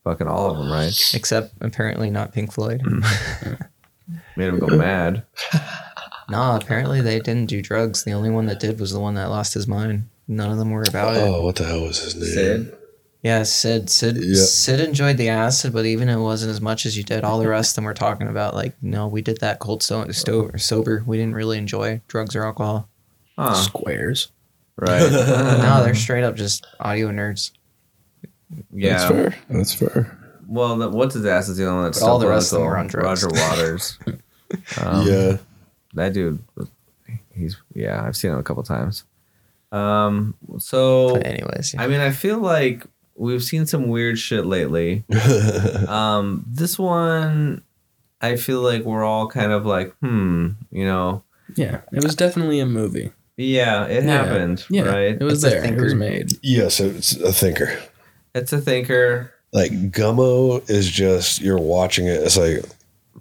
fucking all of them, right? Except apparently not Pink Floyd. Mm. Made him go mad. nah, apparently they didn't do drugs. The only one that did was the one that lost his mind. None of them were about it. oh, what the hell was his name? Sid. Yeah, Sid. Sid. Yeah. Sid enjoyed the acid, but even it wasn't as much as you did. All the rest of them were talking about like, no, we did that cold so- sto- sober. We didn't really enjoy drugs or alcohol. Huh. Squares. Right. no, they're straight up just audio nerds. Yeah. That's fair. That's fair. Well, the, what's his ass is the only one that's But all the rest of them political. on drugs. Roger Waters. Um, yeah. that dude. He's yeah. I've seen him a couple times. Um. So But anyways, yeah. I mean, I feel like we've seen some weird shit lately. um, this one, I feel like we're all kind of like, hmm, you know, Yeah, it was definitely a movie. yeah, it Yeah. happened, Yeah, right? it was It's a there. It was thinker. made. yes, it's a thinker. It's a thinker, Like Gummo is just you're watching it. It's like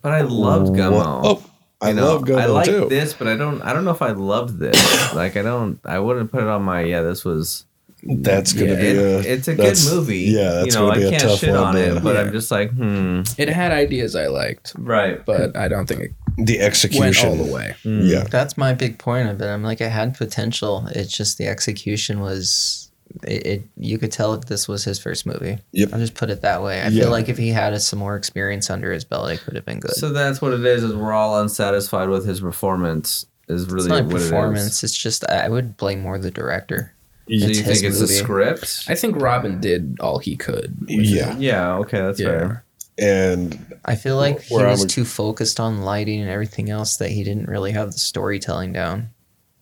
but I loved Gummo. Oh, I You know, love Gummo I like too. this, but I don't. I don't know if I loved this. like, I don't. I wouldn't put it on my. Yeah, this was. That's gonna Yeah, be it- a. it's a good movie. Yeah, that's you know, gonna be I a can't tough shit one. on to- it, but Yeah. I'm just like, hmm, It had ideas I liked, right. but I don't think it the went execution. all the way. Mm. Yeah, That's my big point of it. I'm like, it had potential. It's just the execution was. It, it you could tell if this was his first movie. Yep. I'll just put it that way. I Yeah. feel like if he had some more experience under his belt, it could have been good. So that's what it is. Is we're all unsatisfied with his performance. Is it's really not what performance. It's just I would blame more the director. it is. So It's you think it's movie. a script? I think Robin did all he could. with yeah, Yeah. Okay, that's Yeah. fair. and I feel like he Where I was would- too focused on lighting and everything else that he didn't really have the storytelling down.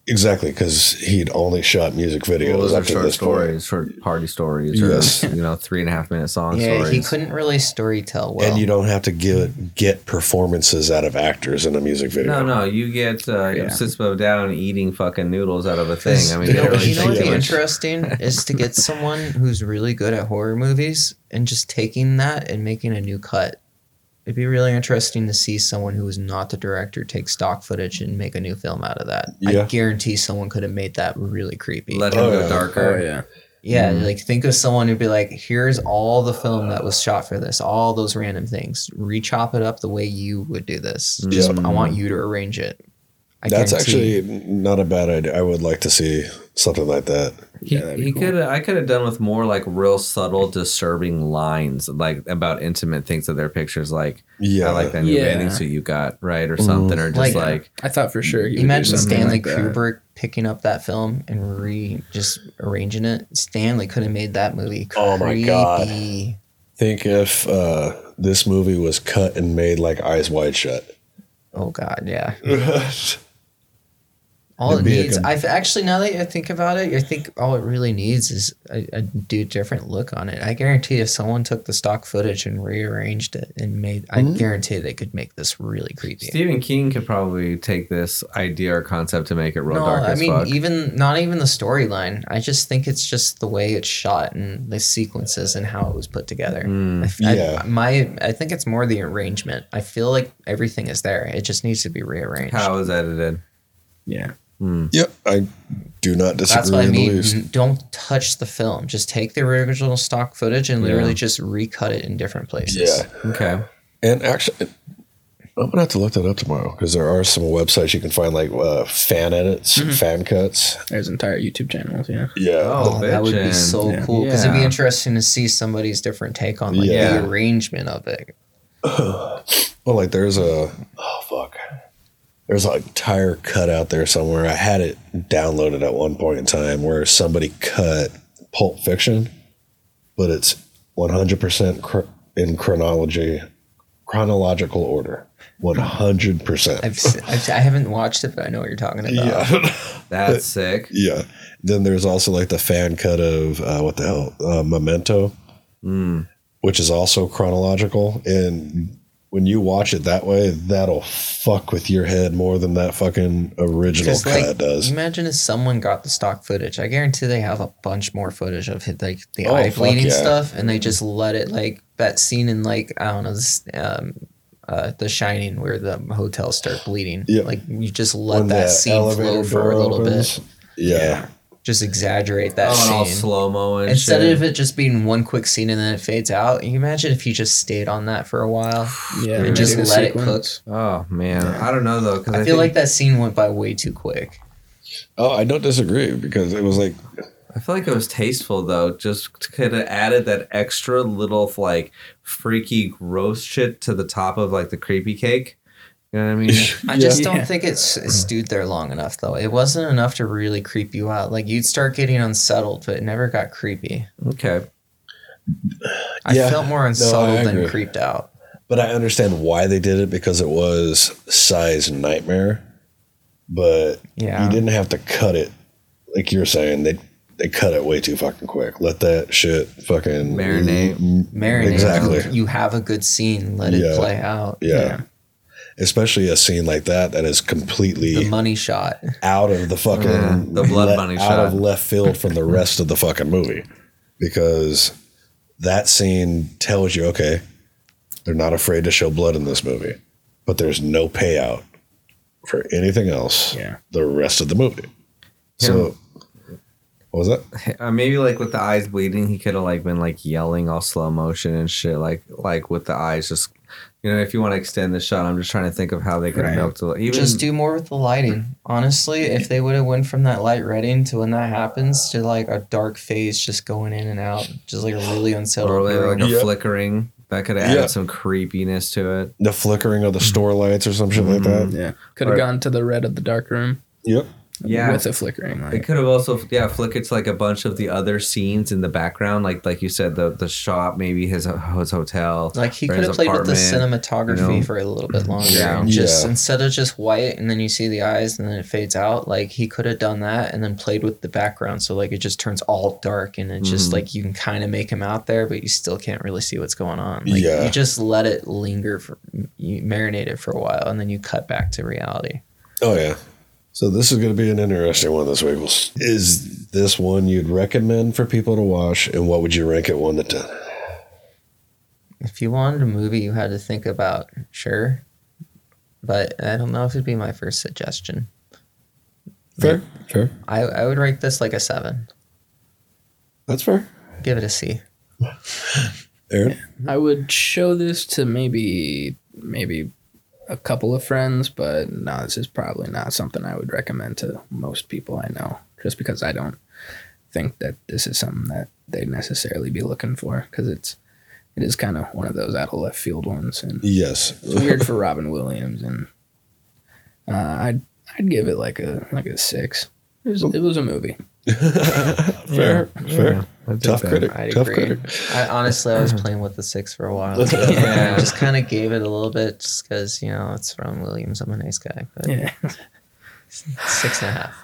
Exactly because he'd only shot music videos Well, those are short this stories, short party stories, or Yes. you know, three and a half minute song yeah, stories. he couldn't really story tell well. and you don't have to get get performances out of actors in a music video. No, no, you get uh, Yeah. Sisbo down eating fucking noodles out of a thing. I mean, you know, really you know take what'd be interesting is to get someone who's really good at horror movies and just taking that and making a new cut. It'd be really interesting to see someone who is not the director take stock footage and make a new film out of that. Yeah. I guarantee someone could have made that really creepy. Let him Oh, go yeah. darker. Oh yeah, yeah, mm-hmm. like think of someone who'd be like, "Here's all the film that was shot for this, all those random things. Rechop it up the way you would do this. Mm-hmm. Just I want you to arrange it." I That's guarantee- actually not a bad idea. I would like to see something like that. He, Yeah, he cool. could I could have done with more like real subtle, disturbing lines like about intimate things of their pictures. Like Yeah, I like that new Yeah. bathing suit you got, right, or something, or just Like- like, I thought for sure. He would do Imagine Stanley like that. Kubrick picking up that film and re just arranging it. Stanley could have made that movie creepy. Oh my God. Think if uh, this movie was cut and made like Eyes Wide Shut. Oh god, yeah. All It'd it be a needs, good- I've actually now that I think about it, I think all it really needs is a, a do different look on it. I guarantee if someone took the stock footage and rearranged it and made, I Mm-hmm. guarantee they could make this really creepy. Stephen King could probably take this idea or concept to make it real dark. no, dark I as mean fuck. even not even the storyline. I just think it's just the way it's shot and the sequences and how it was put together. Mm. I f- I- Yeah. my I think it's more the arrangement. I feel like everything is there. It just needs to be rearranged. How it was edited. Yeah. Hmm. Yep, I do not disagree That's what I in the mean. least. Mm-hmm. Don't touch the film. Just take the original stock footage and literally Yeah. just recut it in different places. Yeah, Okay. and actually, I'm gonna have to look that up tomorrow because there are some websites you can find like uh, fan edits, mm-hmm. fan cuts. There's entire YouTube channels. Yeah. Yeah, Oh, oh that would be so Yeah. cool because it'd be interesting to see somebody's different take on like Yeah. the arrangement of it. Well, like there's a oh fuck, there's a tire cut out there somewhere. I had it downloaded at one point in time where somebody cut Pulp Fiction, but it's 100 percent in chronology, chronological order. 100 percent. I've, I've, I haven't watched it, but I know what you're talking about. Yeah, That's sick. yeah. Then there's also like the fan cut of uh, what the hell, uh, Memento, Mm. which is also chronological and. When you watch it that way, that'll fuck with your head more than that fucking original cut like, does. imagine if someone got the stock footage. I guarantee they have a bunch more footage of like the Oh, eye bleeding yeah. stuff, and they just let it like that scene in like I don't know this um uh The Shining where the hotels start bleeding. Yeah. like you just let When that the scene flow for a little opens. bit. Yeah. Just exaggerate that oh, scene. slow mo and Instead shit. of it just being one quick scene and then it fades out, you imagine if you just stayed on that for a while Yeah. and just made a let it cook. oh man, I don't know though because I, feel like that scene went by way too quick. Oh, I don't disagree because it was like I feel like it was tasteful though. Just could have added that extra little like freaky gross shit to the top of like the creepy cake. You know what I mean? I just Yeah. don't think it's it stewed there long enough though. It wasn't enough to really creep you out. Like you'd start getting unsettled, but it never got creepy. okay. I Yeah. felt more No, unsettled than agree. creeped out. but I understand why they did it because it was size nightmare. But Yeah. you didn't have to cut it like you're saying. They they cut it way too fucking quick. Let that shit fucking Marinate. Marinate. Exactly. You, you have a good scene. Let it Yeah. play out. Yeah. Especially a scene like that that is completely The money shot. out of the fucking Yeah, the blood le- money out shot. of left field from the rest of the fucking movie because that scene tells you okay they're not afraid to show blood in this movie but there's no payout for anything else Yeah. the rest of the movie so what was that Uh, maybe like with the eyes bleeding, he could have like been like yelling all slow motion and shit, like like with the eyes just. You know, if you want to extend the shot, I'm just trying to think of how they could have Right. milked it. Even just do more with the lighting. Honestly, if they would have went from that light redding to when that happens to like a dark phase just going in and out, just like a really unsettled or maybe room. like a Yeah. flickering that could have added Yeah. some creepiness to it. the flickering of the store lights or some shit like that mm-hmm. Yeah. Could have Right. gone to the red of the dark room. yep Yeah. With a flickering It could have also, yeah, flickered to like a bunch of the other scenes in the background, like like you said, the the shop, maybe his his hotel, Like he could have played with the cinematography you know? for a little bit longer. Yeah. and just Yeah. instead of just white and then you see the eyes and then it fades out, like he could have done that and then played with the background. So like it just turns all dark and it's just Mhm. like you can kind of make him out there, but you still can't really see what's going on. Like, Yeah. You just let it linger for you marinate it for a while and then you cut back to reality. oh yeah so this is going to be an interesting one this week is this one you'd recommend for people to watch and what would you rank it 1 to 10 If you wanted a movie you had to think about, sure. But I don't know if it'd be my first suggestion. fair fair I, I would rank this like a seven. that's fair Give it a C. aaron I would show this to maybe maybe a couple of friends, but no, this is probably not something I would recommend to most people I know, just because I don't think that this is something that they'd necessarily be looking for, because it's it is kind of one of those out of left field ones, and yes it's weird for Robin Williams, and uh, I'd I'd give it like a like a six. It was, it was a movie. fair fair I dig tough that. critic I tough agree. critic I honestly I was playing with the six for a while. Yeah. just kind of gave it a little bit just because you know it's Ron Williams. I'm a nice guy, but Yeah. Six and a half.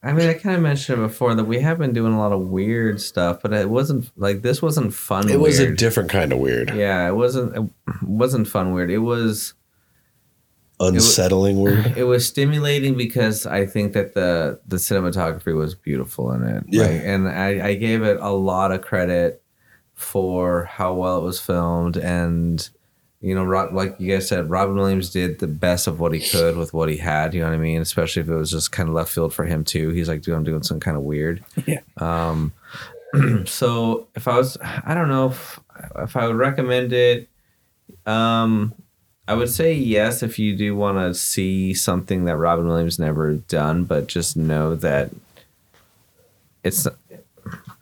I mean, I kind of mentioned it before that we have been doing a lot of weird stuff, but it wasn't like this wasn't fun. It was a different kind of weird. Yeah, it wasn't. It wasn't fun weird. It was. Unsettling weird. It was stimulating because I think that the the cinematography was beautiful in it. Yeah. Like, and I, I gave it a lot of credit for how well it was filmed and you know, Rob, like you guys said, Robin Williams did the best of what he could with what he had. You know what I mean? Especially if it was just kind of left field for him too. He's like, dude, I'm doing something kind of weird. Yeah. Um, so if I was, I don't know if if I would recommend it. Um, I would say yes if you do want to see something that Robin Williams never done, but just know that it's.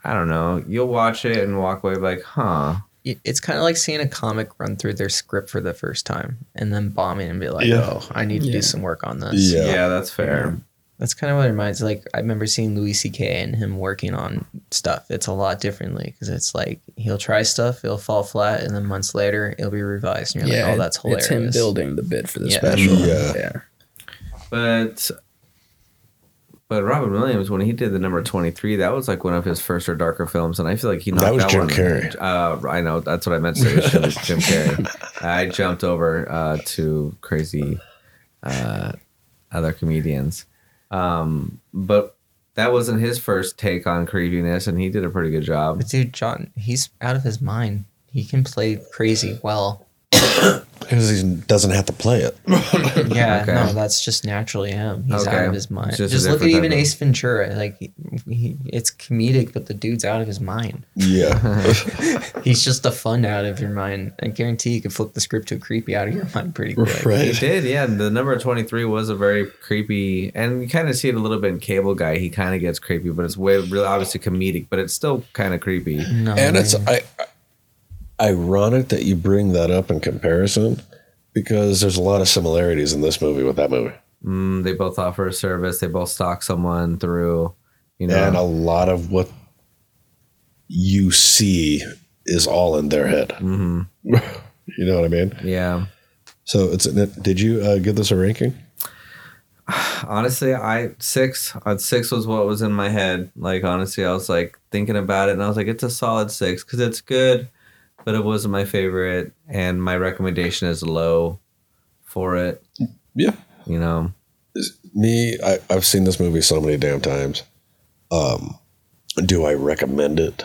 I don't know. You'll watch it and walk away like, huh. It's kind of like seeing a comic run through their script for the first time and then bombing and be like, Yeah. oh, I need to Yeah. do some work on this. Yeah. Yeah, that's fair. That's kind of what it reminds. Like I remember seeing Louis C.K. and him working on stuff. It's a lot differently because it's like he'll try stuff, it'll fall flat, and then months later it'll be revised, and you're yeah, like, "Oh, that's hilarious." It's him building the bit for the Yeah. special. Yeah. yeah. But but Robin Williams, when he did the number twenty three, that was like one of his first or darker films, and I feel like he knocked That was Jim one. Carrey. Uh, I know that's what I meant to say. It was Jim, Jim Carrey. I jumped over uh, to crazy uh, other comedians, um, but that wasn't his first take on creepiness, and he did a pretty good job. But dude, John, he's out of his mind. He can play crazy well. Because he doesn't have to play it. Yeah, Okay. no, that's just naturally him. He's Okay. out of his mind. It's just Just, look at even Ace Ventura. Like, he, he, it's comedic, but the dude's out of his mind. Yeah. He's just a fun out of your mind. I guarantee you can flip the script to a creepy out of your mind pretty quick. He did, yeah. The number twenty three was a very creepy, and you kind of see it a little bit in Cable Guy. He kind of gets creepy, but it's way really obviously comedic, but it's still kind of creepy. No, And it's man. I, ironic that you bring that up in comparison because there's a lot of similarities in this movie with that movie. Mm, they both offer a service. They both stalk someone through, you know. And a lot of what you see is all in their head. hmm You know what I mean? Yeah. So it's did you uh, give this a ranking? Honestly, I six. Uh, six was what was in my head. Like honestly, I was like thinking about it, and I was like, it's a solid six because it's good, but it wasn't my favorite, and my recommendation is low for it. Yeah. You know. Me, I, I've seen this movie so many damn times. Um, do I recommend it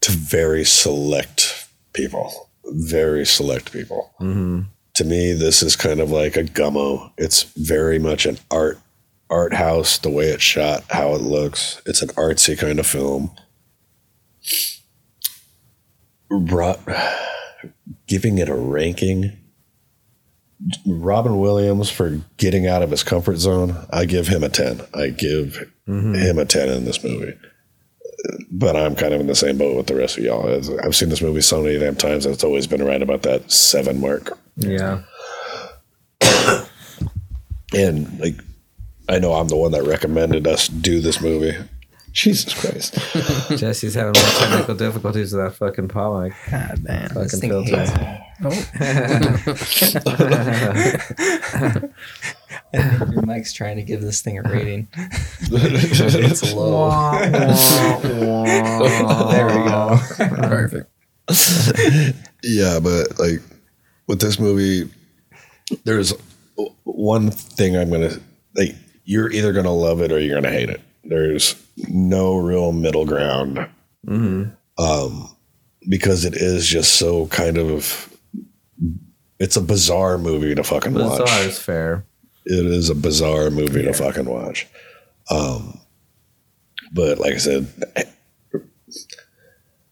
to very select people? Very select people. hmm To me, this is kind of like a gummo. It's very much an art art house. The way it's shot, how it looks. It's an artsy kind of film. Ro- giving it a ranking. Robin Williams for getting out of his comfort zone, I give him a 10. I give mm-hmm. him a 10 in this movie. But I'm kind of in the same boat with the rest of y'all. I've seen this movie so many damn times, it's always been right about that seven mark. Yeah. And like, I know I'm the one that recommended us do this movie. Jesus Christ. Jesse's having more technical difficulties with that fucking comic. God damn. This Fucking thing filter. hates me. Oh. I think your mic's trying to give this thing a rating. it's low. there we go. Perfect. yeah, but like with this movie, there's one thing I'm gonna like. You're either gonna love it or you're gonna hate it. There's no real middle ground, hmm um, because it is just so kind of. It's a bizarre movie to fucking Bizarre watch. is fair. It is a bizarre movie to fucking watch. Um, but like I said,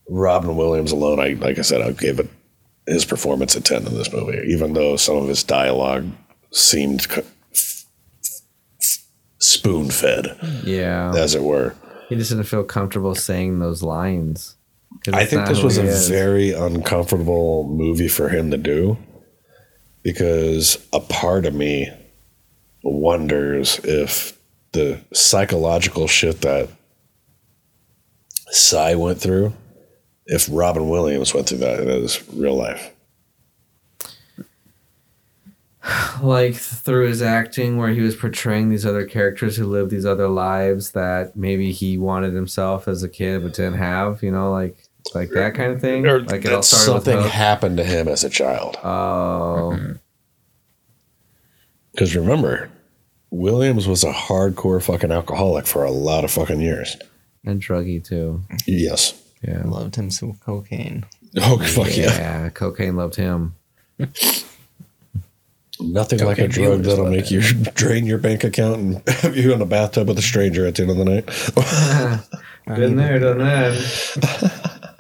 Robin Williams alone, I like I said, I gave it his performance a ten in this movie, even though some of his dialogue seemed spoon fed, Yeah. as it were. he just didn't feel comfortable saying those lines. I think this was a is. very uncomfortable movie for him to do because a part of me wonders if the psychological shit that Sy went through, if Robin Williams went through that in his real life. like through his acting where he was portraying these other characters who lived these other lives that maybe he wanted himself as a kid but didn't have, you know, like like that kind of thing. Or like that something Hook. happened to him as a child. Oh, mm-hmm. Because remember, Williams was a hardcore fucking alcoholic for a lot of fucking years. and druggy too. Yes. Yeah. Loved him some cocaine. Oh fuck yeah! Yeah, cocaine loved him. Nothing like a drug that'll love make you drain your bank account and have you in a bathtub with a stranger at the end of the night. Been there, done that.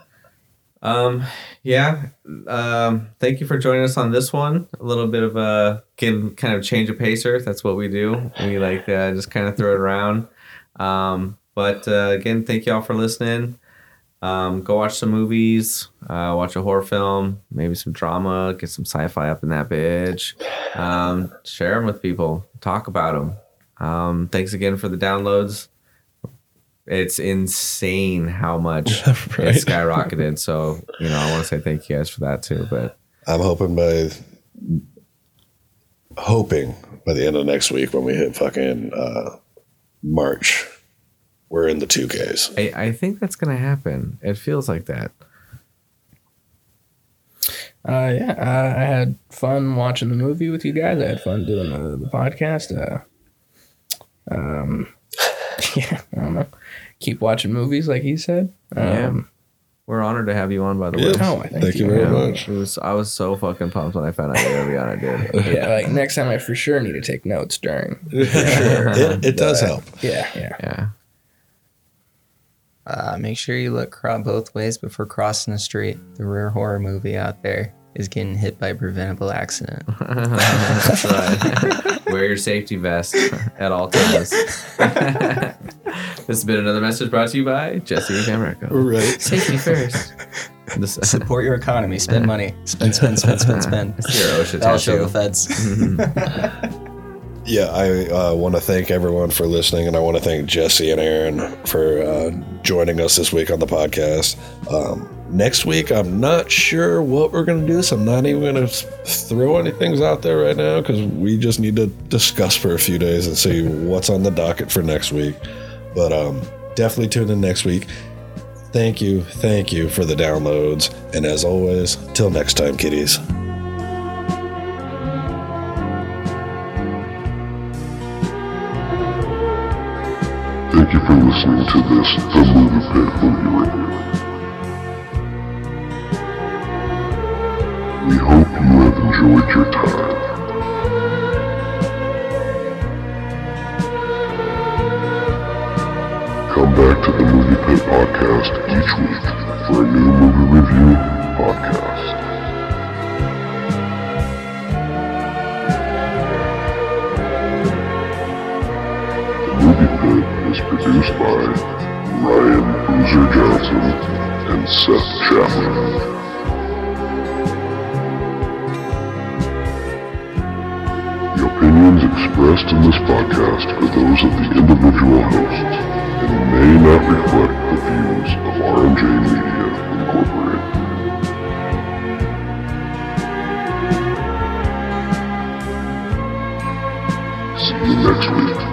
um, yeah. Um, thank you for joining us on this one. A little bit of a can kind of change a pacer. That's what we do. We like uh, just kind of throw it around. Um, but uh, again, thank y'all for listening. Um, go watch some movies, uh, watch a horror film, maybe some drama, get some sci-fi up in that bitch. Um, share them with people, talk about them. Um, thanks again for the downloads. It's insane how much Right. it skyrocketed. So you know, I want to say thank you guys for that too. But I'm hoping by hoping by the end of next week when we hit fucking uh, March, we're in the two Ks. I, I think that's gonna happen. It feels like that. Uh, yeah, uh, I had fun watching the movie with you guys. I had fun doing the, the podcast. Uh, um, yeah, I don't know. Keep watching movies, like he said. Yeah. Um, We're honored to have you on, by the way. Yeah. Oh, thank, Thank you you. very Yeah, much. It was, I was so fucking pumped when I found out you were gonna be on. I did. Yeah, like next time I for sure need to take notes during. sure. It, it does help. Yeah, yeah. Yeah. Uh, make sure you look cro- both ways before crossing the street. The rare horror movie out there is getting hit by a preventable accident. That's right. Wear your safety vest at all times. this has been another message brought to you by Jesse and Camerico. Right. Safety first. This, Support your economy. Spend money. Spend, spend, spend, spend, spend. It's your OSHA That'll show the feds. Yeah, I uh, want to thank everyone for listening, and I want to thank Jesse and Aaron for uh, joining us this week on the podcast. Um, next week, I'm not sure what we're going to do, so I'm not even going to throw anything out there right now because we just need to discuss for a few days and see what's on the docket for next week. But um, definitely tune in next week. Thank you, thank you for the downloads, and as always, till next time, kiddies. Thank you for listening to this The Movie Pit Movie Review. We hope you have enjoyed your time. Come back to the Movie Pit Podcast each week for a new movie review podcast. Produced by Ryan Boozer Johnson and Seth Chapman. The opinions expressed in this podcast are those of the individual hosts and may not reflect the views of RMJ Media Incorporated. See you next week.